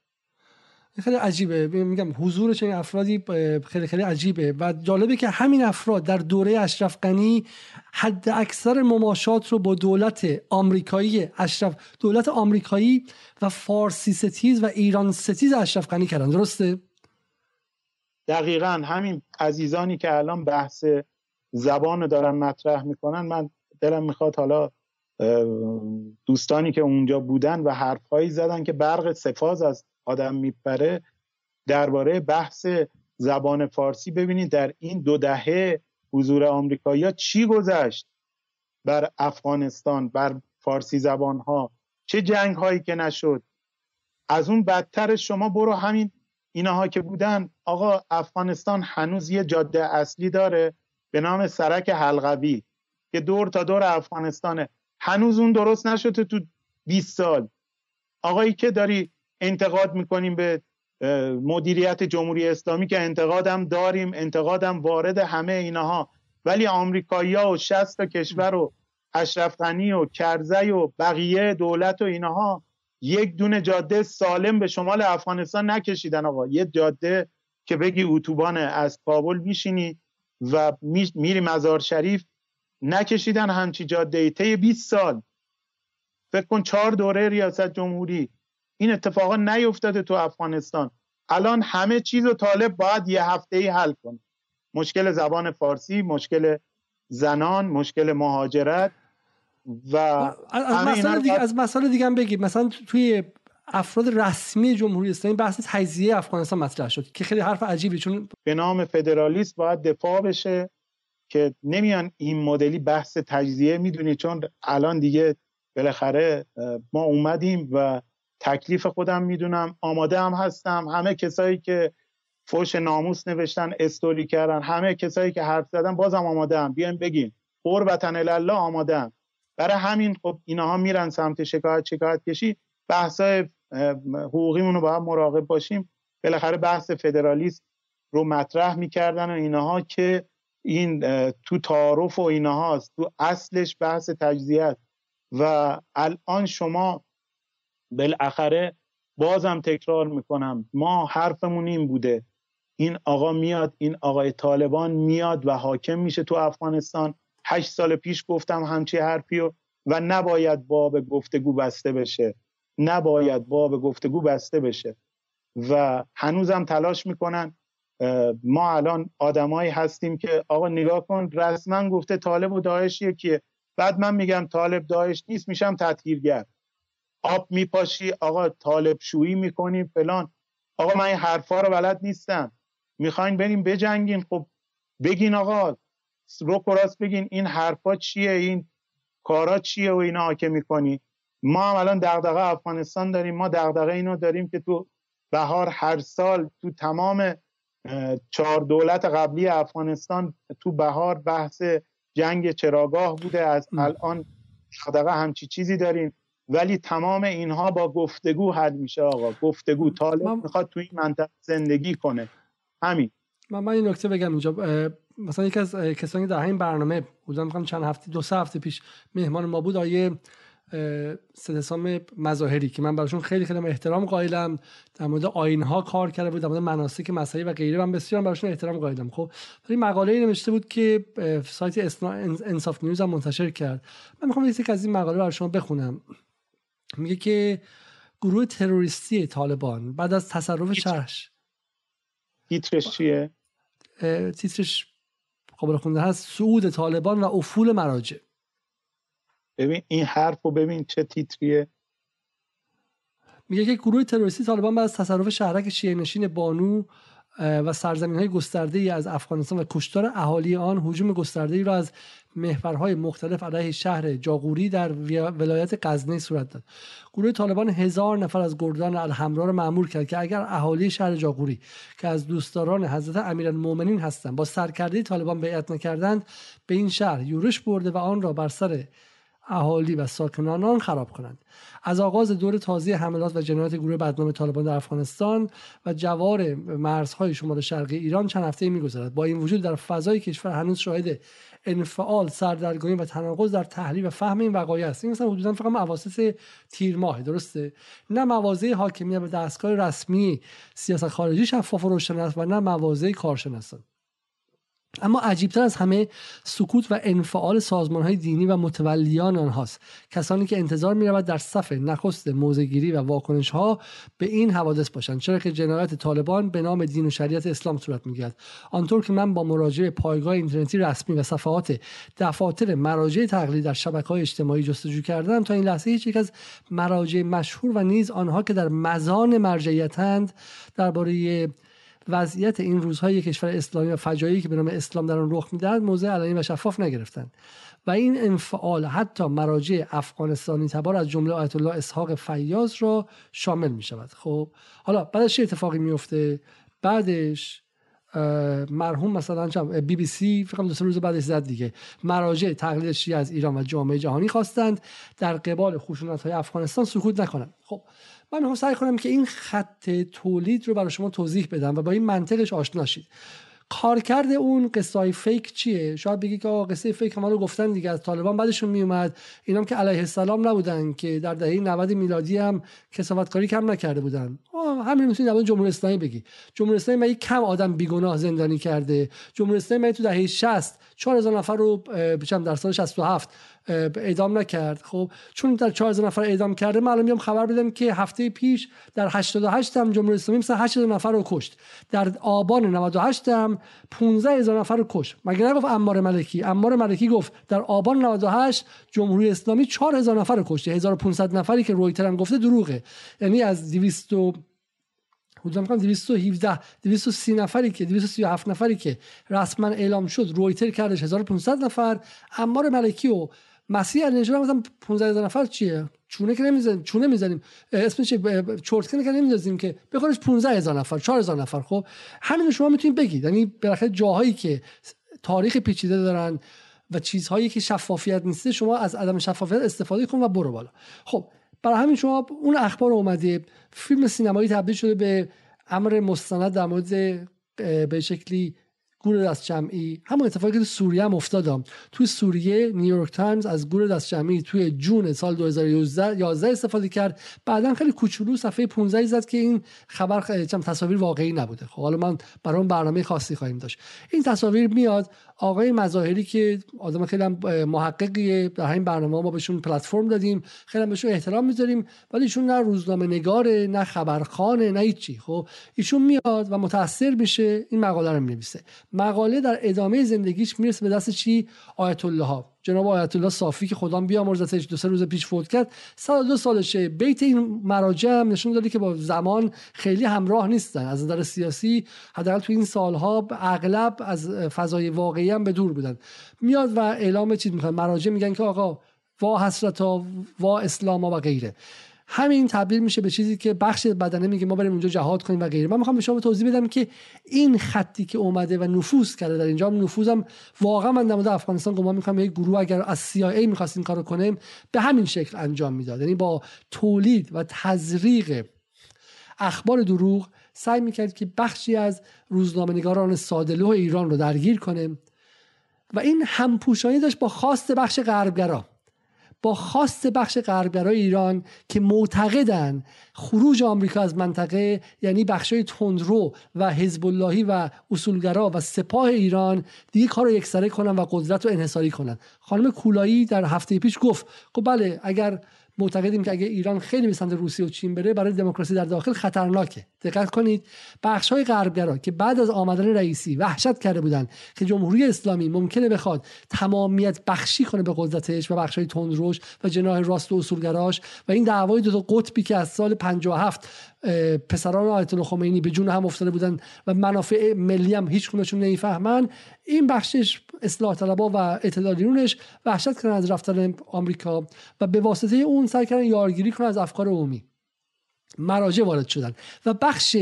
خیلی عجیبه. میگم حضور چنین افرادی خیلی خیلی عجیبه. و جالبه که همین افراد در دوره اشرف غنی حد اکثر مماشات رو با دولت آمریکایی اشرف دولت آمریکایی و فارسی ستیز و ایران ستیز اشرف غنی کردن. درسته؟ دقیقا همین عزیزانی که الان بحث زبان دارن مطرح می‌کنن من دلم می‌خواد حالا دوستانی که اونجا بودن و حرفهایی زدن که برق سفاز از آدم میپره درباره بحث زبان فارسی ببینید در این دو دهه حضور آمریکایی چی گذشت؟ بر افغانستان بر فارسی زبان ها چه جنگ هایی که نشد؟ از اون بدتر شما برو همین اینها که بودن. آقا افغانستان هنوز یه جاده اصلی داره به نام سرک حلقوی که دور تا دور افغانستانه. هنوز اون درست نشده تو 20 سال. آقایی که داری انتقاد می‌کنیم به مدیریت جمهوری اسلامی که انتقادم داریم انتقادم وارد همه اینها. ولی آمریکایی و 60 تا کشور و اشرف و کرزی و بقیه دولت و اینها یک دونه جاده سالم به شمال افغانستان نکشیدن آقا. یه جاده که بگی اتوبان از کابل میشینی و میری مزار شریف نکشیدن همچی جاده ای طی 20 سال. فکر کن چهار دوره ریاست جمهوری این اتفاقا نیفتاده تو افغانستان. الان همه چیز و طالب باید یه هفته ای حل کنه. مشکل زبان فارسی مشکل زنان مشکل مهاجرت و از مسئله دیگه از مسئله دیگه هم بگید مثلا توی افراد رسمی جمهوری اسلامی بحث تجزیه افغانستان مطرح شد که خیلی حرف عجیبی چون به نام فدرالیست باید دفاع بشه که نمیان این مدلی بحث تجزیه می‌دونی چون الان دیگه بالاخره ما اومدیم و تکلیف خودم می‌دونم. آماده هم هستم. همه کسایی که فوش ناموس نوشتن استوری کردن همه کسایی که حرف زدن بازم آماده هم. بیایم بگیم. قربتن الله آماده هم. برای همین خب اینها میرن سمت شکایت شکایت کشی. بحثای حقوقیمون رو باید مراقب باشیم. بالاخره بحث فدرالیست رو مطرح می‌کردن و اینها که این تو تعارف و اینهاست تو اصلش بحث تجزیه و الان شما بالاخره بازم تکرار می‌کنم. ما حرفمون این بوده. این آقا میاد این آقای طالبان میاد و حاکم میشه تو افغانستان. هشت سال پیش گفتم همچی حرفی و, و نباید باب گفتگو بسته بشه. نباید باب گفتگو بسته بشه. و هنوزم تلاش می‌کنن. ما الان آدمایی هستیم که آقا نگاه کن رسما گفته طالب و داعش یکیه. بعد من میگم طالب داعش نیست میشم تطهیرگر. آب میپاشی آقا طالب شویی می‌کنیم فلان. آقا من این حرفا رو بلد نیستم. می‌خواین بریم بجنگین. خب بگین آقا رو راست بگین این حرفا چیه؟ این کارا چیه و اینا که می‌کنی؟ ما هم الان دغدغه افغانستان داریم. ما دغدغه اینو داریم که تو بهار هر سال تو تمام چهار دولت قبلی افغانستان تو بهار بحث جنگ چراگاه بوده. از الان دغدغه همچی چیزی داریم. ولی تمام اینها با گفتگو حل میشه آقا. گفتگو طالب می‌خواد تو این منطقه زندگی کنه. همین. من, من این نکته بگم اینجا. مثلا یکی از کسانی در همین برنامه بودم چند هفته دو سه هفته پیش مهمان ما بود آیه سدسام مظاهری که من براشون خیلی خیلی احترام قائلم. در مورد آین ها کار کرده بود در مورد مناسک مذهبی و غیره من بسیار براشون احترام قائلم. خب ولی مقاله نوشته بود که سایت انصاف نیوز هم منتشر کرد. من می‌خوام یکی از این مقاله برای شما بخونم. میگه که گروه تروریستی طالبان بعد از تصرف شهرش تیترش چیه؟ تیترش قابل خونده هست. سعود طالبان و افول مراجع. ببین این حرف رو ببین چه تیتریه. میگه که گروه تروریستی طالبان بعد از تصرف شهرک شیعه نشین بانو و سرزمین های گسترده ای از افغانستان و کشتار اهالی آن حجوم گسترده ای را از محورهای مختلف علیه شهر جاغوری در ولایت غزنی صورت داد. گروه طالبان هزار نفر از گردان الحمرا را معمول کرد که اگر اهالی شهر جاغوری که از دوستداران حضرت امیرالمؤمنین هستند با سرکرده طالبان بیعت نکردند به این شهر یورش برده و آن را بر سر اهالی و ساکنان آن خراب کنند. از آغاز دور تازه حملات و جنایات گروه بدنام طالبان در افغانستان و جوار مرزهای شمال شرقی ایران چند هفته میگذرد. با این وجود در فضای کشور هنوز شاهد انفعال سردرگمی و تناقض در تحلیل و فهم این وقایع است. این مثلا حدودا فقط اواسط تیر ماه درسته؟ نه مواضع حاکمیت به دستگاه رسمی سیاست خارجی شفاف و روشن است و نه مواضع کارشناسان. اما عجیبتر از همه سکوت و انفعال سازمان های دینی و متولیان آنهاست. کسانی که انتظار می رود در صف نخست موزگیری و واکنش ها به این حوادث باشند. چرا که جنایت طالبان به نام دین و شریعت اسلام صورت می‌گیرد. آنطور که من با مراجعه پایگاه اینترنتی رسمی و صفحات دفاتر مراجع تقلید در شبکه های اجتماعی جستجو کردم تا این لحظه هیچ یک از مراجع مشهور و نیز آنها که در مزان مرجعیتند درباره وضعیت این روزهای کشور اسلامی و فجایی که به نام اسلام در آن رخ می‌دهد موضع علنی و شفاف نگرفتند. و این انفعال حتی مراجع افغانستانی تبار از جمله آیت الله اسحاق فیاض را شامل می شود خب حالا بعدش چه اتفاقی میفته بعدش مرحوم مثلا بی بی سی فقط دو روز بعدش زد دیگه. مراجع تقلید شیعه از ایران و جامعه جهانی خواستند در قبال خشونت های افغانستان سکوت نکنند. خب من می‌خوام سعی کنم که این خط تولید رو برای شما توضیح بدم و با این منطقش آشنا شید. کارکرد اون قصه های فیک چیه؟ شاید بگی که قصه فیک ما رو گفتن دیگه از طالبان بعدشون میومد. اینام که علیه السلام نبودن که در دهه 90 میلادی هم کسافتکاری کم نکرده بودن. همین می‌تونی در جمهوری اسلامی بگی. جمهوری اسلامی یک کم آدم بیگناه زندانی کرده؟ جمهوری اسلامی تو دهه 60 4000 نفر رو بچم در سال 67 اعدام نکرد. خب چون در 4000 نفر اعدام کرده من الان میام خبر بدم که هفته پیش در 88 هم جمهوری اسلامی مثلا 8000 نفر رو کشت. در آبان 98 هم 15000 نفر رو کشت. مگه نگفت امار ملکی؟ امار ملکی گفت در آبان 98 جمهوری اسلامی 4000 نفر رو کشته. 1500 نفری که رویتر هم گفته دروغه. یعنی از 200 حدودا میگم 217 230 نفری که 237 نفری که رسما اعلام شد رویتر کردش 1500 نفر. امار ملکی و مسیح علی نژاد مثلا 15 نفر چیه؟ چونه که نمی‌زنیم چونه می‌زنیم. اسمش چرتکن که نمی‌زنیم که بخورش 15 هزار نفر 4 هزار نفر. خب همین شما می‌تونید بگید. یعنی بالاخره جاهایی که تاریخ پیچیده دارن و چیزهایی که شفافیت نیسته شما از عدم شفافیت استفاده کن و برو بالا. خب برای همین شما اون اخبار اومده فیلم سینمایی تبدیل شده به امر مستند در مورد به شکلی گور دسته جمعی همون اتفاقی که تو سوریه هم افتاد. توی سوریه نیویورک تایمز از گور دسته جمعی توی جون سال 2011 استفاده کرد. بعدا خیلی کوچولو صفحه 15 زد که این خبر تصاویر واقعی نبوده. خب حالا من برای برنامه خاصی خواهیم داشت. این تصاویر میاد آقای مظاهری که آدم خیلی محققیه در همین برنامه ما بهشون پلتفرم دادیم. خیلی بهشون احترام می‌ذاریم ولی ایشون نه روزنامه نگاره نه خبرخانه نه هیچی. خب ایشون میاد و متاثر میشه این مقاله رو می‌نویسه. مقاله در ادامه زندگیش می‌رسه به دست چی؟ آیت الله. ها جناب آیت الله صافی که خدا بیامرزتش دو سه روز پیش فوت کرد 102 سالشه بیت این مراجع هم نشون داده که با زمان خیلی همراه نیستن. از نظر سیاسی حداقل تو این سالها اغلب از فضای واقعی هم به دور بودن. میاد و اعلام چیز می‌کنه. مراجع میگن که آقا وا حسرتا وا اسلاما و غیره. همین تبدیل میشه به چیزی که بخش بدنه میگه ما بریم اونجا جهاد کنیم و غیره. من می‌خوام به شما توضیح بدم که این خطی که اومده و نفوذ کرده در اینجا نفوذم واقعا من در مورد افغانستان گمان می‌کنم یک گروه اگر از CIA می‌خواست این کارو کنه به همین شکل انجام می‌داد. یعنی با تولید و تزریق اخبار دروغ سعی می‌کرد که بخشی از روزنامه‌نگاران سادلو ایران رو درگیر کنه و این همپوشانی داشت با خواست بخش غربگرا. با خواست بخش غربگرای ایران که معتقدن خروج آمریکا از منطقه یعنی بخشای تندرو و حزب اللهی و اصولگرا و سپاه ایران دیگه کار رو یکسره کنن و قدرت رو انحصاری کنن. خانم کولایی در هفته پیش گفت خب بله اگر معتقدیم که اگه ایران خیلی به سمت روسیه و چین بره برای دموکراسی در داخل خطرناکه. دقت کنید بخش های غربگرا که بعد از آمدن رئیسی وحشت کرده بودند که جمهوری اسلامی ممکنه بخواد تمامیت بخشی کنه به قدرتش و بخش های تندروش و جناح راست و اصولگراش و این دعوای دو تا قطبی که از سال 57 پسران آیت الله خمینی به جون هم افتاده بودن و منافع ملی هم هیچ کنشون نمی‌فهمن. این بخشش اصلاح طلبا و اعتدالیونش وحشت کردن از رفتن آمریکا و به واسطه اون سعی کردن یارگیری کنن از افکار عمومی. مراجع وارد شدن. و بخش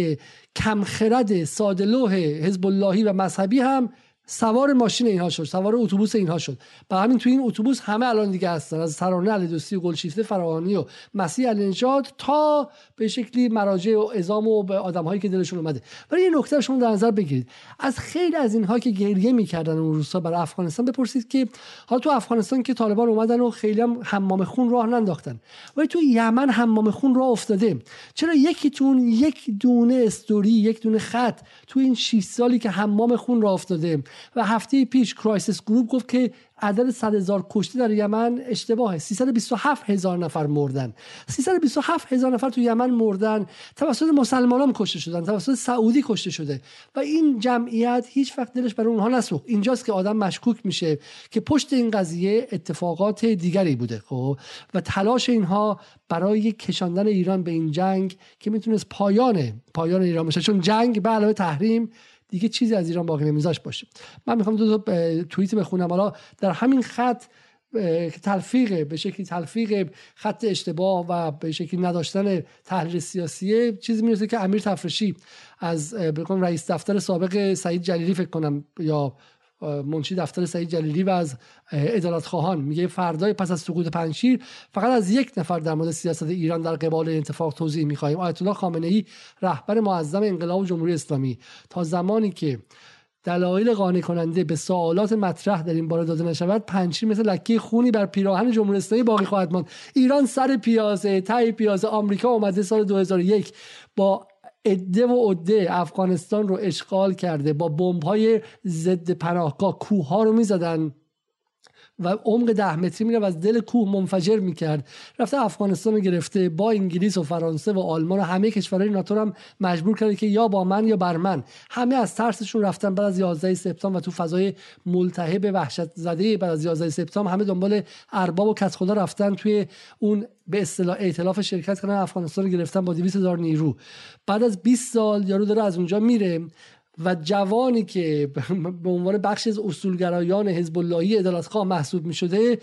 کمخرد سادلوه حزب اللهی و مذهبی هم سوار ماشین اینها شد سوار اتوبوس اینها شد. و همین تو این اتوبوس همه الان دیگه هستن از سرانه علی دوستی و گلشیفته فراهانی و مسیح علی تا به شکلی مراجع و ازام و به آدم هایی که دلشون اومده. ولی این نکته شما در نظر بگیرید. از خیلی از اینها که گریه می‌کردن اون روزها برای افغانستان بپرسید که حالا تو افغانستان که طالبان اومدن و خیلی هم حمام خون راه ننداختن. ولی تو یمن حمام خون راه افتاده. چرا یکیتون یک دونه استوری یک دونه خط تو این 6 سالی که حمام خون راه افتاده و هفته پیش Crisis Group گفت که عدد 100 هزار کشته در یمن اشتباهه. 327 هزار نفر مردن. 327 هزار نفر تو یمن مردن. توسط مسلمانان کشته شدن. توسط سعودی کشته شده. و این جمعیت هیچ وقت دلش برای اونها نسوخت. اینجاست که آدم مشکوک میشه که پشت این قضیه اتفاقات دیگری بوده خب؟ و تلاش اینها برای کشاندن ایران به این جنگ که می‌تونست پایان پایان ایران باشه. چون جنگ به علاوه تحریم دیگه چیزی از ایران باقی نمیذاش باشه. من می‌خوام دو تا توییت بخونم. حالا در همین خط تلفیق به شکلی تلفیق خط اشتباه و به شکلی نداشتن تحلیل سیاسیه چیزی می‌رسه که امیر تفرشی از بکنم رئیس دفتر سابق سعید جلیلی فکر کنم یا منشی دفتر سعید جلیلی و از ادالت خواهان. میگه فردای پس از سقوط پنشیر فقط از یک نفر در مورد سیاست ایران در قبال اتفاق توضیح می‌خواهیم. آیت الله خامنه ای رهبر معظم انقلاب جمهوری اسلامی. تا زمانی که دلایل قانع کننده به سوالات مطرح در این باره داده نشود پنچیر مثل لکه خونی بر پیراهن جمهوری اسلامی باقی خواهد ماند. ایران سر پیازه تای پیازه آمریکا اومده سال 2001 با عده و عده افغانستان رو اشغال کرده با بمب های ضد پناهگاه کوه ها رو می‌زدن. و عمق ده متری میره و از دل کوه منفجر می‌کرد. رفته افغانستان رو گرفته با انگلیس و فرانسه و آلمان و همه کشورهای ناتو هم مجبور کرده که یا با من یا بر من. همه از ترسشون رفتن بعد از 11 سپتامبر و تو فضای ملتهب وحشت زده بعد از 11 سپتامبر همه دنبال ارباب و کس خدا رفتن توی اون به اصطلاح ائتلاف شرکت کردن افغانستان رو گرفتن با 200 هزار نیرو. بعد از 20 سال یارو داره از اونجا میره. و جوانی که به عنوان بخش از اصولگرایان حزب اللهی عدالتخواه محسوب می شده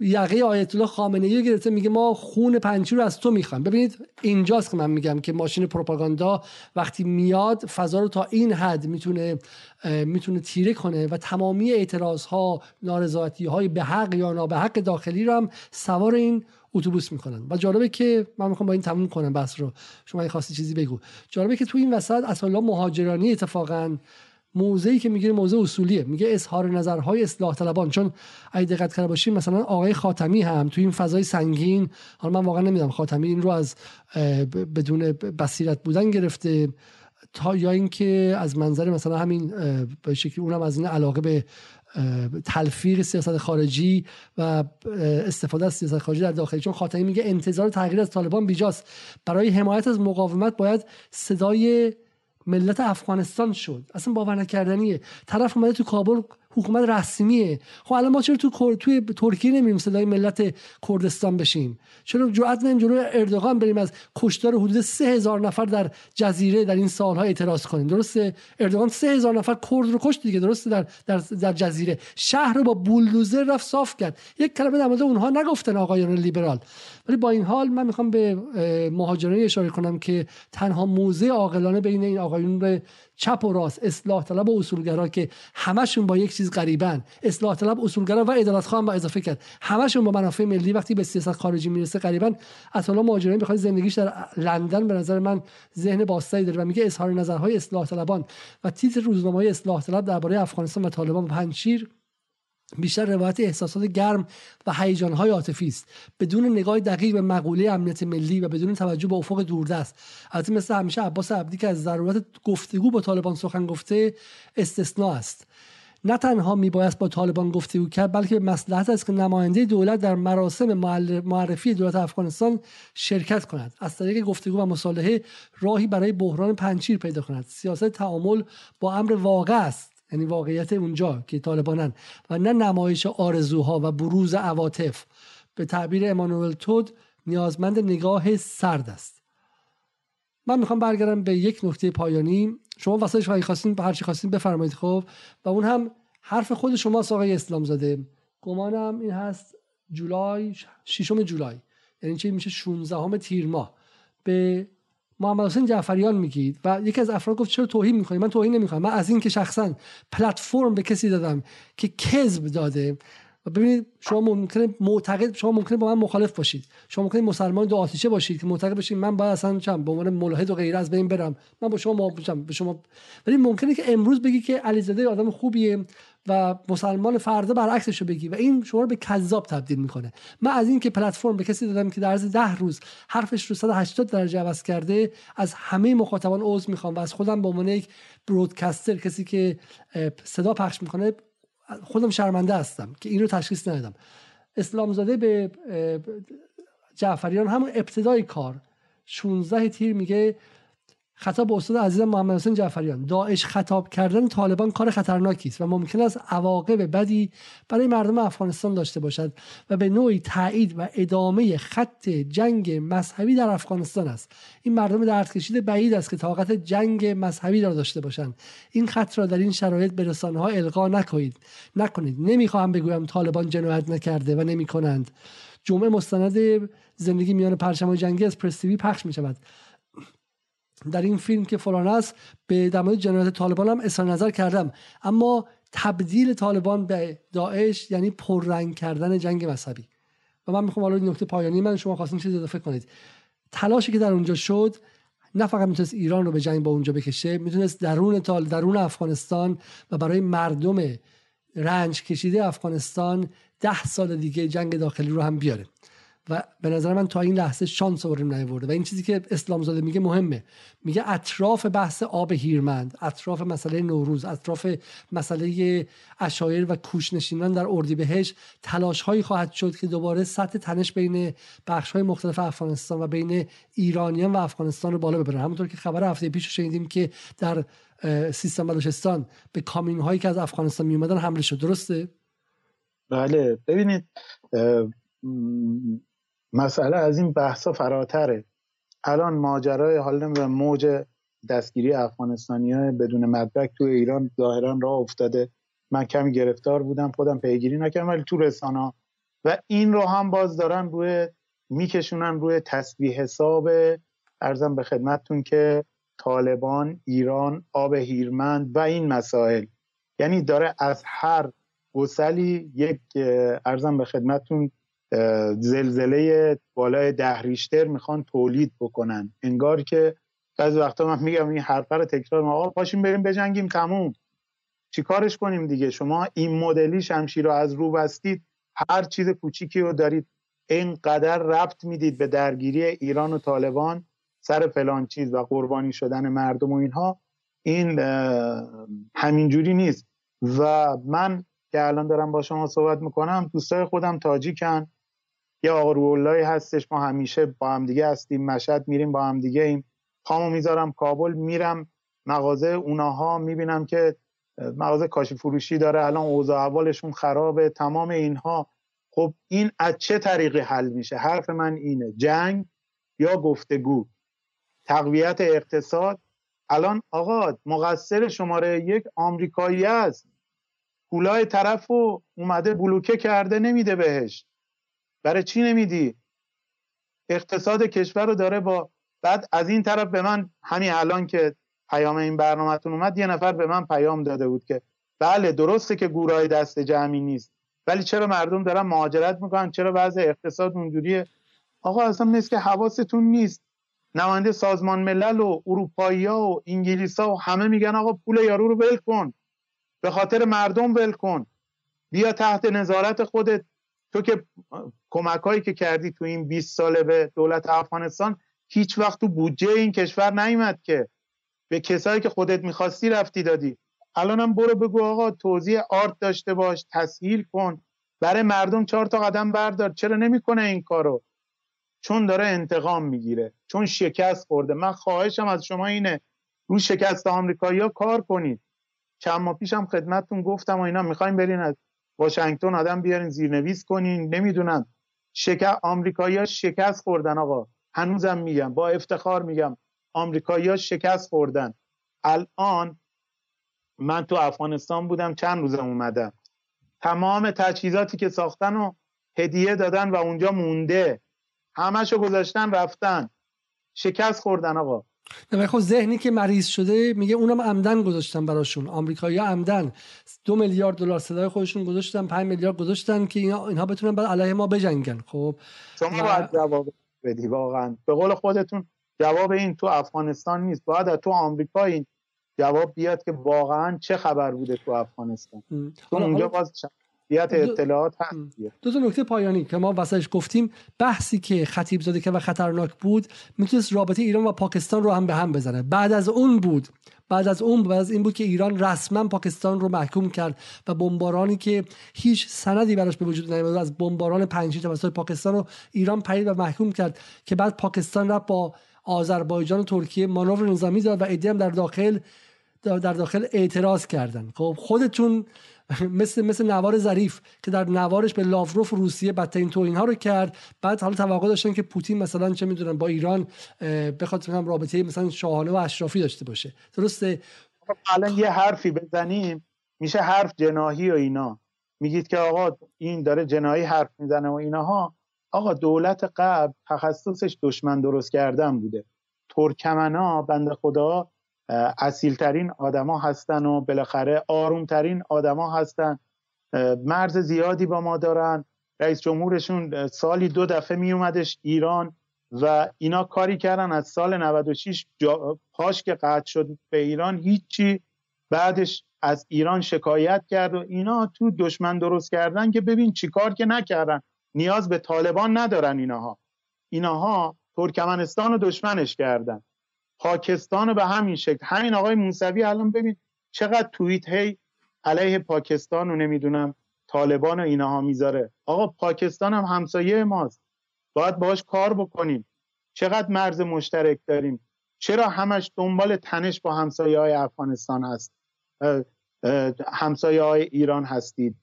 یقه آیت الله خامنه ای گرفته میگه ما خون پنچی رو از تو می‌خوام. ببینید اینجاست که من میگم که ماشین پروپاگاندا وقتی میاد فضا رو تا این حد می‌تونه می‌تونه تیره کنه و تمامی اعتراض ها نارضایتی های به حق یا نابحق داخلی رو هم سوار این اتوبوس می‌کنن. و جالبه که من می‌خوام با این تموم کنم بس رو. شما این خواستی چیزی بگو. جالبه که تو این وسط اصلا مهاجرانی اتفاقا موضعی که میگه موضع اصولیه. میگه اظهار نظرهای اصلاح طلبان. چون اگه دقت کرده باشیم مثلا آقای خاتمی هم تو این فضای سنگین حالا من واقعا نمی‌دونم خاتمی این رو از بدون بصیرت بودن گرفته تا یا اینکه از منظر مثلا همین به شکلی اونم از این علاقه به تلفیق سیاست خارجی و استفاده از سیاست خارجی در داخلی. چون خاتمی میگه انتظار تغییر از طالبان بیجاست. برای حمایت از مقاومت باید صدای ملت افغانستان شد. اصلا باور نکردنیه طرف اومده تو کابل حکومت رسمیه. خب الان ما چرا تو توی ترکیه نمیریم صدای ملت کردستان بشیم؟ چرا جرأت نمیدیم جلوی اردوغان بریم از کشتار حدود سه هزار نفر در جزیره در این سالها اعتراض کنیم؟ درسته؟ اردوغان سه هزار نفر کرد رو کشت دیگه درسته؟ در, در, در جزیره. شهر رو با بولدوزر رفت صاف کرد. یک کلمه در مورد اونها نگفتن آقایان لیبرال. ولی با این حال من می‌خوام به مهاجرانی اشاره کنم که تنها موزه عاقلانه بین این آقایون چپ و راست اصلاح طلب و اصولگرا که همشون با یک چیز غریبن. اصلاح طلب اصولگرا و عدالت خواهم با اضافه کرد. همشون با منافع ملی وقتی به سیاست خارجی می‌رسه غریبا اصلا مهاجرین بخواد زندگیش در لندن به نظر من ذهن باستایی داره و میگه اظهار نظرهای اصلاح طلبان. و تیتر روزنامه اصلاح طلب درباره افغانستان و طالبان پنچیر بیشتر روایت احساسات گرم و هیجانهای عاطفی است. بدون نگاه دقیق به مقوله امنیت ملی و بدون توجه به افق دوردست. البته مثل همیشه عباس عبدی که از ضرورت گفتگو با طالبان سخن گفته استثناء است. نه تنها میبایست با طالبان گفتگو کرد بلکه مصلحت است که نماینده دولت در مراسم معرفی دولت افغانستان شرکت کند. از طریق گفتگو و مصالحه راهی برای بحران پنچیر پیدا کند. سیاست تعامل با امر واقع است یعنی واقعیت اونجا که طالبانن و نه نمایش آرزوها و بروز عواطف. به تعبیر امانوئل تود نیازمند نگاه سرد است. من می‌خوام برگردم به یک نکته پایانی. شما واسه خواهی خواستین هر چی خواستین بفرمایید خب و اون هم حرف خود شما آقای اسلام زاده. گمانم این هست جولای ششم جولای. یعنی چه میشه 16 تیر ماه. به محمد حسین جعفریان میگید و یکی از افراد گفت چرا توهین می‌کنی؟ من توهین نمی‌کنم. من از این که شخصا پلتفرم به کسی دادم که کذب داده. و ببینید شما ممکنه معتقد شما ممکنه با من مخالف باشید. شما ممکنه مسلمان دو آتیشه باشید که معتقد باشید من باید اصلا چم به عنوان ملحد و غیره از بین برم. من با شما موافقم به شما ولی ممکنه که امروز بگی که علیزاده آدم خوبیه و مسلمان فردا برعکسش رو بگی و این شما رو به کذاب تبدیل می‌کنه. من از این که پلتفرم به کسی دادم که در عرض ده روز حرفش رو 180 درجه عوض کرده از همه مخاطبان عذر می‌خوام و از خودم به عنوان یک برودکستر کسی که صدا پخش می‌کنه خودم شرمنده هستم که این رو تشخیص ندادم. اسلامزاده به جعفریان همون ابتدای کار 16 تیر میگه خطاب استاد عزیزم محمد حسین جعفریان. داعش خطاب کردن طالبان کار خطرناکی است و ممکن است عواقب بدی برای مردم افغانستان داشته باشد و به نوعی تایید و ادامه خط جنگ مذهبی در افغانستان است. این مردم درد کشیده بعید است که طاقت جنگ مذهبی را داشته باشند. این خط را در این شرایط به رسانه ها القا نکنید. نکنید. نمی‌خواهم بگویم طالبان جنایت نکرده و نمی‌کنند. جمعه مستند زندگی میان پرچم جنگی از پرستیوی پخش می شود در این فیلم که فلان است به مورد جنایت طالبان هم اظهار نظر کردم. اما تبدیل طالبان به داعش یعنی پررنگ کردن جنگ مذهبی. و من می‌خوام حالا نکته پایانی من شما خواستین چیزی اضافه کنید. تلاشی که در اونجا شد نه فقط می‌تونست ایران رو به جنگ با اونجا بکشه می‌تونست درون تال درون افغانستان و برای مردم رنج کشیده افغانستان ده سال دیگه جنگ داخلی رو هم بیاره. و به نظر من تا این لحظه شانس آوریم نیورده و این چیزی که اسلام زاده میگه مهمه. میگه اطراف بحث آب هیرمند اطراف مسئله نوروز اطراف مسئله اشایر و کوشنشینان در اردیبهشت تلاش هایی خواهد شد که دوباره سطح تنش بین بخش های مختلف افغانستان و بین ایرانیان و افغانستان رو بالا ببره. همونطور که خبر هفته پیش شنیدیم که در سیستان بلوچستان به کامین هایی که از افغانستان می اومدن حمله شد. درسته؟ بله. ببینید مسئله از این بحثا فراتره. الان ماجرای حالا به موج دستگیری افغانستانی های بدون مدرک تو ایران ظاهرا راه افتاده. من کمی گرفتار بودم خودم پیگیری نکردم ولی تو رسانه و این رو هم باز دارن روی میکشونن روی تسبیح حساب ارزم به خدمتتون که طالبان ایران آب هیرمند و این مسائل. یعنی داره از هر گسلی یک ارزم به خدمتتون زلزله بالای ده ریشتر می‌خوان تولید بکنن. انگار که بعضی وقتا من میگم این حرفه رو تکرار آقا پاشیم بریم بجنگیم تموم. چیکارش کنیم دیگه؟ شما این مدلی شمشیر رو از رو بستید هر چیز کوچیکی رو دارید اینقدر ربط می‌دید به درگیری ایران و طالبان سر فلان چیز و قربانی شدن مردم و اینها این همینجوری نیست. و من که الان دارم با شما صحبت می‌کنم دوستای خودم تاجیکن. یه آقا روحاللهی هستش ما همیشه با هم دیگه هستیم مشهد میریم با هم دیگه ایم. پامو می‌ذارم کابل میرم مغازه اوناها می‌بینم که مغازه کاشی فروشی داره الان اوضاع اولشون خرابه تمام اینها. خب این از چه طریقی حل میشه؟ حرف من اینه جنگ یا گفتگو؟ تقویت اقتصاد؟ الان آقا مقصر شماره یک آمریکایی است. پولای طرف رو اومده بلوکه کرده نمیده بهش. برای چی نمیدی؟ اقتصاد کشور رو داره با بعد از این طرف به من همین الان که پیام این برنامهتون اومد یه نفر به من پیام داده بود که بله درسته که گورای دست جمعی نیست ولی چرا مردم دارن مهاجرت می‌کنن؟ چرا وضع اقتصاد اونجوریه؟ آقا اصلا مثل که حواستون نیست. نماینده سازمان ملل و اروپایی ها و انگلیس ها و همه میگن آقا پول یارو رو ول کن. به خاطر مردم ول کن. بیا تحت نظارت خودت. تو که کمک هایی که کردی تو این 20 ساله به دولت افغانستان هیچ وقت تو بودجه این کشور نیومد که. به کسایی که خودت می‌خواستی رفتی دادی. الانم برو بگو آقا توضیح آرت داشته باش تسهیل کن. برای مردم چهار تا قدم بردار. چرا نمی‌کنه این کارو؟ چون داره انتقام می‌گیره. چون شکست خورده. من خواهشم از شما اینه رو شکست آمریکایی‌ها کار کنید. چند ماه پیشم خدمتتون گفتم و اینا می‌خوایم برین از واشنگتن آدم بیارین زیرنویس کنین. نمی‌دونم. شکست آمریکایی‌ها شکست خوردن آقا. هنوزم میگم با افتخار میگم. آمریکایی‌ها شکست خوردن. الان من تو افغانستان بودم چند روزم اومدم. تمام تجهیزاتی که ساختن و هدیه دادن و اونجا مونده. همشو گذاشتن رفتن. شکست خوردن آقا. نه خب ذهنی که مریض شده میگه اونم عمدن گذاشتن براشون. آمریکایی عمدن. دو میلیارد دلار صدای خودشون گذاشتن 5 میلیارد گذاشتن که اینا اینها بتونن بعد علیه ما بجنگن. خب؟ شما باید جواب بدی واقعا. به قول خودتون جواب این تو افغانستان نیست. باید تو آمریکا این جواب بیاد که واقعا چه خبر بوده تو افغانستان. تو اونجا باز اطلاعات هست دو تا نکته پایانی که ما واسش گفتیم. بحثی که خطیب زاده که و خطرناک بود می‌تونست رابطه ایران و پاکستان رو هم به هم بزنه. بعد از اون بود. بعد از اون بعد از این بود که ایران رسما پاکستان رو محکوم کرد و بمبارانی که هیچ سندی براش به وجود نیامد از بمباران پنجی توسط پاکستان رو ایران پرید و محکوم کرد که بعد پاکستان رفت با آذربایجان و ترکیه مانور نظامی داد و ایده هم در داخل در داخل اعتراض کردن. خب خودتون مثل مثل نوار ظریف که در نوارش به لاوروف روسیه بدترین توهین ها رو کرد. بعد حالا توقع داشتن که پوتین مثلا چه می‌دونن با ایران بخواد هم رابطه مثلا شاهانه و اشرافی داشته باشه. درسته؟ الان یه حرفی بزنیم. میشه حرف جناهی و اینا. میگید که آقا این داره جناهی حرف می‌زنه و اینها. آقا دولت قبل تخصصش دشمن درست کردن بوده. ترکمنا بنده خدا اصیلترین آدما هستن و بالاخره آرومترین آدما هستن. مرز زیادی با ما دارن. رئیس جمهورشون سالی دو دفعه می اومدش ایران و اینا کاری کردن از سال 96 پاش که قطع شد به ایران هیچی. بعدش از ایران شکایت کرد و اینا تو دشمن درست کردن که ببین چیکار که نکردن. نیاز به طالبان ندارن ایناها ایناها ترکمنستان رو دشمنش کردن. پاکستان به همین شکل. همین آقای موسوی الان ببین چقدر توییت هی علیه پاکستان رو نمی‌دونم طالبان و اینها می‌ذاره. آقا پاکستان هم همسایه ماست. باید باش کار بکنیم. چقدر مرز مشترک داریم. چرا همش دنبال تنش با همسایه های افغانستان هست؟ همسایه های ایران هستید.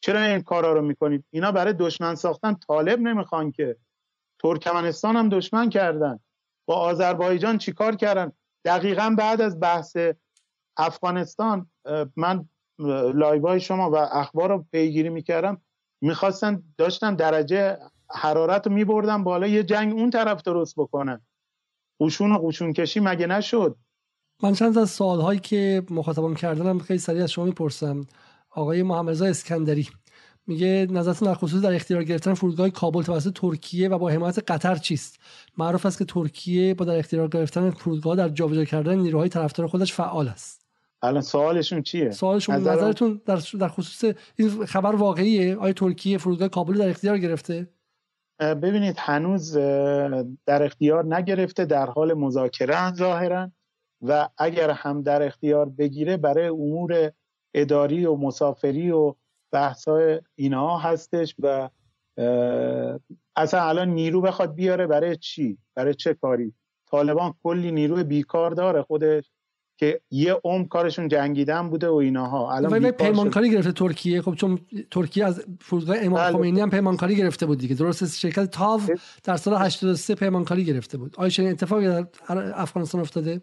چرا این کارا رو می‌کنید؟ اینا برای دشمن ساختن طالب نمی‌خوان که. ترکمنستان هم دشمن کردن. با آذربایجان چیکار کردن؟ دقیقا بعد از بحث افغانستان من لایوهای شما و اخبار رو پیگیری می‌کردم. می‌خواستن داشتن درجه حرارت رو میبردن بالا یه جنگ اون طرف درست بکنن. قشون و قشون کشی مگه نشد؟ من چند از سوال که مخاطبان کردنم خیلی سریع از شما می‌پرسم. آقای محمد اسکندری. میگه نظرتون در خصوص در اختیار گرفتن فرودگاه کابل توسط ترکیه و با حمایت قطر چیست؟ معروف است که ترکیه با در اختیار گرفتن فرودگاه در جابجا کردن نیروهای طرفدار خودش فعال است. الان سوالشون چیه؟ سوالشون نظر... نظرتون در در خصوص این خبر واقعیه؟ آیا ترکیه فرودگاه کابل در اختیار گرفته؟ ببینید هنوز در اختیار نگرفته در حال مذاکره ظاهرا و اگر هم در اختیار بگیره برای امور اداری و مسافری و بحثای اینها هستش و اصلا الان نیرو بخواد بیاره برای چی؟ برای چه کاری؟ طالبان کلی نیروی بیکار داره خودش که یه عمر کارشون جنگیدن بوده و ایناها. الان ولی پیمانکاری گرفته ترکیه. خب چون ترکیه از فرودگاه امام بله. خمینی هم پیمانکاری گرفته بود دیگه. درست شرکت تاو در سال 83 پیمانکاری گرفته بود. آیا چنین اتفاقی در افغانستان افتاده؟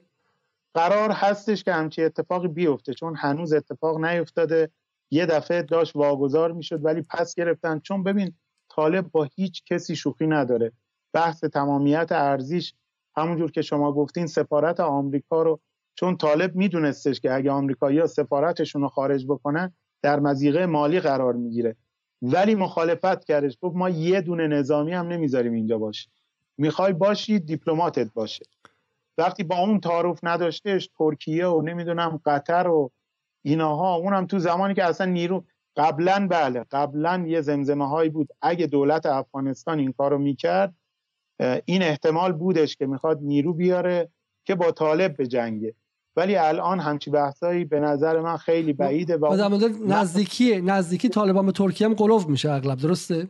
قرار هستش که همچین اتفاقی بیفته چون هنوز اتفاق نیفتاده. یه دفعه داشت واگذار می‌شد ولی پس گرفتن. چون ببین طالب با هیچ کسی شوخی نداره. بحث تمامیت ارزیش همونجور که شما گفتین سفارت آمریکا رو چون طالب میدونستش که اگه آمریکایی‌ها سفارتشون رو خارج بکنن در مزیقه مالی قرار می‌گیره. ولی مخالفت کردش. گفت ما یه دونه نظامی هم نمی‌ذاریم اینجا باشه. می‌خوای باشی دیپلماتت باشه. وقتی با اون تعارف نداشتهش ترکیه و نمی‌دونم قطر و ایناها اونم تو زمانی که اصلا نیرو قبلا بله قبلا یه زمزمه هایی بود. اگه دولت افغانستان این کارو می‌کرد این احتمال بودش که می‌خواد نیرو بیاره که با طالب به جنگه. ولی الان همچی بحثایی به نظر من خیلی بعیده و در نزدیکی نزدیکی طالبان به ترکیه هم قلوف میشه اغلب درسته؟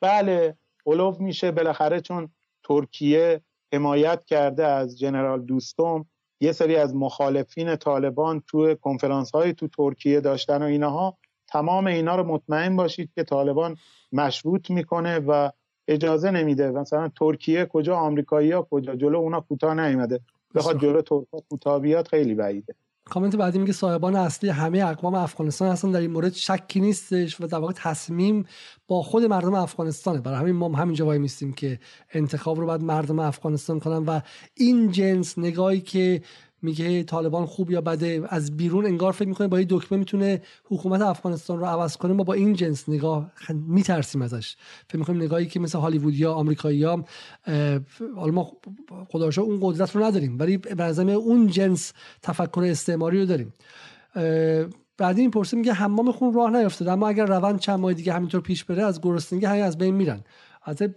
بله قلوف میشه. بالاخره چون ترکیه حمایت کرده از جنرال دوستم یه سری از مخالفین طالبان تو کنفرانس های تو ترکیه داشتن و اینها تمام اینا رو مطمئن باشید که طالبان مشروط می‌کنه و اجازه نمیده. مثلا ترکیه کجا آمریکایی ها کجا؟ جلو اونا کوتاه نیومده. بخواد جلو ترکا کوتاه بیاد خیلی بعیده. کامنت بعدی میگه صاحبان اصلی همه اقوام افغانستان هستن. در این مورد شکی نیستش و در واقع تصمیم با خود مردم افغانستانه. برای همین ما همینجا وای میستیم که انتخاب رو باید مردم افغانستان کنن و این جنس نگاهی که میگه طالبان خوب یا بده؟ از بیرون انگار فکر می‌کنه با این دکمه می‌تونه حکومت افغانستان رو عوض کنه. ما با این جنس نگاه میترسیم ازش. فکر می‌کنیم نگاهی که مثل هالیوودیا آمریکایی‌ها حالا ما خدا اون قدرت رو نداریم ولی به اون جنس تفکر استعماری رو داریم. بعد این پرسه میگه حمام خون راه نیفتاده اما اگر روند چند ماه دیگه همینطور پیش بره از گرسنگی همین از بین میرن.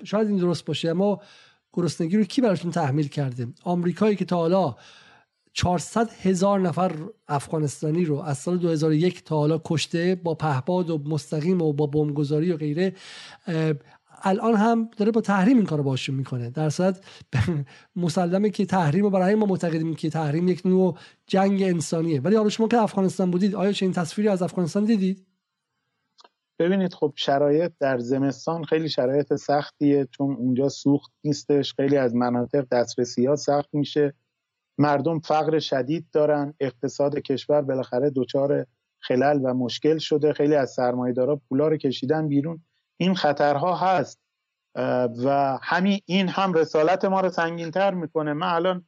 شاید این درست باشه اما گرسنگی رو کی براتون تحمیل کرده؟ آمریکایی که تا حالا 400 هزار نفر افغانستانی رو از سال 2001 تا حالا کشته با پهباد و مستقیم و با بمبگذاری و غیره الان هم داره با تحریم این کارو باشون می‌کنه. در صورت مسلمه که تحریم و برای ما معتقدیم که تحریم یک نوع جنگ انسانیه. ولی حالا شما که افغانستان بودید آیا چه این تصویری از افغانستان دیدید؟ ببینید خب شرایط در زمستان خیلی شرایط سختیه چون اونجا سوخت نیستش خیلی از مناطق دسترسی ها سخت میشه. مردم فقر شدید دارن اقتصاد کشور بالاخره دچار خلل و مشکل شده. خیلی از سرمایه‌دارا پولا رو کشیدن بیرون. این خطرها هست. و همین این هم رسالت ما رو سنگینتر می‌کنه. من الان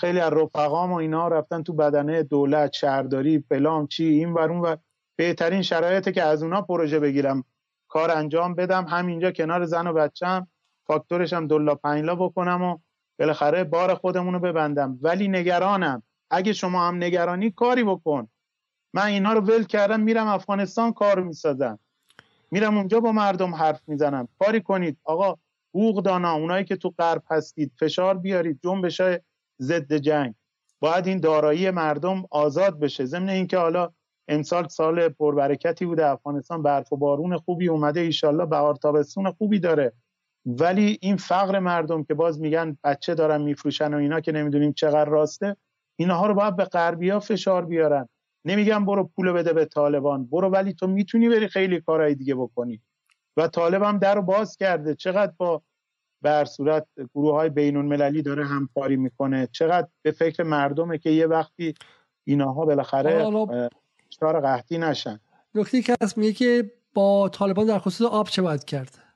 خیلی از رفقام و اینا رفتن تو بدنه دولت شهرداری فلان چی این ورون و بهترین شرایطه که از اونا پروژه بگیرم. کار انجام بدم همینجا کنار زن و بچم فاکتورش هم دلا پنجلا بکنم و بالاخره بار خودمون رو ببندم. ولی نگرانم. اگه شما هم نگرانی کاری بکن. من اینا رو ول کردم میرم افغانستان کار می‌سازم. میرم اونجا با مردم حرف می‌زنم. کاری کنید. آقا حقوق دانا اونایی که تو غرب هستید فشار بیارید. جنبش ضد جنگ. باید این دارایی مردم آزاد بشه. ضمن اینکه حالا امسال سال پربرکتی بوده. افغانستان برف و بارون خوبی اومده. ایشالله بهار تابستون خوبی داره. ولی این فقر مردم که باز میگن بچه دارن میفروشن و اینا که نمی‌دونیم چقدر راسته اینها رو باید به غربیا فشار بیارن. نمیگم برو پول بده به طالبان. برو ولی تو می‌تونی بری خیلی کارهای دیگه بکنی. و طالب هم در رو باز کرده. چقدر با بر صورت گروه های بین المللی داره همکاری می‌کنه. چقدر به فکر مردمه که یه وقتی اینها بالاخره چهار قحطی نشن. نکته که هست میگه که با طالبان در خصوص آب چه باید کرد؟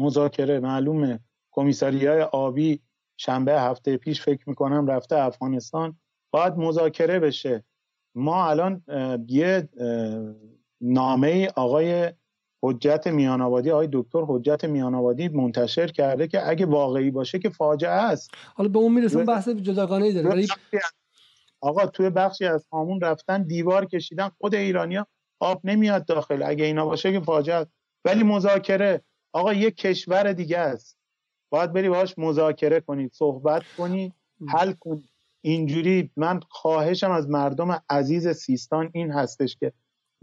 مذاکره معلومه. کمیساری های آبی شنبه هفته پیش فکر می‌کنم رفته افغانستان. باید مذاکره بشه. ما الان یه نامه آقای حجت میان آبادی آقای دکتر حجت میان آبادی منتشر کرده که اگه واقعی باشه که فاجعه است. حالا به اون می‌رسیم بحث جداگانه ای داره آقا توی بخشی از هامون رفتن دیوار کشیدن خود ایرانیا آب نمیاد داخل. اگه اینا باشه که فاجعه است. ولی مذاکره. آقا یک کشور دیگه است. باید بری باهاش مذاکره کنید صحبت کنی حل کنی. اینجوری من خواهشم از مردم عزیز سیستان این هستش که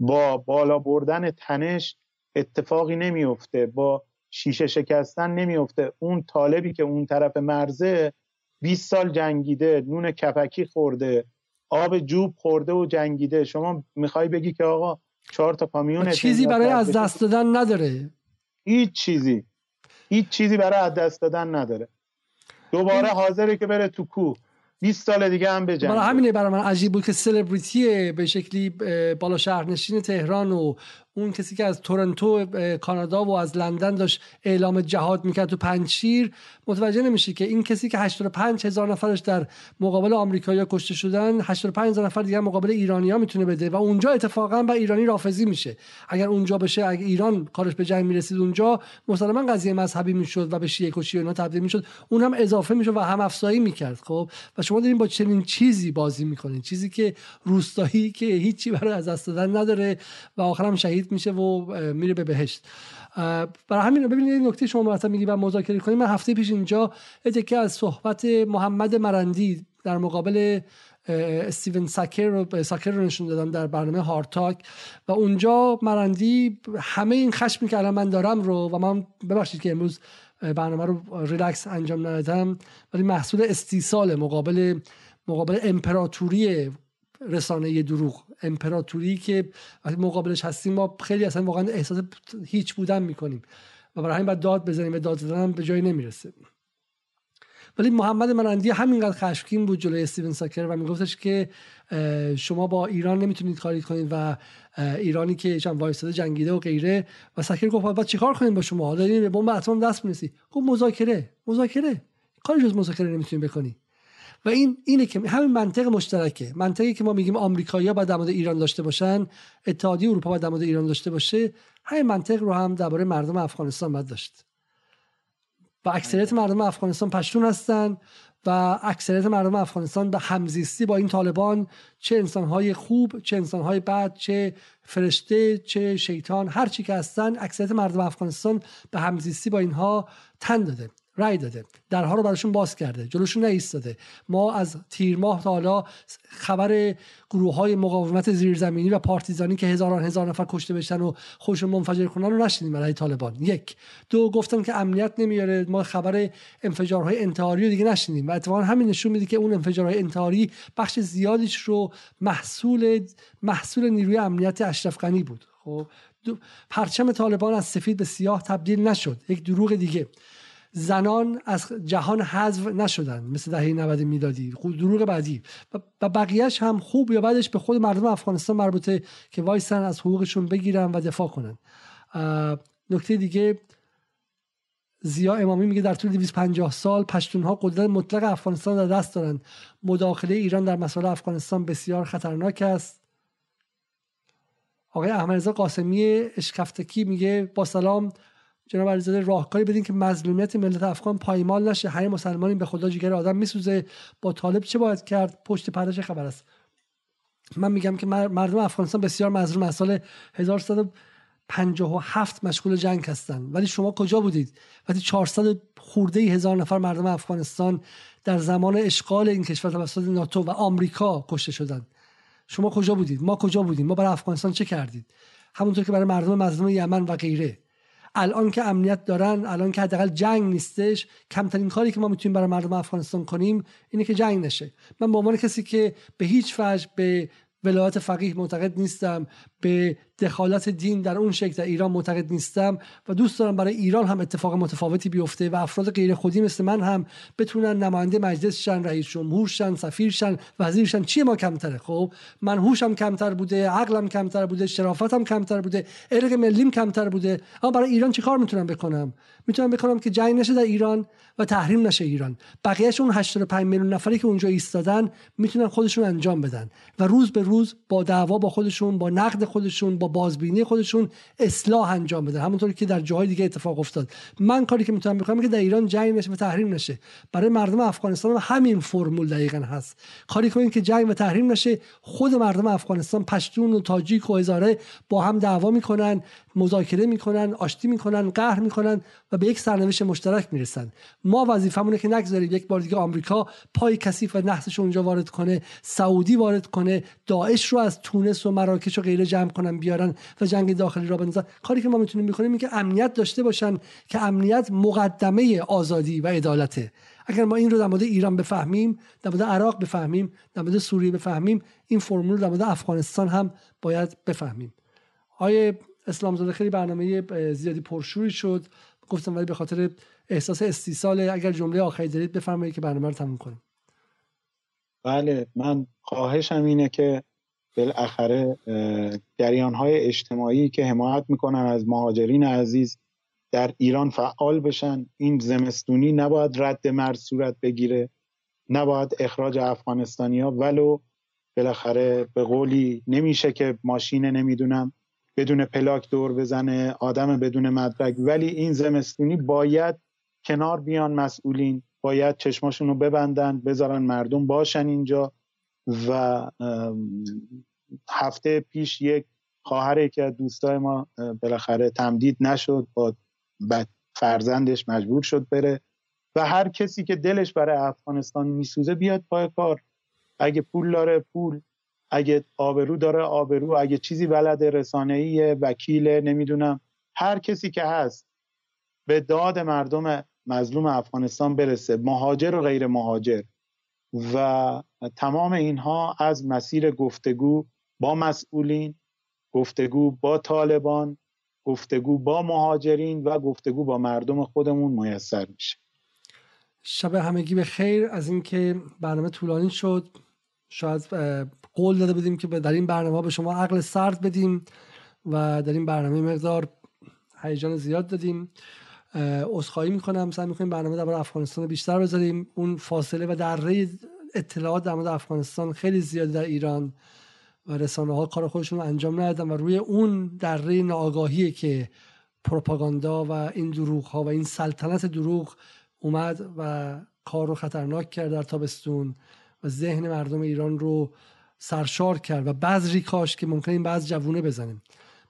با بالا بردن تنش اتفاقی نمیفته با شیشه شکستن نمیفته اون طالبی که اون طرف مرزه 20 سال جنگیده نون کپکی خورده آب جوب خورده و جنگیده. شما می‌خوای بگی که آقا چهار تا کامیون چیزی برای از دست دادن نداره. هیچ چیزی. هیچ چیزی برای از دست دادن نداره. دوباره حاضره که بره تو کوه. 20 سال دیگه هم بجنگه برای همینه برای من عجیب بود که سلبریتی به شکلی بالا شهرنشین تهران و اون کسی که از تورنتو کانادا و از لندن داشت اعلام جهاد می‌کرد تو پنجشیر متوجه نمیشه که این کسی که 85 هزار نفرش در مقابل آمریکایی‌ها کشته شدن 85 هزار نفر دیگه مقابل ایرانیا می‌تونه بده و اونجا اتفاقا با ایرانی رافضی میشه. اگر اونجا بشه اگر ایران کارش به جنگ می‌رسید اونجا مسلما قضیه مذهبی می‌شد و به شیعه کشی اینا تبدیل می‌شد. اون هم اضافه می‌شد و هم افزایی می‌کرد خب؟ و شما دارین با چنین چیزی بازی می‌کنین چیزی که روستایی که هیچی برای از دست دادن نداره و آخرم شهید میشه و میره به بهشت. برای همین ببینید این نکته شما مرتب میگی و مذاکره کنیم من هفته پیش اینجا که از صحبت محمد مرندی در مقابل استیون ساکر رو ساکر رو نشون دادم در برنامه هارتاک و اونجا مرندی همه این خشمی که الان من دارم رو و من ببخشید که امروز برنامه رو ریلکس انجام ندادم ولی محصول استیصال مقابل مقابل امپراتوری رسانه دروغ. امپراتوری که وقتی مقابلش هستیم ما خیلی اصلا واقعا احساس هیچ بودن می‌کنیم. و برای همین باید داد بزنیم و داد زدن به جایی نمی‌رسه. ولی محمد مرندی همینقدر خشمگین بود جلوی استیون ساکر و میگفتش که شما با ایران نمی‌تونید کاری کنید و ایرانی که چند وایستاده جنگیده و غیره. و ساکر گفت بعد چیکار کنیم با شما؟ حالا به بمب اتم دست می‌رسی. گفت مذاکره. مذاکره. کاری جز مذاکره نمی‌تونید بکنی. و این اینه که همین منطق مشترکه. منطقی که ما میگیم آمریکایی‌ها باید در مورد ایران داشته باشن اتحادیه اروپا باید در مورد ایران داشته باشه همین منطق رو هم درباره مردم افغانستان باید داشت. و اکثریت مردم افغانستان پشتون هستن و اکثریت مردم افغانستان به همزیستی با این طالبان چه انسانهای خوب چه انسانهای بد چه فرشته چه شیطان هر چی که هستن اکثریت مردم افغانستان به همزیستی با اینها تن داده. رای داده. درها رو براشون باز کرده. جلوشون نایستاده ما از تیر ماه تا حالا خبر گروه های مقاومت زیرزمینی و پارتیزانی که هزاران هزار نفر کشته بشن و خودشون منفجر کنن رو نشنیدیم برای طالبان. یک. دو گفتن که امنیت نمیاره. ما خبر انفجارهای انتحاری رو دیگه نشنیدیم و اتفاقا همین نشون میده که اون انفجارهای انتحاری بخش زیادیش رو محصول محصول نیروی امنیت اشرف غنی بود. خب پرچم طالبان از سفید به سیاه تبدیل نشد. یک دروغ دیگه. زنان از جهان حذف نشدن مثل دهه 90 میلادی دروغ بعدی. و بقیهش هم خوب یا بعدش به خود مردم افغانستان مربوطه که وایسن از حقوقشون بگیرن و دفاع کنن. نکته دیگه زیا امامی میگه در طول 250 سال پشتونها قدرت مطلق افغانستان در دست دارند. مداخله ایران در مسائل افغانستان بسیار خطرناک است. آقای احمدرضا قاسمی اشکفتکی میگه با سلام جناب علیزاده راهکاری بدین که مظلومیت ملت افغان پایمال نشه. هر مسلمانی به خدا جگر آدم میسوزه. با طالب چه باید کرد؟ پشت پرده خبر است؟ من میگم که مردم افغانستان بسیار مظلوم از سال 57 مشغول جنگ هستن. ولی شما کجا بودید؟ وقتی 400 خورده هزار نفر مردم افغانستان در زمان اشغال این کشور توسط ناتو و آمریکا کشته شدند. شما کجا بودید؟ ما کجا بودیم؟ ما برای افغانستان چه کردید؟ همونطور که برای مردم مظلوم یمن و غیره. الان که امنیت دارن الان که حداقل جنگ نیستش کمترین کاری که ما می‌تونیم برای مردم افغانستان کنیم اینه که جنگ نشه. من به عنوان کسی که به هیچ وجه به ولایت فقیه معتقد نیستم به دخالت دین در اون شکل در ایران معتقد نیستم و دوست دارم برای ایران هم اتفاق متفاوتی بیفته و افراد غیر خودی مثل من هم بتونن نماینده مجلس شن رئیس جمهور شن سفیر شن وزیر شن. چی ما کمتره؟ خب من هوشم کمتر بوده عقلم کمتر بوده شرافتم کمتر بوده ارق ملیم کمتر بوده. اما برای ایران چی کار می‌تونم بکنم؟ می‌تونم بکنم که جنگ نشه در ایران و تحریم نشه ایران. بقیهش اون 85 میلیون نفری که اونجا ایستادن می‌تونن خودشون انجام بدن و روز به روز با دعوا با خودشون با نقد خودشون با بازبینی خودشون اصلاح انجام بدن همونطوری که در جاهای دیگه اتفاق افتاد. من کاری که می‌تونم بکنم که در ایران جنگ نشه و تحریم نشه. برای مردم افغانستان هم همین فرمول دقیقا هست. کاری کنیم که جنگ و تحریم نشه خود مردم افغانستان پشتون و تاجیک و هزاره با هم دعوا می‌کنن. مذاکره می‌کنن آشتی می‌کنن قهر می‌کنن و به یک سرنوشت مشترک می‌رسن. ما وظیفمونه که نگذاریم یک بار دیگه آمریکا پای کثیف و نحسش اونجا وارد کنه سعودی وارد کنه داعش رو از تونس و مراکش و غیره جمع کنن بیارن و جنگ داخلی را بندازن. کاری که ما می‌تونیم بکنیم این که امنیت داشته باشن که امنیت مقدمه آزادی و عدالته. اگر ما این رو در مورد ایران بفهمیم در مورد عراق بفهمیم در مورد سوریه بفهمیم این فرمول در مورد افغانستان هم باید بفهمیم. آیه اسلام زاده خیلی برنامه زیادی پرشوری شد. گفتم ولی به خاطر احساس استیصال اگر جمله آخری دارید بفرمایید که برنامه رو تموم کنیم. بله من خواهشم اینه که بالاخره جریان های اجتماعی که حمایت می‌کنن از مهاجرین عزیز در ایران فعال بشن. این زمستونی نباید رد مرز صورت بگیره نباید اخراج افغانستانی ولو بالاخره به قولی نمیشه که ماشین نمی‌دونم بدون پلاک دور بزنه آدم بدون مدرک. ولی این زمستونی باید کنار بیان مسئولین باید چشماشون رو ببندن بذارن مردم باشن اینجا و هفته پیش یک خواهر که دوستای ما بالاخره تمدید نشد با فرزندش مجبور شد بره و هر کسی که دلش برای افغانستان میسوزه بیاد پای کار. اگه پول داره پول. اگه آبرو داره آبرو اگه چیزی بلد رسانه‌ای وکیل نمی‌دونم. هر کسی که هست به داد مردم مظلوم افغانستان برسه مهاجر و غیر مهاجر. و تمام اینها از مسیر گفتگو با مسئولین گفتگو با طالبان گفتگو با مهاجرین و گفتگو با مردم خودمون میسر میشه. شب همگی به خیر از اینکه برنامه طولانی شد شاید قول داده بودیم که در این برنامه به شما عقل سرد بدیم و در این برنامه مقدار هیجان زیاد دادیم. عذرخواهی می‌کنم. سعی می‌کنیم برنامه در افغانستان بیشتر بذاریم. اون فاصله و دره اطلاعات در مورد افغانستان خیلی زیاد در ایران و رسانه ها کار خودشون رو انجام ندادن و روی اون دره ناآگاهی که پروپاگاندا و این دروغ ها و این سلطنت دروغ اومد و کار رو خطرناک کرد در تابستون. و ذهن مردم ایران رو سرشار کرد و بعض کاش که ممکن این بعض جوونه بزنیم.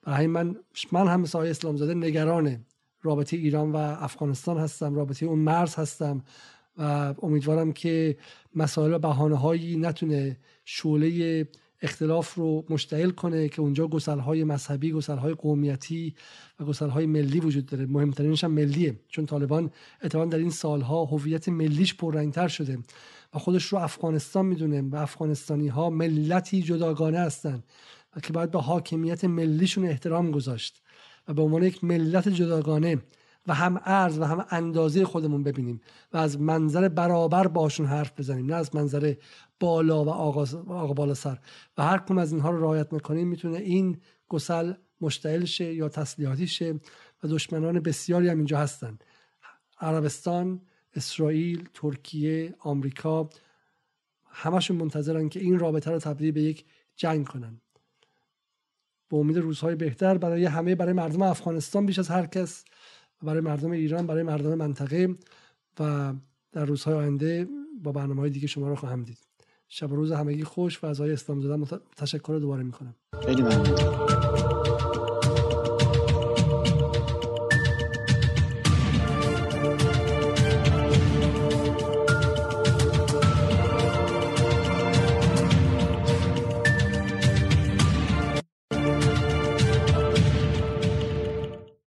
برای من من هم مثل اسلام زاده نگران رابطه ایران و افغانستان هستم رابطه اون مرز هستم و امیدوارم که مسائل و بحانه هایی نتونه شعله اختلاف رو مشتعل کنه که اونجا گسل های مذهبی گسل های قومیتی و گسل های ملی وجود داره. مهمترینش هم ملیه چون طالبان اتفاقا در این سالها هویت ملیش پررنگتر شده. و خودش رو افغانستان می‌دونه و افغانستانی ها ملتی جداگانه هستند و که باید به حاکمیت ملیشون احترام گذاشت و به عنوان یک ملت جداگانه و هم ارز و هم اندازه خودمون ببینیم و از منظر برابر باشون حرف بزنیم نه از منظر بالا و آقا, بالا سر. و هر کم از اینها رو رعایت می‌کنیم می‌تونه این گسل مشتعل شه یا تسلیحاتی شه و دشمنان بسیاری هم اینجا هستن. عربستان اسرائیل ترکیه آمریکا همشون منتظرن که این رابطه رو تبدیل به یک جنگ کنن. به امید روزهای بهتر برای همه برای مردم افغانستان بیش از هر کس برای مردم ایران برای مردم منطقه و در روزهای آینده با برنامه های دیگه شما رو خواهم دید. شب و روز همگی خوش و از آقای اسلام زاده تشکر دوباره می‌کنم. خیلی ممنون.